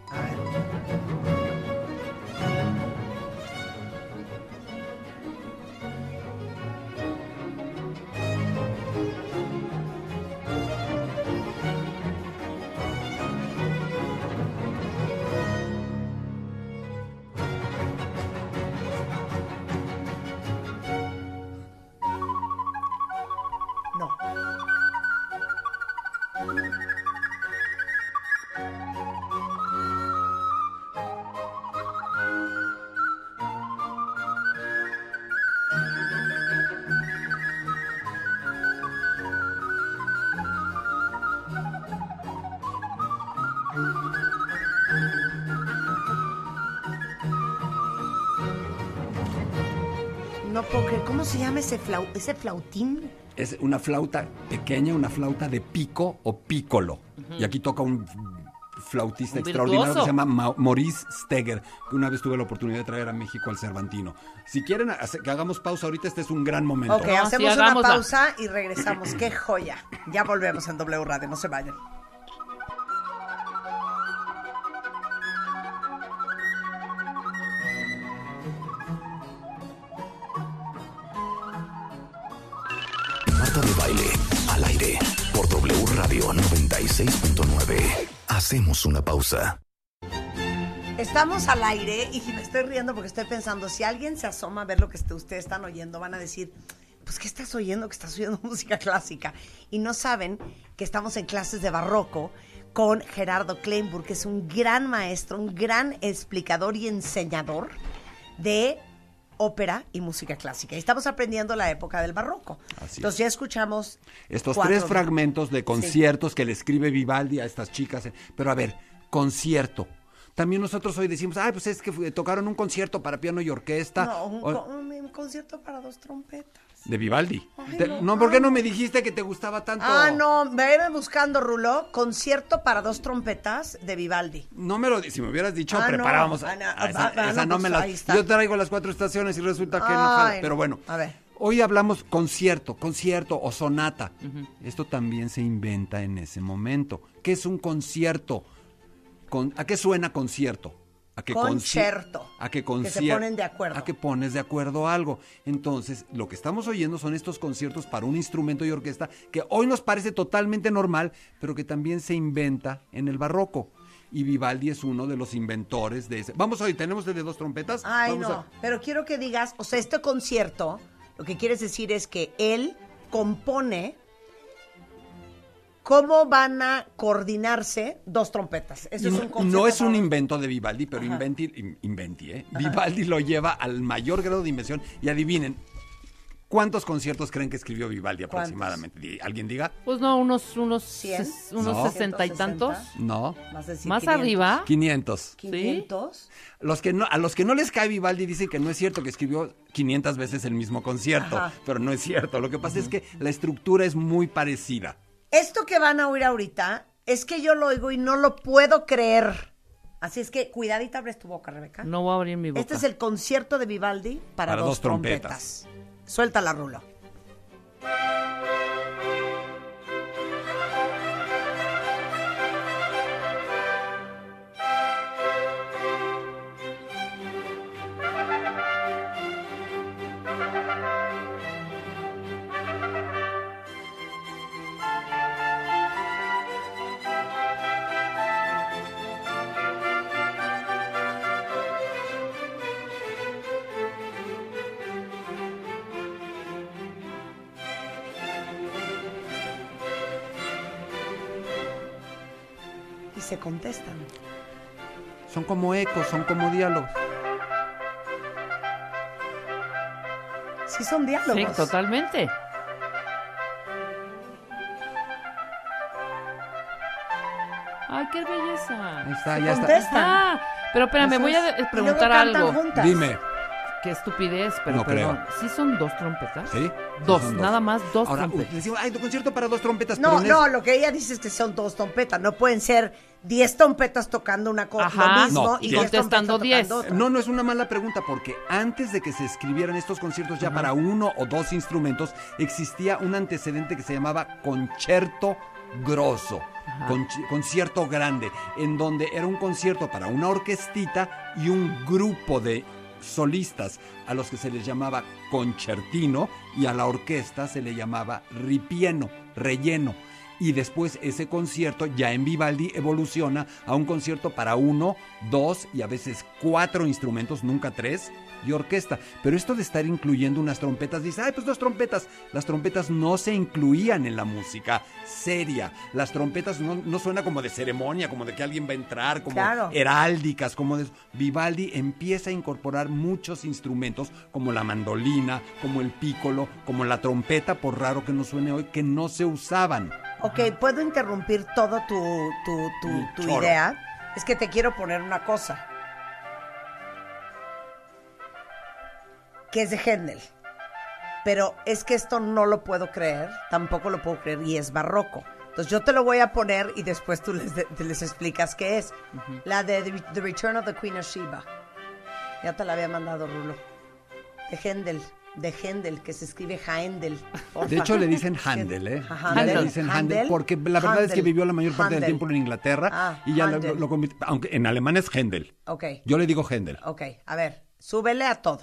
Ese, flau ese flautín? Es una flauta pequeña, una flauta de pico o pícolo. Y aquí toca un flautista Un extraordinario que se llama Ma- Maurice Steger, que una vez tuve la oportunidad de traer a México al Cervantino. Si quieren que hagamos pausa ahorita, este es un gran momento. Ok, hacemos una pausa y regresamos. ¡Qué joya! Ya volvemos en W Radio, no se vayan. Hacemos una pausa. Estamos al aire y me estoy riendo porque estoy pensando, si alguien se asoma a ver lo que ustedes están oyendo, van a decir, pues ¿qué estás oyendo? Que estás oyendo música clásica. Y no saben que estamos en clases de barroco con Gerardo Kleinburg, que es un gran maestro, un gran explicador y enseñador de ópera y música clásica. Y estamos aprendiendo la época del barroco. Así Entonces ya escuchamos Estos cuatro- tres fragmentos de conciertos que le escribe Vivaldi a estas chicas. Pero a ver, concierto. También nosotros hoy decimos, ay, pues es que tocaron un concierto para piano y orquesta. No, un, O- co- un- un concierto para dos trompetas. De Vivaldi. Ay, Te- no, no, ¿por qué ah. no me dijiste que te gustaba tanto? Ah, no, veme buscando, Rulo. Concierto para dos trompetas de Vivaldi. No me lo si me hubieras dicho, Ah, preparábamos. Ah, no, Ah, ah, ah, esa me la. Yo traigo las cuatro estaciones y resulta que no jala. Pero no. bueno. A ver. Hoy hablamos concierto, concierto o sonata. Esto también se inventa en ese momento. ¿Qué es un concierto? Con- ¿A qué suena concierto? A que conci- Concerto. A que Que se ponen de acuerdo. A que pones de acuerdo algo. Entonces, lo que estamos oyendo son estos conciertos para un instrumento y orquesta que hoy nos parece totalmente normal, pero que también se inventa en el barroco. Y Vivaldi es uno de los inventores de ese. Vamos hoy, ¿tenemos el de dos trompetas? Ay, Vamos no. a- Pero quiero que digas, o sea, este concierto, lo que quieres decir es que él compone cómo van a coordinarse dos trompetas. Eso es un concierto. no es un invento de Vivaldi, pero inventi, in- inventi, ¿eh? Vivaldi lo lleva al mayor grado de invención. Y adivinen, ¿cuántos conciertos creen que escribió Vivaldi aproximadamente? ¿Alguien diga? Pues no, unos, unos, ¿Cien? ses- unos No. sesenta y tantos. No. Más, decir Más 500. arriba. 500. 500. Los que no, a los que no les cae Vivaldi dicen que no es cierto que escribió 500 veces el mismo concierto, Ajá. pero no es cierto. Lo que pasa es que la estructura es muy parecida. Esto que van a oír ahorita es que yo lo oigo y no lo puedo creer. Así es que cuidadita abres tu boca, Rebeca. No voy a abrir mi boca. Este es el concierto de Vivaldi para, Para dos, dos trompetas. trompetas. Suelta la rulo. Se contestan. Son como ecos, son como diálogos. Sí, son diálogos. Sí, totalmente. Ay, qué belleza. Ahí está, Se ya está. Ah, pero espérame, Eso voy a Y preguntar luego cantan algo. juntas. Dime. Qué estupidez, pero No perdón. creo. ¿Sí son dos trompetas? ¿Sí? Dos, nada más dos Ahora, trompetas. decimos, ay, tu concierto para dos trompetas. No, pero no, lo que ella dice es que son dos trompetas. No pueden ser 10 trompetas tocando una cosa, Ajá. lo mismo No, y 10 contestando trompetas 10. tocando otra. No, no es una mala pregunta porque antes de que se escribieran estos conciertos ya para uno o dos instrumentos existía un antecedente que se llamaba concierto grosso, conci- concierto grande, en donde era un concierto para una orquestita y un grupo de solistas a los que se les llamaba concertino y a la orquesta se le llamaba ripieno, relleno. Y después ese concierto ya en Vivaldi evoluciona a un concierto para uno, dos y a veces cuatro instrumentos, nunca tres, y orquesta. Pero esto de estar incluyendo unas trompetas, dice, ay, pues dos trompetas. Las trompetas no se incluían en la música seria. Las trompetas no, no suena como de ceremonia, como de que alguien va a entrar, como Claro. heráldicas, como de... Vivaldi empieza a incorporar muchos instrumentos, como la mandolina, como el pícolo, como la trompeta, por raro que no suene hoy, que no se usaban. Ok, ¿puedo interrumpir todo tu, tu, tu, idea? Es que te quiero poner una cosa. Que es de Händel. Pero es que esto no lo puedo creer, tampoco lo puedo creer y es barroco. Entonces yo te lo voy a poner y después tú les, de- te les explicas qué es. La de The The Return of the Queen of Sheba. Ya te la había mandado Rulo. De Händel. De Händel, que se escribe Haendel. De hecho, le dicen Handel, ¿eh? Ya le Handel. dicen Handel, Handel. porque la verdad es que Handel. vivió la mayor parte del Handel. tiempo en Inglaterra Ah, y ya lo, Handel. lo aunque en alemán es Händel. Ok. Yo le digo Händel. Ok, a ver, súbele a todo.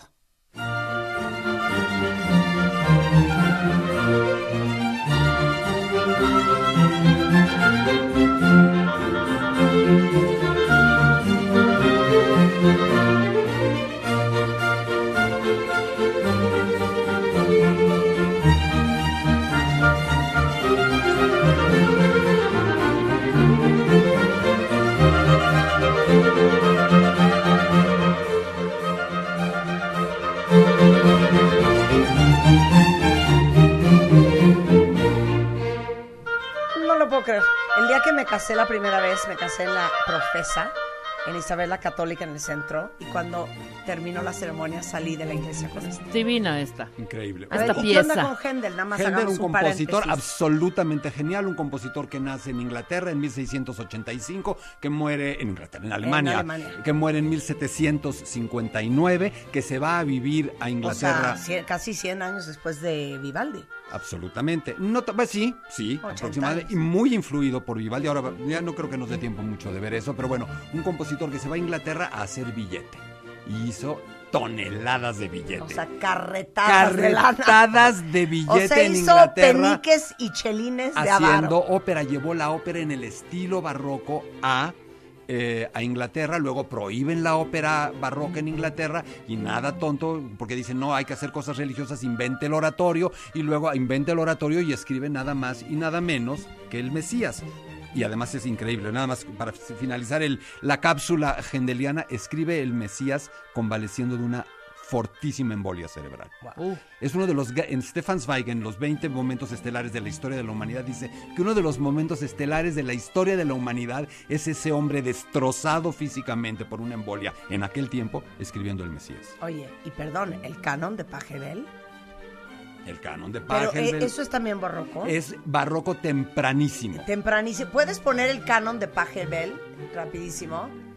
Puedo creer. El día que me casé la primera vez, me casé en la profesa, en Isabel la Católica en el centro, y cuando terminó la ceremonia salí de la iglesia con esto. Divina esta. Increíble. A ver, Esta ¿y qué onda pieza. con Händel? Nada más Händel, un un compositor paréntesis. absolutamente genial, un compositor que nace en Inglaterra en 1685, que muere en Inglaterra, en Alemania, Alemania. que muere en 1759, que se va a vivir a O Inglaterra. sea, cien- casi 100 años después de Vivaldi. Absolutamente. No, pues sí, sí, 80 aproximadamente. Y muy influido por Vivaldi. Ahora ya no creo que nos dé tiempo mucho de ver eso, pero bueno, un compositor que se va a Inglaterra a hacer billete. Y hizo toneladas de billete. O sea, carretadas de. Carretadas de billete O sea, en hizo Inglaterra. peniques y chelines de haciendo avaro. ópera, llevó la ópera en el estilo barroco a, eh, a Inglaterra, luego prohíben la ópera barroca en Inglaterra y nada tonto, porque dicen, no, hay que hacer cosas religiosas, invente el oratorio y luego inventa el oratorio y escribe nada más y nada menos que el Mesías. Y además es increíble, nada más para finalizar el, la cápsula gendeliana, escribe el Mesías convaleciendo de una fortísima embolia cerebral. Es uno de los, en Stefan Zweig, en los 20 momentos estelares de la historia de la humanidad, dice que uno de los momentos estelares de la historia de la humanidad es ese hombre destrozado físicamente por una embolia, en aquel tiempo escribiendo el Mesías. Oye, y perdón, el canon de Pachelbel. El canon de Pero eh, Pachelbel eso es también barroco. es barroco tempranísimo. Tempranísimo. ¿Puedes poner el canon de Pachelbel? Rapidísimo.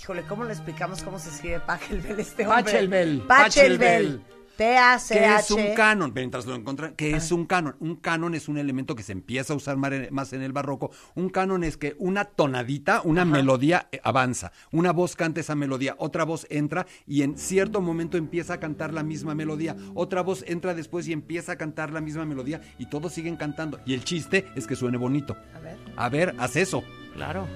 Híjole, ¿cómo le explicamos cómo se escribe Pachelbel este hombre? Pachelbel, Pachelbel. P-A-C-H. ¿Qué es un canon? Mientras lo encuentran, ¿qué es un canon? Un canon es un elemento que se empieza a usar más en el barroco. Un canon es que una tonadita, una melodía eh, avanza. Una voz canta esa melodía, otra voz entra y en cierto momento empieza a cantar la misma melodía. Otra voz entra después y empieza a cantar la misma melodía y todos siguen cantando. Y el chiste es que suene bonito. A ver. A ver, haz eso. Claro.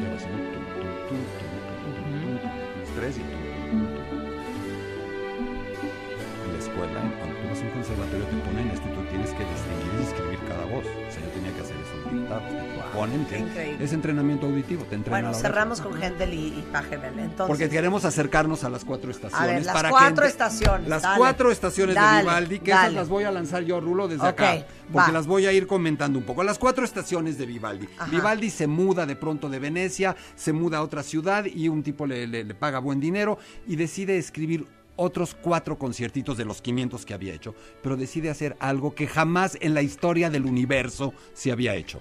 Tum, tum, tum, los tres y. En la escuela, cuando tú vas a un conservatorio, te ponen esto y tú tienes que distinguir y escribir cada voz. Ponen, que Increíble. es entrenamiento auditivo, te Bueno, cerramos con Händel y, y. Entonces, Porque queremos acercarnos a las cuatro estaciones. A ver, las para cuatro que- estaciones, Las dale. cuatro estaciones Dale, de Vivaldi, que esas las voy a lanzar yo, Rulo, desde acá. Porque va. las voy a ir comentando un poco. Las cuatro estaciones de Vivaldi. Ajá. Vivaldi se muda de pronto de Venecia, se muda a otra ciudad y un tipo le, le- le paga buen dinero y decide escribir otros cuatro conciertitos de los 500 que había hecho, pero decide hacer algo que jamás en la historia del universo se había hecho.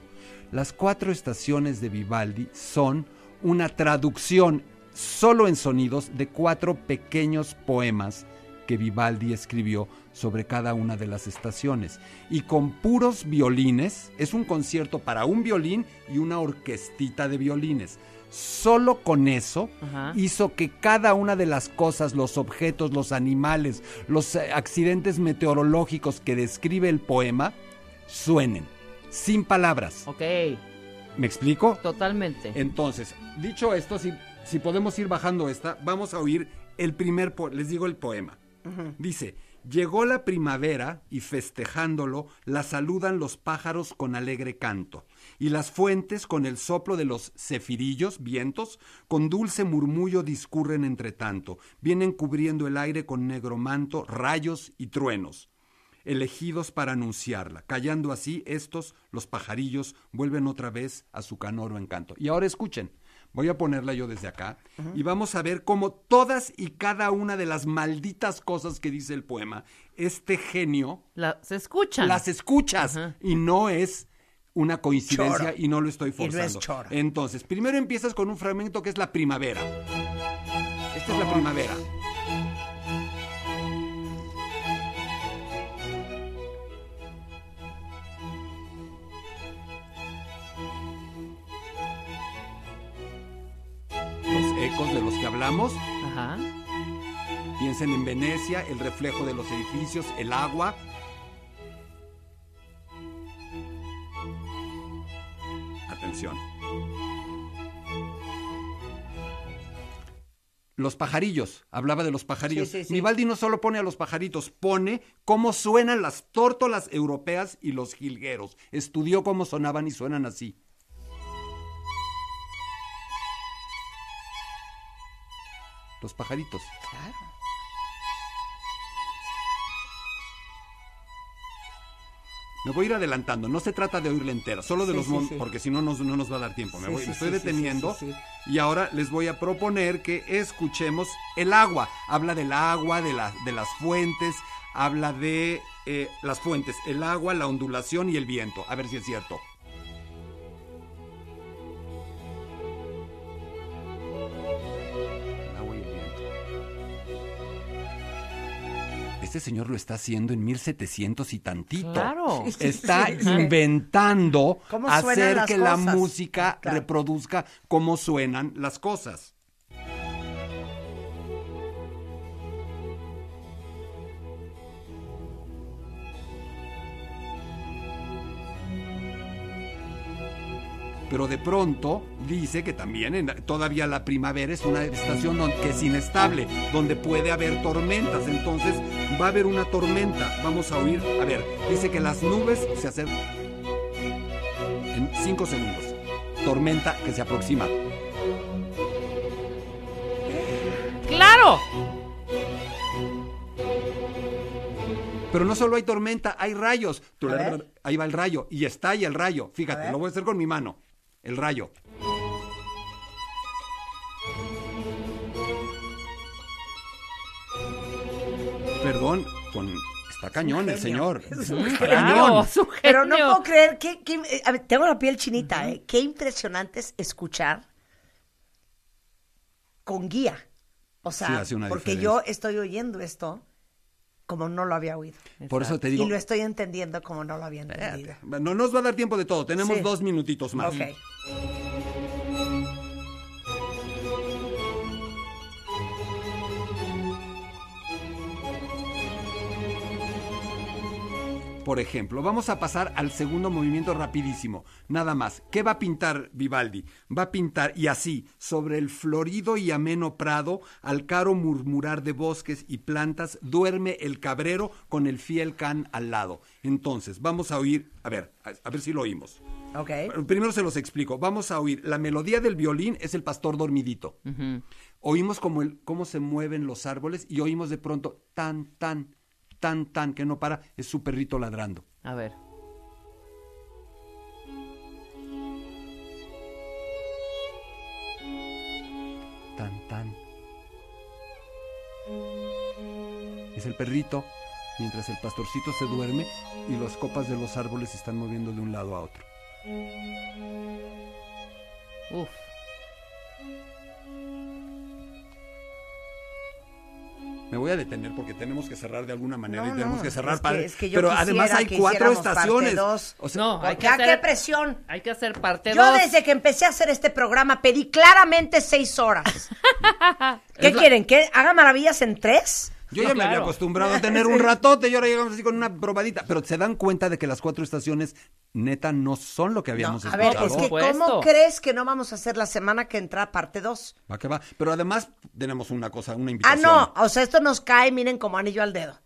Las cuatro estaciones de Vivaldi son una traducción solo en sonidos de cuatro pequeños poemas que Vivaldi escribió sobre cada una de las estaciones. Y con puros violines, es un concierto para un violín y una orquestita de violines. Solo con eso Ajá. hizo que cada una de las cosas, los objetos, los animales, los eh, accidentes meteorológicos que describe el poema suenen, sin palabras. Ok, ¿Me explico? totalmente. Entonces, dicho esto, si, si podemos ir bajando esta, vamos a oír el primer, les digo el poema. Dice, llegó la primavera y festejándolo la saludan los pájaros con alegre canto, y las fuentes con el soplo de los cefirillos, vientos, con dulce murmullo discurren entre tanto, vienen cubriendo el aire con negro manto, rayos y truenos elegidos para anunciarla. Callando así, estos, los pajarillos, vuelven otra vez a su canoro encanto. Y ahora escuchen, voy a ponerla yo desde acá y vamos a ver cómo todas y cada una de las malditas cosas que dice el poema, este genio, La- se escuchan. las escuchas y no es una coincidencia Choro. y no lo estoy Y no es forzando. choro. Entonces, primero empiezas con un fragmento que es la primavera. Esta es la primavera. Los ecos de los que hablamos. Ajá. Piensen en Venecia, el reflejo de los edificios, el agua. Atención. Los pajarillos, hablaba de los pajarillos. Sí, sí, sí. Vivaldi no solo pone a los pajaritos, pone cómo suenan las tórtolas europeas y los jilgueros. Estudió cómo sonaban y suenan así. Los pajaritos. Claro. Me voy a ir adelantando, no se trata de oírla entera, solo de Sí, los sí, porque si no nos, no nos va a dar tiempo. Me, voy, me estoy deteniendo y ahora les voy a proponer que escuchemos el agua. Habla del agua, de, la- de las fuentes, habla de eh, las fuentes, el agua, la ondulación y el viento. A ver si es cierto. Este señor lo está haciendo en 1700 y tantito. Claro. Está Sí, sí. inventando ¿Cómo suenan hacer que la música Claro. reproduzca cómo suenan las cosas. Pero de pronto dice que también en- todavía la primavera es una estación que es inestable, donde puede haber tormentas. Entonces va a haber una tormenta. Vamos a oír. A ver, dice que las nubes se acercan en cinco segundos. Tormenta que se aproxima. ¡Claro! Pero no solo hay tormenta, hay rayos. Ahí va el rayo y estalla el rayo. Fíjate, lo voy a hacer con mi mano. El rayo. Perdón, con está cañón el señor. Es un Está Claro, Pero no puedo creer que, que- eh, a ver, tengo la piel chinita, ¿eh? Qué impresionante es escuchar con guía. O sea, Sí, hace una porque diferencia. yo estoy oyendo esto como no lo había oído. Por eso te digo. Y lo estoy entendiendo como no lo había entendido. No nos va a dar tiempo de todo. Tenemos Sí. dos minutitos más. Ok. Por ejemplo, vamos a pasar al segundo movimiento rapidísimo. Nada más. ¿Qué va a pintar Vivaldi? Va a pintar, y así, sobre el florido y ameno prado, al caro murmurar de bosques y plantas, duerme el cabrero con el fiel can al lado. Entonces, vamos a oír, a ver, a, a ver si lo oímos. Ok. Primero se los explico. Vamos a oír. La melodía del violín es el pastor dormidito. Oímos como el, cómo se mueven los árboles y oímos de pronto tan, tan, tan, tan, que no para. Es su perrito ladrando. A ver. Tan, tan. Es el perrito mientras el pastorcito se duerme y las copas de los árboles se están moviendo de un lado a otro. Uf. Me voy a detener porque tenemos que cerrar de alguna manera No, y tenemos no, que cerrar es que- padre. es que yo Pero además hay que cuatro estaciones. dos. O sea, No, hay que hacer, qué presión. hay que hacer parte Yo 2. desde que empecé a hacer este programa pedí claramente seis horas. ¿Qué Es la- quieren? ¿Que haga maravillas en tres? Yo No, ya me había acostumbrado a tener un ratote y ahora llegamos así con una probadita. Pero se dan cuenta de que las cuatro estaciones neta no son lo que habíamos a ver, escuchado. es que. ¿cómo crees que no vamos a hacer la semana que entra parte dos? Va que va. Pero además tenemos una cosa, una Ah, invitación. no, o sea, esto nos cae, miren, como anillo al dedo.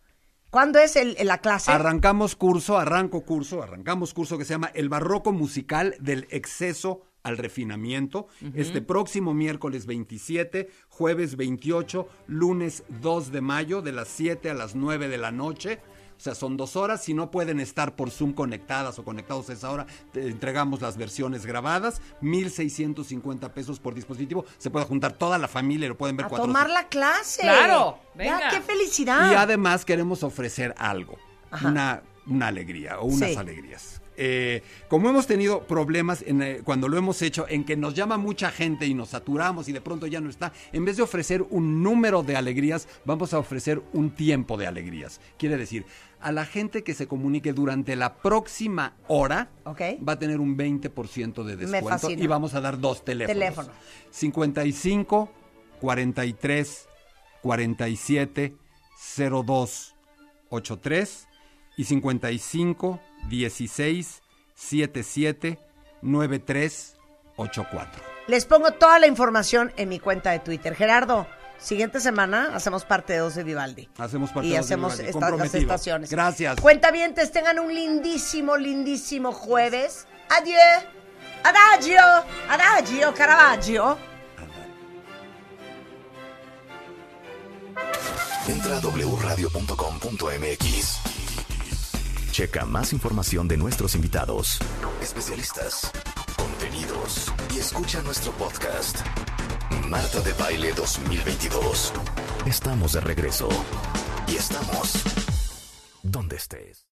¿Cuándo es el, la clase? Arrancamos curso, arranco curso, arrancamos curso que se llama El Barroco Musical del Exceso al Refinamiento. Este próximo miércoles 27, jueves 28, lunes 2 de mayo, de las 7 a las 9 de la noche. O sea, son dos horas. Si no pueden estar por Zoom conectadas o conectados a esa hora, te entregamos las versiones grabadas. 1,650 pesos por dispositivo. Se puede juntar toda la familia y lo pueden ver a cuatro tomar la clase. Claro, Ya, venga. qué felicidad. y además queremos ofrecer algo, Ajá. una, una alegría o unas Sí. alegrías. Eh, como hemos tenido problemas en, eh, cuando lo hemos hecho, en que nos llama mucha gente y nos saturamos y de pronto ya no está, en vez de ofrecer un número de alegrías, vamos a ofrecer un tiempo de alegrías. Quiere decir, a la gente que se comunique durante la próxima hora Ok. va a tener un 20% de descuento y vamos a dar dos teléfonos. Teléfono. 55 43 47 02 83 y 55 16 77 93 84. Les pongo toda la información en mi cuenta de Twitter. Gerardo, siguiente semana hacemos parte 2 de Vivaldi. Hacemos parte y dos de hacemos Vivaldi, las comprometido. estaciones. Gracias. Cuentavientes, tengan un lindísimo, lindísimo jueves. Adiós. Adagio. Adagio, Caravaggio. Entra a wradio.com.mx. Checa más información de nuestros invitados, especialistas, contenidos y escucha nuestro podcast. Marta de Baile 2022. Estamos de regreso y estamos donde estés.